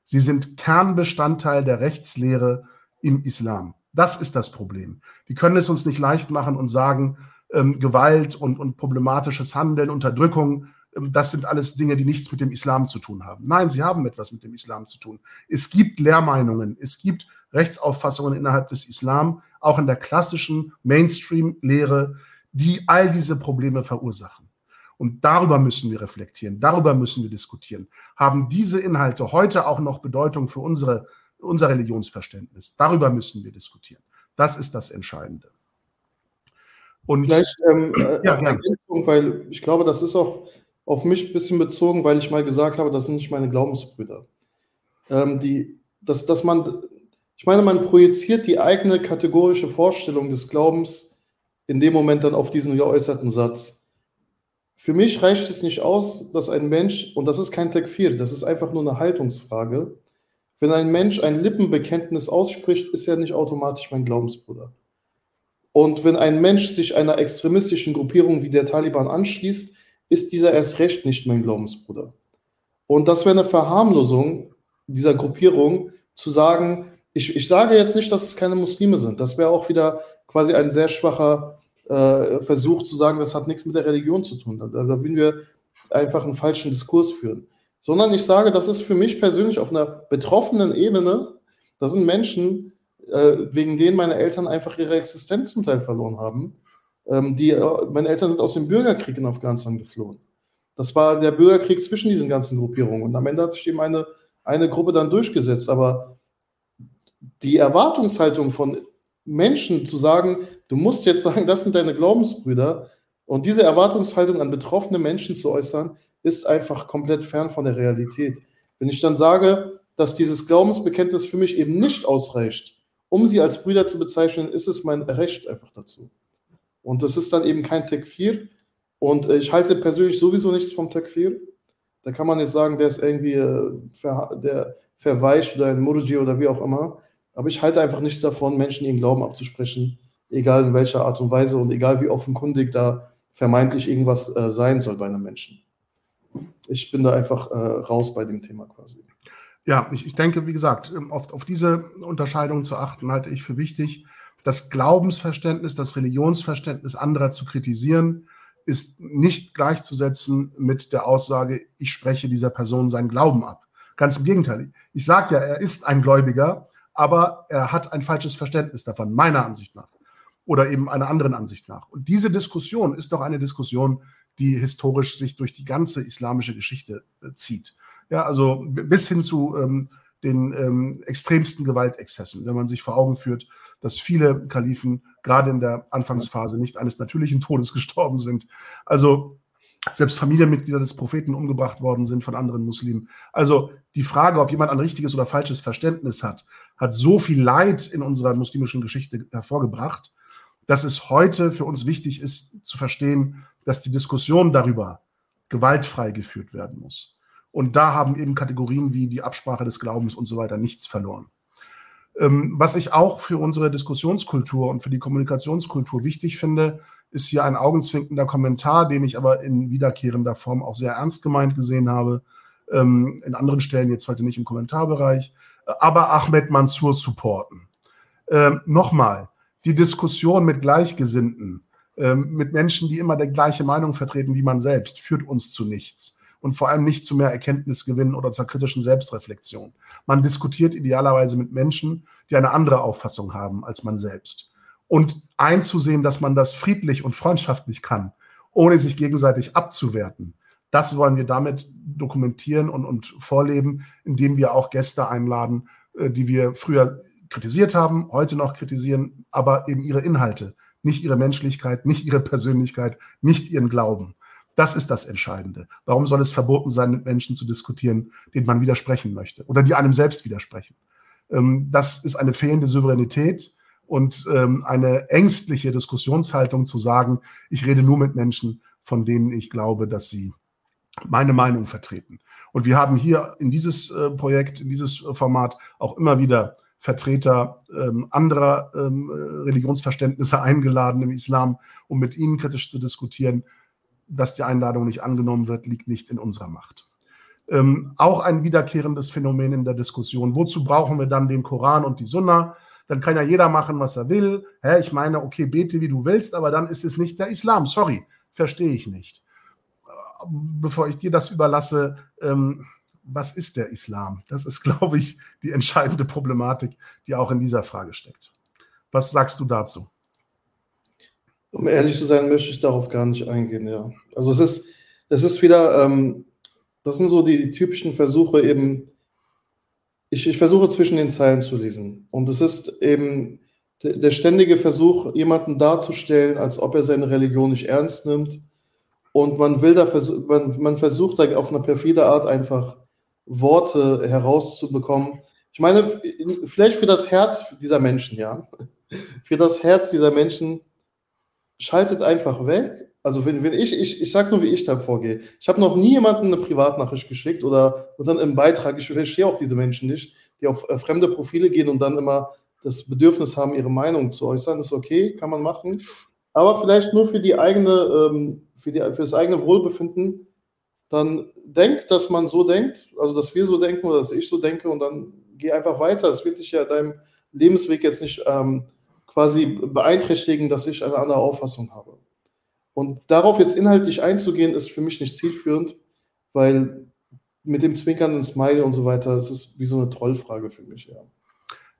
Sie sind Kernbestandteil der Rechtslehre im Islam. Das ist das Problem. Wir können es uns nicht leicht machen und sagen, ähm, Gewalt und, und problematisches Handeln, Unterdrückung, das sind alles Dinge, die nichts mit dem Islam zu tun haben. Nein, sie haben etwas mit dem Islam zu tun. Es gibt Lehrmeinungen, es gibt Rechtsauffassungen innerhalb des Islam, auch in der klassischen Mainstream-Lehre, die all diese Probleme verursachen. Und darüber müssen wir reflektieren, darüber müssen wir diskutieren. Haben diese Inhalte heute auch noch Bedeutung für unsere, unser Religionsverständnis? Darüber müssen wir diskutieren. Das ist das Entscheidende.
Und Vielleicht ähm, äh, ja, weil ich glaube, das ist auch auf mich ein bisschen bezogen, weil ich mal gesagt habe, das sind nicht meine Glaubensbrüder. Ähm, die, dass, dass man, ich meine, man projiziert die eigene kategorische Vorstellung des Glaubens in dem Moment dann auf diesen geäußerten Satz. Für mich reicht es nicht aus, dass ein Mensch, und das ist kein Tekfir, das ist einfach nur eine Haltungsfrage, wenn ein Mensch ein Lippenbekenntnis ausspricht, ist er nicht automatisch mein Glaubensbruder. Und wenn ein Mensch sich einer extremistischen Gruppierung wie der Taliban anschließt, ist dieser erst recht nicht mein Glaubensbruder. Und das wäre eine Verharmlosung dieser Gruppierung, zu sagen, ich, ich sage jetzt nicht, dass es keine Muslime sind. Das wäre auch wieder quasi ein sehr schwacher äh, Versuch zu sagen, das hat nichts mit der Religion zu tun. Da, da würden wir einfach einen falschen Diskurs führen. Sondern ich sage, das ist für mich persönlich auf einer betroffenen Ebene, das sind Menschen, äh, wegen denen meine Eltern einfach ihre Existenz zum Teil verloren haben. Ähm, die, äh, meine Eltern sind aus dem Bürgerkrieg in Afghanistan geflohen. Das war der Bürgerkrieg zwischen diesen ganzen Gruppierungen. Und am Ende hat sich eben eine, eine Gruppe dann durchgesetzt. Aber die Erwartungshaltung von Menschen zu sagen, du musst jetzt sagen, das sind deine Glaubensbrüder, und diese Erwartungshaltung an betroffene Menschen zu äußern, ist einfach komplett fern von der Realität. Wenn ich dann sage, dass dieses Glaubensbekenntnis für mich eben nicht ausreicht, um sie als Brüder zu bezeichnen, ist es mein Recht einfach dazu. Und das ist dann eben kein Tekfir. Und äh, ich halte persönlich sowieso nichts vom Tekfir. Da kann man jetzt sagen, der ist irgendwie äh, ver, der verweicht oder ein Murji oder wie auch immer. Aber ich halte einfach nichts davon, Menschen ihren Glauben abzusprechen, egal in welcher Art und Weise und egal wie offenkundig da vermeintlich irgendwas äh, sein soll bei einem Menschen. Ich bin da einfach äh, raus bei dem Thema quasi.
Ja, ich, ich denke, wie gesagt, ähm, auf, auf diese Unterscheidung zu achten, halte ich für wichtig. Das Glaubensverständnis, das Religionsverständnis anderer zu kritisieren, ist nicht gleichzusetzen mit der Aussage, ich spreche dieser Person seinen Glauben ab. Ganz im Gegenteil. Ich sage ja, er ist ein Gläubiger, aber er hat ein falsches Verständnis davon, meiner Ansicht nach. Oder eben einer anderen Ansicht nach. Und diese Diskussion ist doch eine Diskussion, die historisch sich durch die ganze islamische Geschichte äh, zieht. Ja, also bis hin zu ähm, den ähm, extremsten Gewaltexzessen, wenn man sich vor Augen führt, dass viele Kalifen gerade in der Anfangsphase nicht eines natürlichen Todes gestorben sind. Also selbst Familienmitglieder des Propheten umgebracht worden sind von anderen Muslimen. Also die Frage, ob jemand ein richtiges oder falsches Verständnis hat, hat so viel Leid in unserer muslimischen Geschichte hervorgebracht, dass es heute für uns wichtig ist zu verstehen, dass die Diskussion darüber gewaltfrei geführt werden muss. Und da haben eben Kategorien wie die Absprache des Glaubens und so weiter nichts verloren. Ähm, was ich auch für unsere Diskussionskultur und für die Kommunikationskultur wichtig finde, ist hier ein augenzwinkender Kommentar, den ich aber in wiederkehrender Form auch sehr ernst gemeint gesehen habe. Ähm, in anderen Stellen jetzt heute nicht im Kommentarbereich. Aber Ahmed Mansour supporten. Ähm, Nochmal, die Diskussion mit Gleichgesinnten mit Menschen, die immer die gleiche Meinung vertreten wie man selbst, führt uns zu nichts und vor allem nicht zu mehr Erkenntnisgewinn oder zur kritischen Selbstreflexion. Man diskutiert idealerweise mit Menschen, die eine andere Auffassung haben als man selbst. Und einzusehen, dass man das friedlich und freundschaftlich kann, ohne sich gegenseitig abzuwerten, das wollen wir damit dokumentieren und, und vorleben, indem wir auch Gäste einladen, äh, die wir früher kritisiert haben, heute noch kritisieren, aber eben ihre Inhalte nicht ihre Menschlichkeit, nicht ihre Persönlichkeit, nicht ihren Glauben. Das ist das Entscheidende. Warum soll es verboten sein, mit Menschen zu diskutieren, denen man widersprechen möchte oder die einem selbst widersprechen? Ähm, das ist eine fehlende Souveränität und ähm, eine ängstliche Diskussionshaltung zu sagen, ich rede nur mit Menschen, von denen ich glaube, dass sie meine Meinung vertreten. Und wir haben hier in dieses äh, Projekt, in dieses Format auch immer wieder Vertreter ähm, anderer ähm, Religionsverständnisse eingeladen im Islam, um mit ihnen kritisch zu diskutieren. Dass die Einladung nicht angenommen wird, liegt nicht in unserer Macht. Ähm, auch ein wiederkehrendes Phänomen in der Diskussion. Wozu brauchen wir dann den Koran und die Sunna? Dann kann ja jeder machen, was er will. Hä, ich meine, okay, bete wie du willst, aber dann ist es nicht der Islam. Sorry, verstehe ich nicht. Bevor ich dir das überlasse, ähm, was ist der Islam? Das ist, glaube ich, die entscheidende Problematik, die auch in dieser Frage steckt. Was sagst du dazu?
Um ehrlich zu sein, möchte ich darauf gar nicht eingehen, ja. Also es ist, es ist wieder, ähm, das sind so die, typischen Versuche eben, ich, ich, versuche zwischen den Zeilen zu lesen. Und es ist eben der, der ständige Versuch, jemanden darzustellen, als ob er seine Religion nicht ernst nimmt. Und man will da, man, man versucht da auf eine perfide Art einfach Worte herauszubekommen. Ich meine, vielleicht für das Herz dieser Menschen, ja. Für das Herz dieser Menschen schaltet einfach weg. Also wenn, wenn ich, ich, ich sag nur, wie ich da vorgehe. Ich habe noch nie jemandem eine Privatnachricht geschickt oder und dann im Beitrag, ich verstehe auch diese Menschen nicht, die auf äh, fremde Profile gehen und dann immer das Bedürfnis haben, ihre Meinung zu äußern. Ist okay, kann man machen. Aber vielleicht nur für die eigene, ähm, für, die, für das eigene Wohlbefinden, dann denk, dass man so denkt, also dass wir so denken oder dass ich so denke und dann geh einfach weiter. Es wird dich ja deinem Lebensweg jetzt nicht ähm, quasi beeinträchtigen, dass ich eine andere Auffassung habe. Und darauf jetzt inhaltlich einzugehen, ist für mich nicht zielführend, weil mit dem zwinkernden Smiley und so weiter, das ist wie so eine Trollfrage für mich, ja.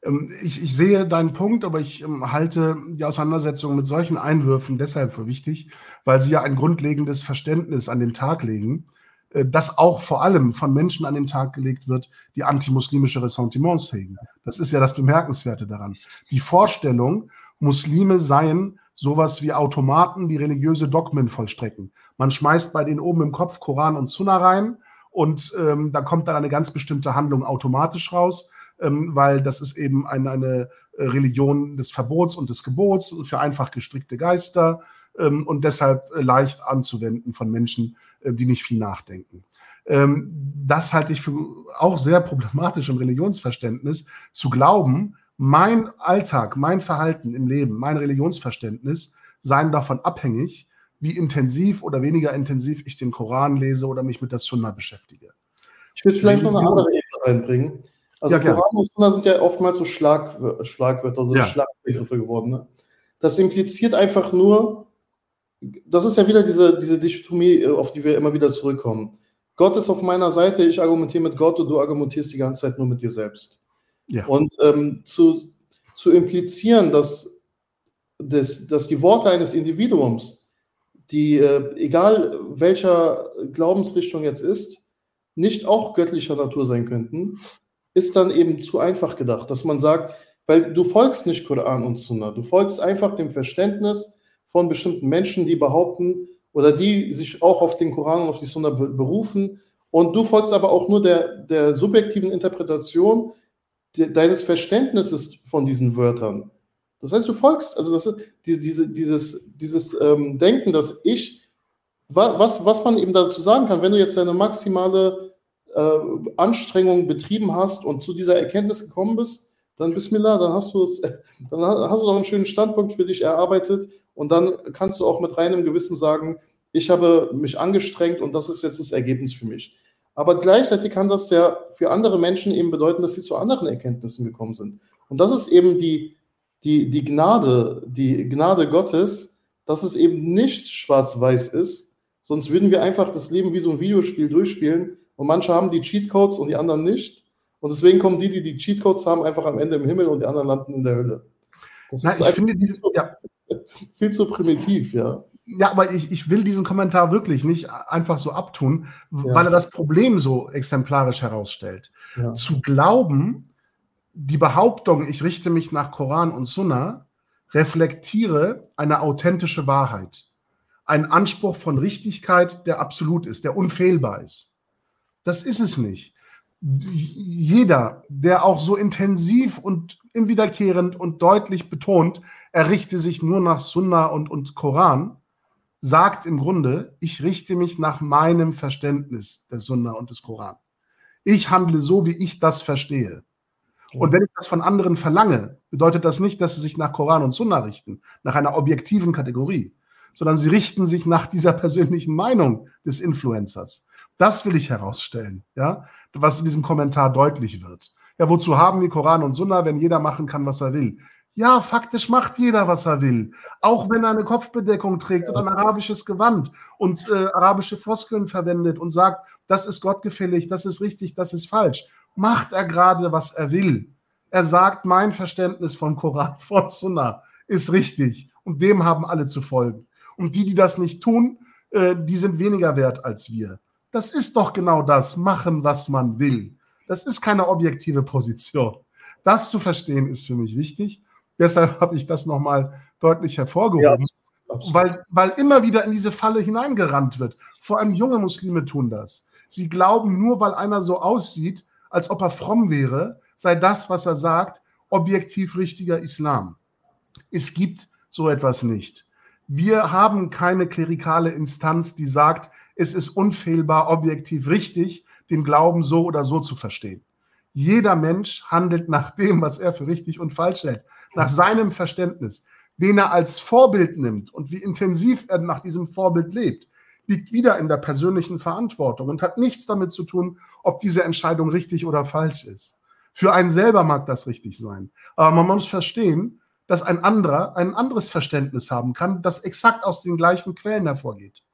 Ähm, ich, ich, sehe deinen Punkt, aber ich ähm, halte die Auseinandersetzung mit solchen Einwürfen deshalb für wichtig, weil sie ja ein grundlegendes Verständnis an den Tag legen, das auch vor allem von Menschen an den Tag gelegt wird, die antimuslimische Ressentiments hegen. Das ist ja das Bemerkenswerte daran. Die Vorstellung, Muslime seien sowas wie Automaten, die religiöse Dogmen vollstrecken. Man schmeißt bei denen oben im Kopf Koran und Sunna rein und ähm, da kommt dann eine ganz bestimmte Handlung automatisch raus, ähm, weil das ist eben eine, eine Religion des Verbots und des Gebots für einfach gestrickte Geister ähm, und deshalb äh, leicht anzuwenden von Menschen, äh, die nicht viel nachdenken. Ähm, das halte ich für auch sehr problematisch im Religionsverständnis, zu glauben, mein Alltag, mein Verhalten im Leben, mein Religionsverständnis seien davon abhängig, wie intensiv oder weniger intensiv ich den Koran lese oder mich mit der Sunna beschäftige.
Ich würde vielleicht noch eine andere Ebene reinbringen. Also ja, Koran und Sunna sind ja oftmals so Schlag, Schlagwörter, also ja. Schlagbegriffe geworden. Ne? Das impliziert einfach nur, das ist ja wieder diese, diese Dichotomie, auf die wir immer wieder zurückkommen. Gott ist auf meiner Seite, ich argumentiere mit Gott und du argumentierst die ganze Zeit nur mit dir selbst. Ja. Und ähm, zu, zu implizieren, dass, dass, dass die Worte eines Individuums, die, äh, egal welcher Glaubensrichtung jetzt ist, nicht auch göttlicher Natur sein könnten, ist dann eben zu einfach gedacht, dass man sagt, weil du folgst nicht Koran und Sunna, du folgst einfach dem Verständnis von bestimmten Menschen, die behaupten oder die sich auch auf den Koran und auf die Sunna berufen und du folgst aber auch nur der, der subjektiven Interpretation de, deines Verständnisses von diesen Wörtern. Das heißt, du folgst, also das ist die, diese, dieses, dieses ähm, Denken, dass ich, was, was man eben dazu sagen kann, wenn du jetzt deine maximale äh, Anstrengung betrieben hast und zu dieser Erkenntnis gekommen bist, dann Bismillah, dann hast du es, dann hast du doch einen schönen Standpunkt für dich erarbeitet und dann kannst du auch mit reinem Gewissen sagen, ich habe mich angestrengt und das ist jetzt das Ergebnis für mich. Aber gleichzeitig kann das ja für andere Menschen eben bedeuten, dass sie zu anderen Erkenntnissen gekommen sind. Und das ist eben die, die, die Gnade, die Gnade Gottes, dass es eben nicht schwarz-weiß ist, sonst würden wir einfach das Leben wie so ein Videospiel durchspielen und manche haben die Cheatcodes und die anderen nicht. Und deswegen kommen die, die die Cheatcodes haben, einfach am Ende im Himmel und die anderen landen in der Hölle. Das
ist ich finde dieses, ja.
viel zu primitiv, ja.
Ja, aber ich, ich will diesen Kommentar wirklich nicht einfach so abtun, ja. weil er das Problem so exemplarisch herausstellt. Ja. Zu glauben, die Behauptung, ich richte mich nach Koran und Sunna, reflektiere eine authentische Wahrheit. Ein Anspruch von Richtigkeit, der absolut ist, der unfehlbar ist. Das ist es nicht. Jeder, der auch so intensiv und im wiederkehrend und deutlich betont, er richte sich nur nach Sunna und, und Koran, sagt im Grunde, ich richte mich nach meinem Verständnis der Sunna und des Koran. Ich handle so, wie ich das verstehe. Und wenn ich das von anderen verlange, bedeutet das nicht, dass sie sich nach Koran und Sunna richten, nach einer objektiven Kategorie, sondern sie richten sich nach dieser persönlichen Meinung des Influencers. Das will ich herausstellen, ja, was in diesem Kommentar deutlich wird. Ja, wozu haben wir Koran und Sunna, wenn jeder machen kann, was er will? Ja, faktisch macht jeder, was er will. Auch wenn er eine Kopfbedeckung trägt oder ein arabisches Gewand und äh, arabische Floskeln verwendet und sagt, das ist gottgefällig, das ist richtig, das ist falsch. Macht er gerade, was er will. Er sagt, mein Verständnis von Koran, von Sunnah ist richtig und dem haben alle zu folgen. Und die, die das nicht tun, äh, die sind weniger wert als wir. Das ist doch genau das, machen, was man will. Das ist keine objektive Position. Das zu verstehen ist für mich wichtig. Deshalb habe ich das nochmal deutlich hervorgehoben, ja, Weil, weil immer wieder in diese Falle hineingerannt wird. Vor allem junge Muslime tun das. Sie glauben, nur weil einer so aussieht, als ob er fromm wäre, sei das, was er sagt, objektiv richtiger Islam. Es gibt so etwas nicht. Wir haben keine klerikale Instanz, die sagt, es ist unfehlbar, objektiv richtig, den Glauben so oder so zu verstehen. Jeder Mensch handelt nach dem, was er für richtig und falsch hält, nach seinem Verständnis. Wen er als Vorbild nimmt und wie intensiv er nach diesem Vorbild lebt, liegt wieder in der persönlichen Verantwortung und hat nichts damit zu tun, ob diese Entscheidung richtig oder falsch ist. Für einen selber mag das richtig sein. Aber man muss verstehen, dass ein anderer ein anderes Verständnis haben kann, das exakt aus den gleichen Quellen hervorgeht.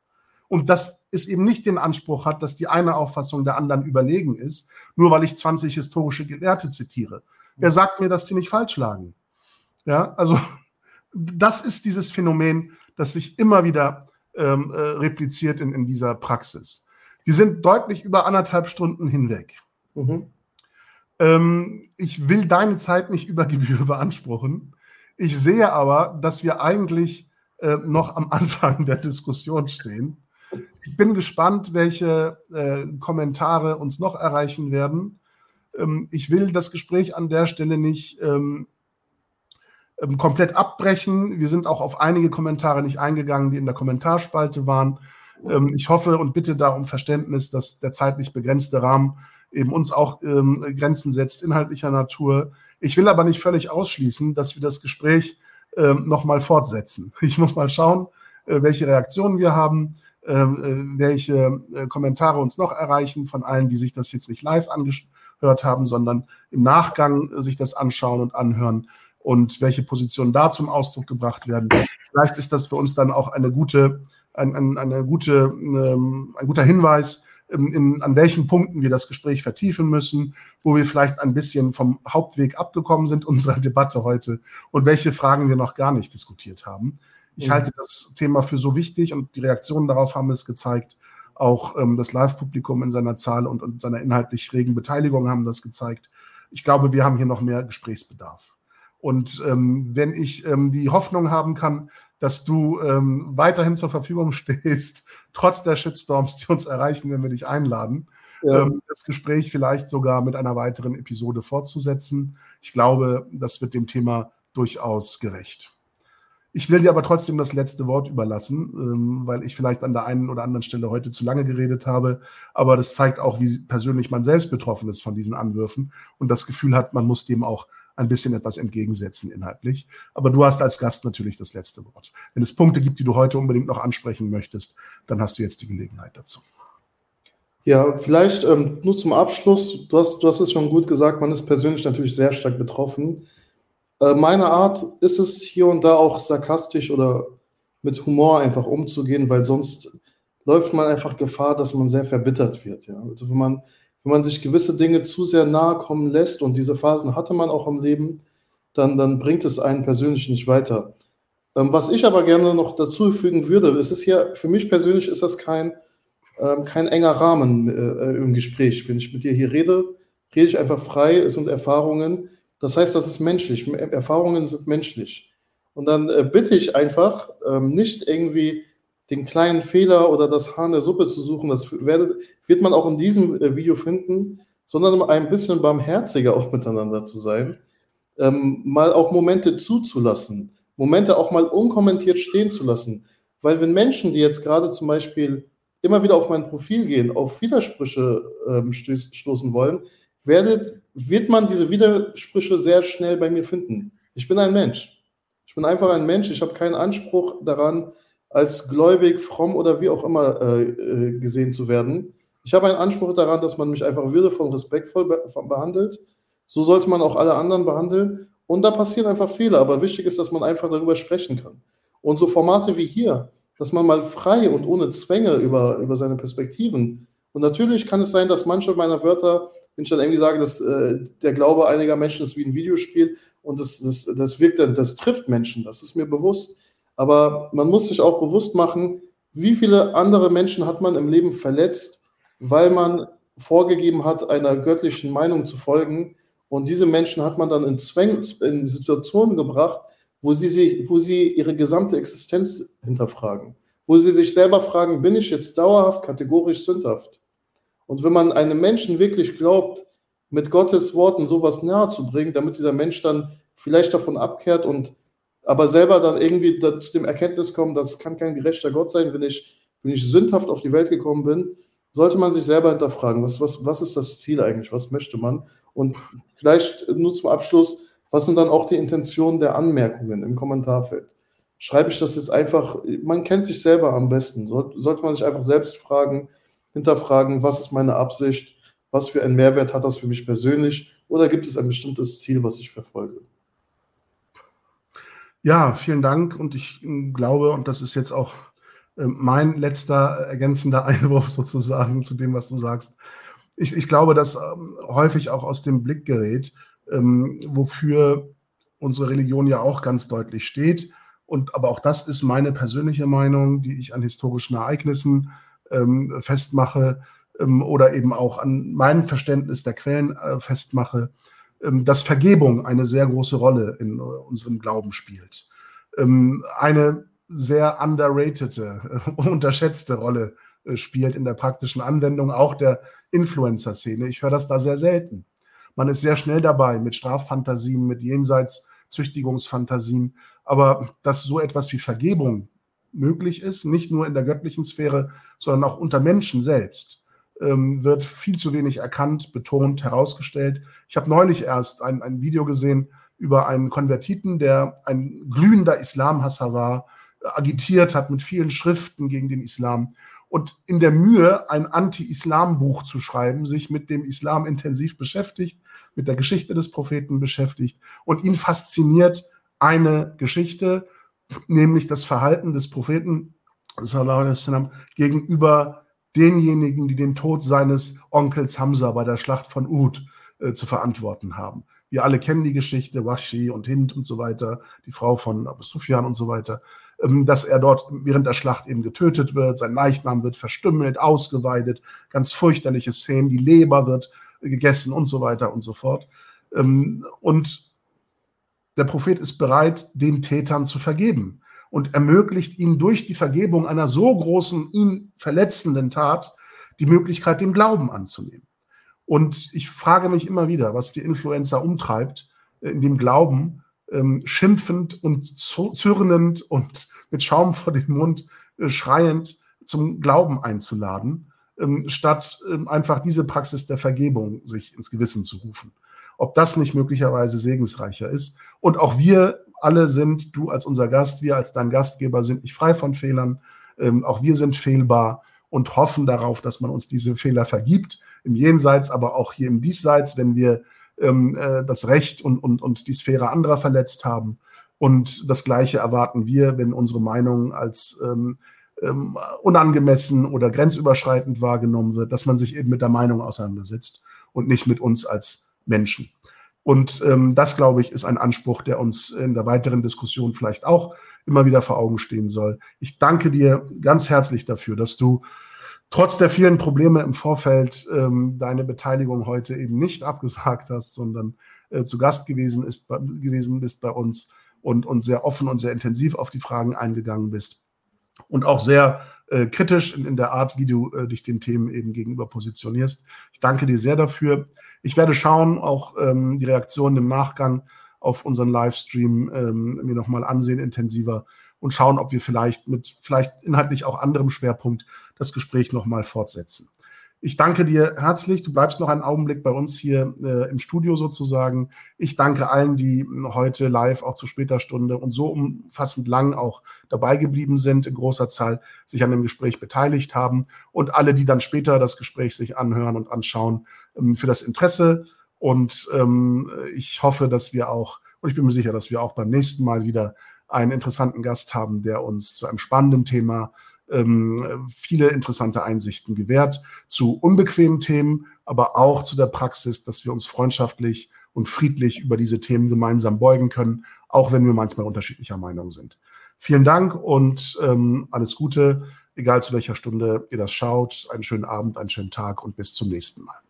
Und dass es eben nicht den Anspruch hat, dass die eine Auffassung der anderen überlegen ist, nur weil ich 20 historische Gelehrte zitiere. Wer sagt mir, dass die nicht falsch lagen? Ja, also das ist dieses Phänomen, das sich immer wieder ähm, äh, repliziert in, in dieser Praxis. Wir sind deutlich über anderthalb Stunden hinweg. Mhm. Ähm, ich will deine Zeit nicht über Gebühr beanspruchen. Ich sehe aber, dass wir eigentlich äh, noch am Anfang der Diskussion stehen. Ich bin gespannt, welche äh, Kommentare uns noch erreichen werden. Ähm, ich will das Gespräch an der Stelle nicht ähm, ähm, komplett abbrechen. Wir sind auch auf einige Kommentare nicht eingegangen, die in der Kommentarspalte waren. Ähm, ich hoffe und bitte darum Verständnis, dass der zeitlich begrenzte Rahmen eben uns auch ähm, Grenzen setzt, inhaltlicher Natur. Ich will aber nicht völlig ausschließen, dass wir das Gespräch ähm, nochmal fortsetzen. Ich muss mal schauen, äh, welche Reaktionen wir haben. Ähm, äh, welche äh, Kommentare uns noch erreichen von allen, die sich das jetzt nicht live angehört haben, sondern im Nachgang äh, sich das anschauen und anhören und welche Positionen da zum Ausdruck gebracht werden. Vielleicht ist das für uns dann auch eine gute, ein, ein, eine gute, ähm, ein guter Hinweis, in, in, an welchen Punkten wir das Gespräch vertiefen müssen, wo wir vielleicht ein bisschen vom Hauptweg abgekommen sind unserer Debatte heute und welche Fragen wir noch gar nicht diskutiert haben. Ich mhm. halte das Thema für so wichtig und die Reaktionen darauf haben es gezeigt. Auch ähm, das Live-Publikum in seiner Zahl und, und seiner inhaltlich regen Beteiligung haben das gezeigt. Ich glaube, wir haben hier noch mehr Gesprächsbedarf. Und ähm, wenn ich ähm, die Hoffnung haben kann, dass du ähm, weiterhin zur Verfügung stehst, trotz der Shitstorms, die uns erreichen, wenn wir dich einladen, ja. ähm, das Gespräch vielleicht sogar mit einer weiteren Episode fortzusetzen. Ich glaube, das wird dem Thema durchaus gerecht. Ich will dir aber trotzdem das letzte Wort überlassen, ähm, weil ich vielleicht an der einen oder anderen Stelle heute zu lange geredet habe. Aber das zeigt auch, wie persönlich man selbst betroffen ist von diesen Anwürfen und das Gefühl hat, man muss dem auch ein bisschen etwas entgegensetzen inhaltlich. Aber du hast als Gast natürlich das letzte Wort. Wenn es Punkte gibt, die du heute unbedingt noch ansprechen möchtest, dann hast du jetzt die Gelegenheit dazu.
Ja, vielleicht ähm, nur zum Abschluss. Du hast, du hast es schon gut gesagt, man ist persönlich natürlich sehr stark betroffen. Äh, meine Art ist es hier und da auch sarkastisch oder mit Humor einfach umzugehen, weil sonst läuft man einfach Gefahr, dass man sehr verbittert wird. Ja? Also wenn man, wenn man sich gewisse Dinge zu sehr nahe kommen lässt und diese Phasen hatte man auch im Leben, dann, dann bringt es einen persönlich nicht weiter. Ähm, was ich aber gerne noch dazu fügen würde, es ist ja, für mich persönlich ist das kein, ähm, kein enger Rahmen äh, im Gespräch. Wenn ich mit dir hier rede, rede ich einfach frei, es sind Erfahrungen, das heißt, das ist menschlich. Erfahrungen sind menschlich. Und dann äh, bitte ich einfach, ähm, nicht irgendwie den kleinen Fehler oder das Haar in der Suppe zu suchen. Das werdet, wird man auch in diesem äh, Video finden, sondern ein bisschen barmherziger auch miteinander zu sein. Ähm, mal auch Momente zuzulassen, Momente auch mal unkommentiert stehen zu lassen. Weil wenn Menschen, die jetzt gerade zum Beispiel immer wieder auf mein Profil gehen, auf Widersprüche ähm, stoßen wollen, werdet, wird man diese Widersprüche sehr schnell bei mir finden. Ich bin ein Mensch. Ich bin einfach ein Mensch. Ich habe keinen Anspruch daran, als gläubig, fromm oder wie auch immer äh, äh, gesehen zu werden. Ich habe einen Anspruch daran, dass man mich einfach würdevoll und respektvoll be behandelt. So sollte man auch alle anderen behandeln. Und da passieren einfach Fehler. Aber wichtig ist, dass man einfach darüber sprechen kann. Und so Formate wie hier, dass man mal frei und ohne Zwänge über, über seine Perspektiven. Und natürlich kann es sein, dass manche meiner Wörter ich dann irgendwie sage, dass äh, der Glaube einiger Menschen ist wie ein Videospiel und das, das, das wirkt dann, das trifft Menschen, das ist mir bewusst. Aber man muss sich auch bewusst machen, wie viele andere Menschen hat man im Leben verletzt, weil man vorgegeben hat, einer göttlichen Meinung zu folgen. Und diese Menschen hat man dann in, Zwäng, in Situationen gebracht, wo sie, sich, wo sie ihre gesamte Existenz hinterfragen, wo sie sich selber fragen, bin ich jetzt dauerhaft kategorisch sündhaft? Und wenn man einem Menschen wirklich glaubt, mit Gottes Worten sowas nahe zu bringen, damit dieser Mensch dann vielleicht davon abkehrt und aber selber dann irgendwie zu dem Erkenntnis kommen, das kann kein gerechter Gott sein, wenn ich, wenn ich sündhaft auf die Welt gekommen bin, sollte man sich selber hinterfragen, was, was, was ist das Ziel eigentlich, was möchte man? Und vielleicht nur zum Abschluss, was sind dann auch die Intentionen der Anmerkungen im Kommentarfeld? Schreibe ich das jetzt einfach, man kennt sich selber am besten, sollte man sich einfach selbst fragen, hinterfragen, was ist meine Absicht, was für einen Mehrwert hat das für mich persönlich oder gibt es ein bestimmtes Ziel, was ich verfolge?
Ja, vielen Dank und ich glaube, und das ist jetzt auch ähm, mein letzter ergänzender Einwurf sozusagen zu dem, was du sagst. Ich, ich glaube, dass ähm, häufig auch aus dem Blick gerät, ähm, wofür unsere Religion ja auch ganz deutlich steht. Und aber auch das ist meine persönliche Meinung, die ich an historischen Ereignissen ähm, festmache ähm, oder eben auch an meinem Verständnis der Quellen äh, festmache, ähm, dass Vergebung eine sehr große Rolle in äh, unserem Glauben spielt. Ähm, eine sehr underrated, äh, unterschätzte Rolle äh, spielt in der praktischen Anwendung, auch der Influencer-Szene. Ich höre das da sehr selten. Man ist sehr schnell dabei mit Straffantasien, mit Jenseitszüchtigungsfantasien. Aber dass so etwas wie Vergebung möglich ist, nicht nur in der göttlichen Sphäre, sondern auch unter Menschen selbst, ähm, wird viel zu wenig erkannt, betont, herausgestellt. Ich habe neulich erst ein, ein Video gesehen über einen Konvertiten, der ein glühender Islamhasser war, agitiert hat mit vielen Schriften gegen den Islam und in der Mühe, ein Anti-Islam-Buch zu schreiben, sich mit dem Islam intensiv beschäftigt, mit der Geschichte des Propheten beschäftigt und ihn fasziniert eine Geschichte, nämlich das Verhalten des Propheten sallam, gegenüber denjenigen, die den Tod seines Onkels Hamza bei der Schlacht von Uhud äh, zu verantworten haben. Wir alle kennen die Geschichte, Washi und Hind und so weiter, die Frau von Abu Sufyan und so weiter. Ähm, dass er dort während der Schlacht eben getötet wird, sein Leichnam wird verstümmelt, ausgeweidet, ganz fürchterliche Szenen, die Leber wird gegessen und so weiter und so fort. Ähm, und der Prophet ist bereit, den Tätern zu vergeben und ermöglicht ihnen durch die Vergebung einer so großen, ihn verletzenden Tat die Möglichkeit, den Glauben anzunehmen. Und ich frage mich immer wieder, was die Influencer umtreibt, äh, in dem Glauben, ähm, schimpfend und zürnend und mit Schaum vor dem Mund äh, schreiend zum Glauben einzuladen, ähm, statt ähm, einfach diese Praxis der Vergebung sich ins Gewissen zu rufen. Ob das nicht möglicherweise segensreicher ist. Und auch wir alle sind, du als unser Gast, wir als dein Gastgeber sind nicht frei von Fehlern. Ähm, auch wir sind fehlbar und hoffen darauf, dass man uns diese Fehler vergibt, im Jenseits, aber auch hier im Diesseits, wenn wir ähm, äh, das Recht und, und, und die Sphäre anderer verletzt haben. Und das Gleiche erwarten wir, wenn unsere Meinung als ähm, ähm, unangemessen oder grenzüberschreitend wahrgenommen wird, dass man sich eben mit der Meinung auseinandersetzt und nicht mit uns als Menschen. Und ähm, das, glaube ich, ist ein Anspruch, der uns in der weiteren Diskussion vielleicht auch immer wieder vor Augen stehen soll. Ich danke dir ganz herzlich dafür, dass du trotz der vielen Probleme im Vorfeld ähm, deine Beteiligung heute eben nicht abgesagt hast, sondern äh, zu Gast gewesen, ist, gewesen bist bei uns und, und sehr offen und sehr intensiv auf die Fragen eingegangen bist. Und auch sehr äh, kritisch in, in, der Art, wie du äh, dich den Themen eben gegenüber positionierst. Ich danke dir sehr dafür. Ich werde schauen, auch ähm, die Reaktionen im Nachgang auf unseren Livestream ähm, mir nochmal ansehen, intensiver und schauen, ob wir vielleicht mit vielleicht inhaltlich auch anderem Schwerpunkt das Gespräch nochmal fortsetzen. Ich danke dir herzlich. Du bleibst noch einen Augenblick bei uns hier äh, im Studio sozusagen. Ich danke allen, die heute live auch zu später Stunde und so umfassend lang auch dabei geblieben sind, in großer Zahl sich an dem Gespräch beteiligt haben und alle, die dann später das Gespräch sich anhören und anschauen, ähm, für das Interesse. Und ähm, ich hoffe, dass wir auch, und ich bin mir sicher, dass wir auch beim nächsten Mal wieder einen interessanten Gast haben, der uns zu einem spannenden Thema ähm, viele interessante Einsichten gewährt zu unbequemen Themen, aber auch zu der Praxis, dass wir uns freundschaftlich und friedlich über diese Themen gemeinsam beugen können, auch wenn wir manchmal unterschiedlicher Meinung sind. Vielen Dank und ähm, alles Gute egal zu welcher Stunde ihr das schaut. Einen schönen Abend, einen schönen Tag und bis zum nächsten Mal.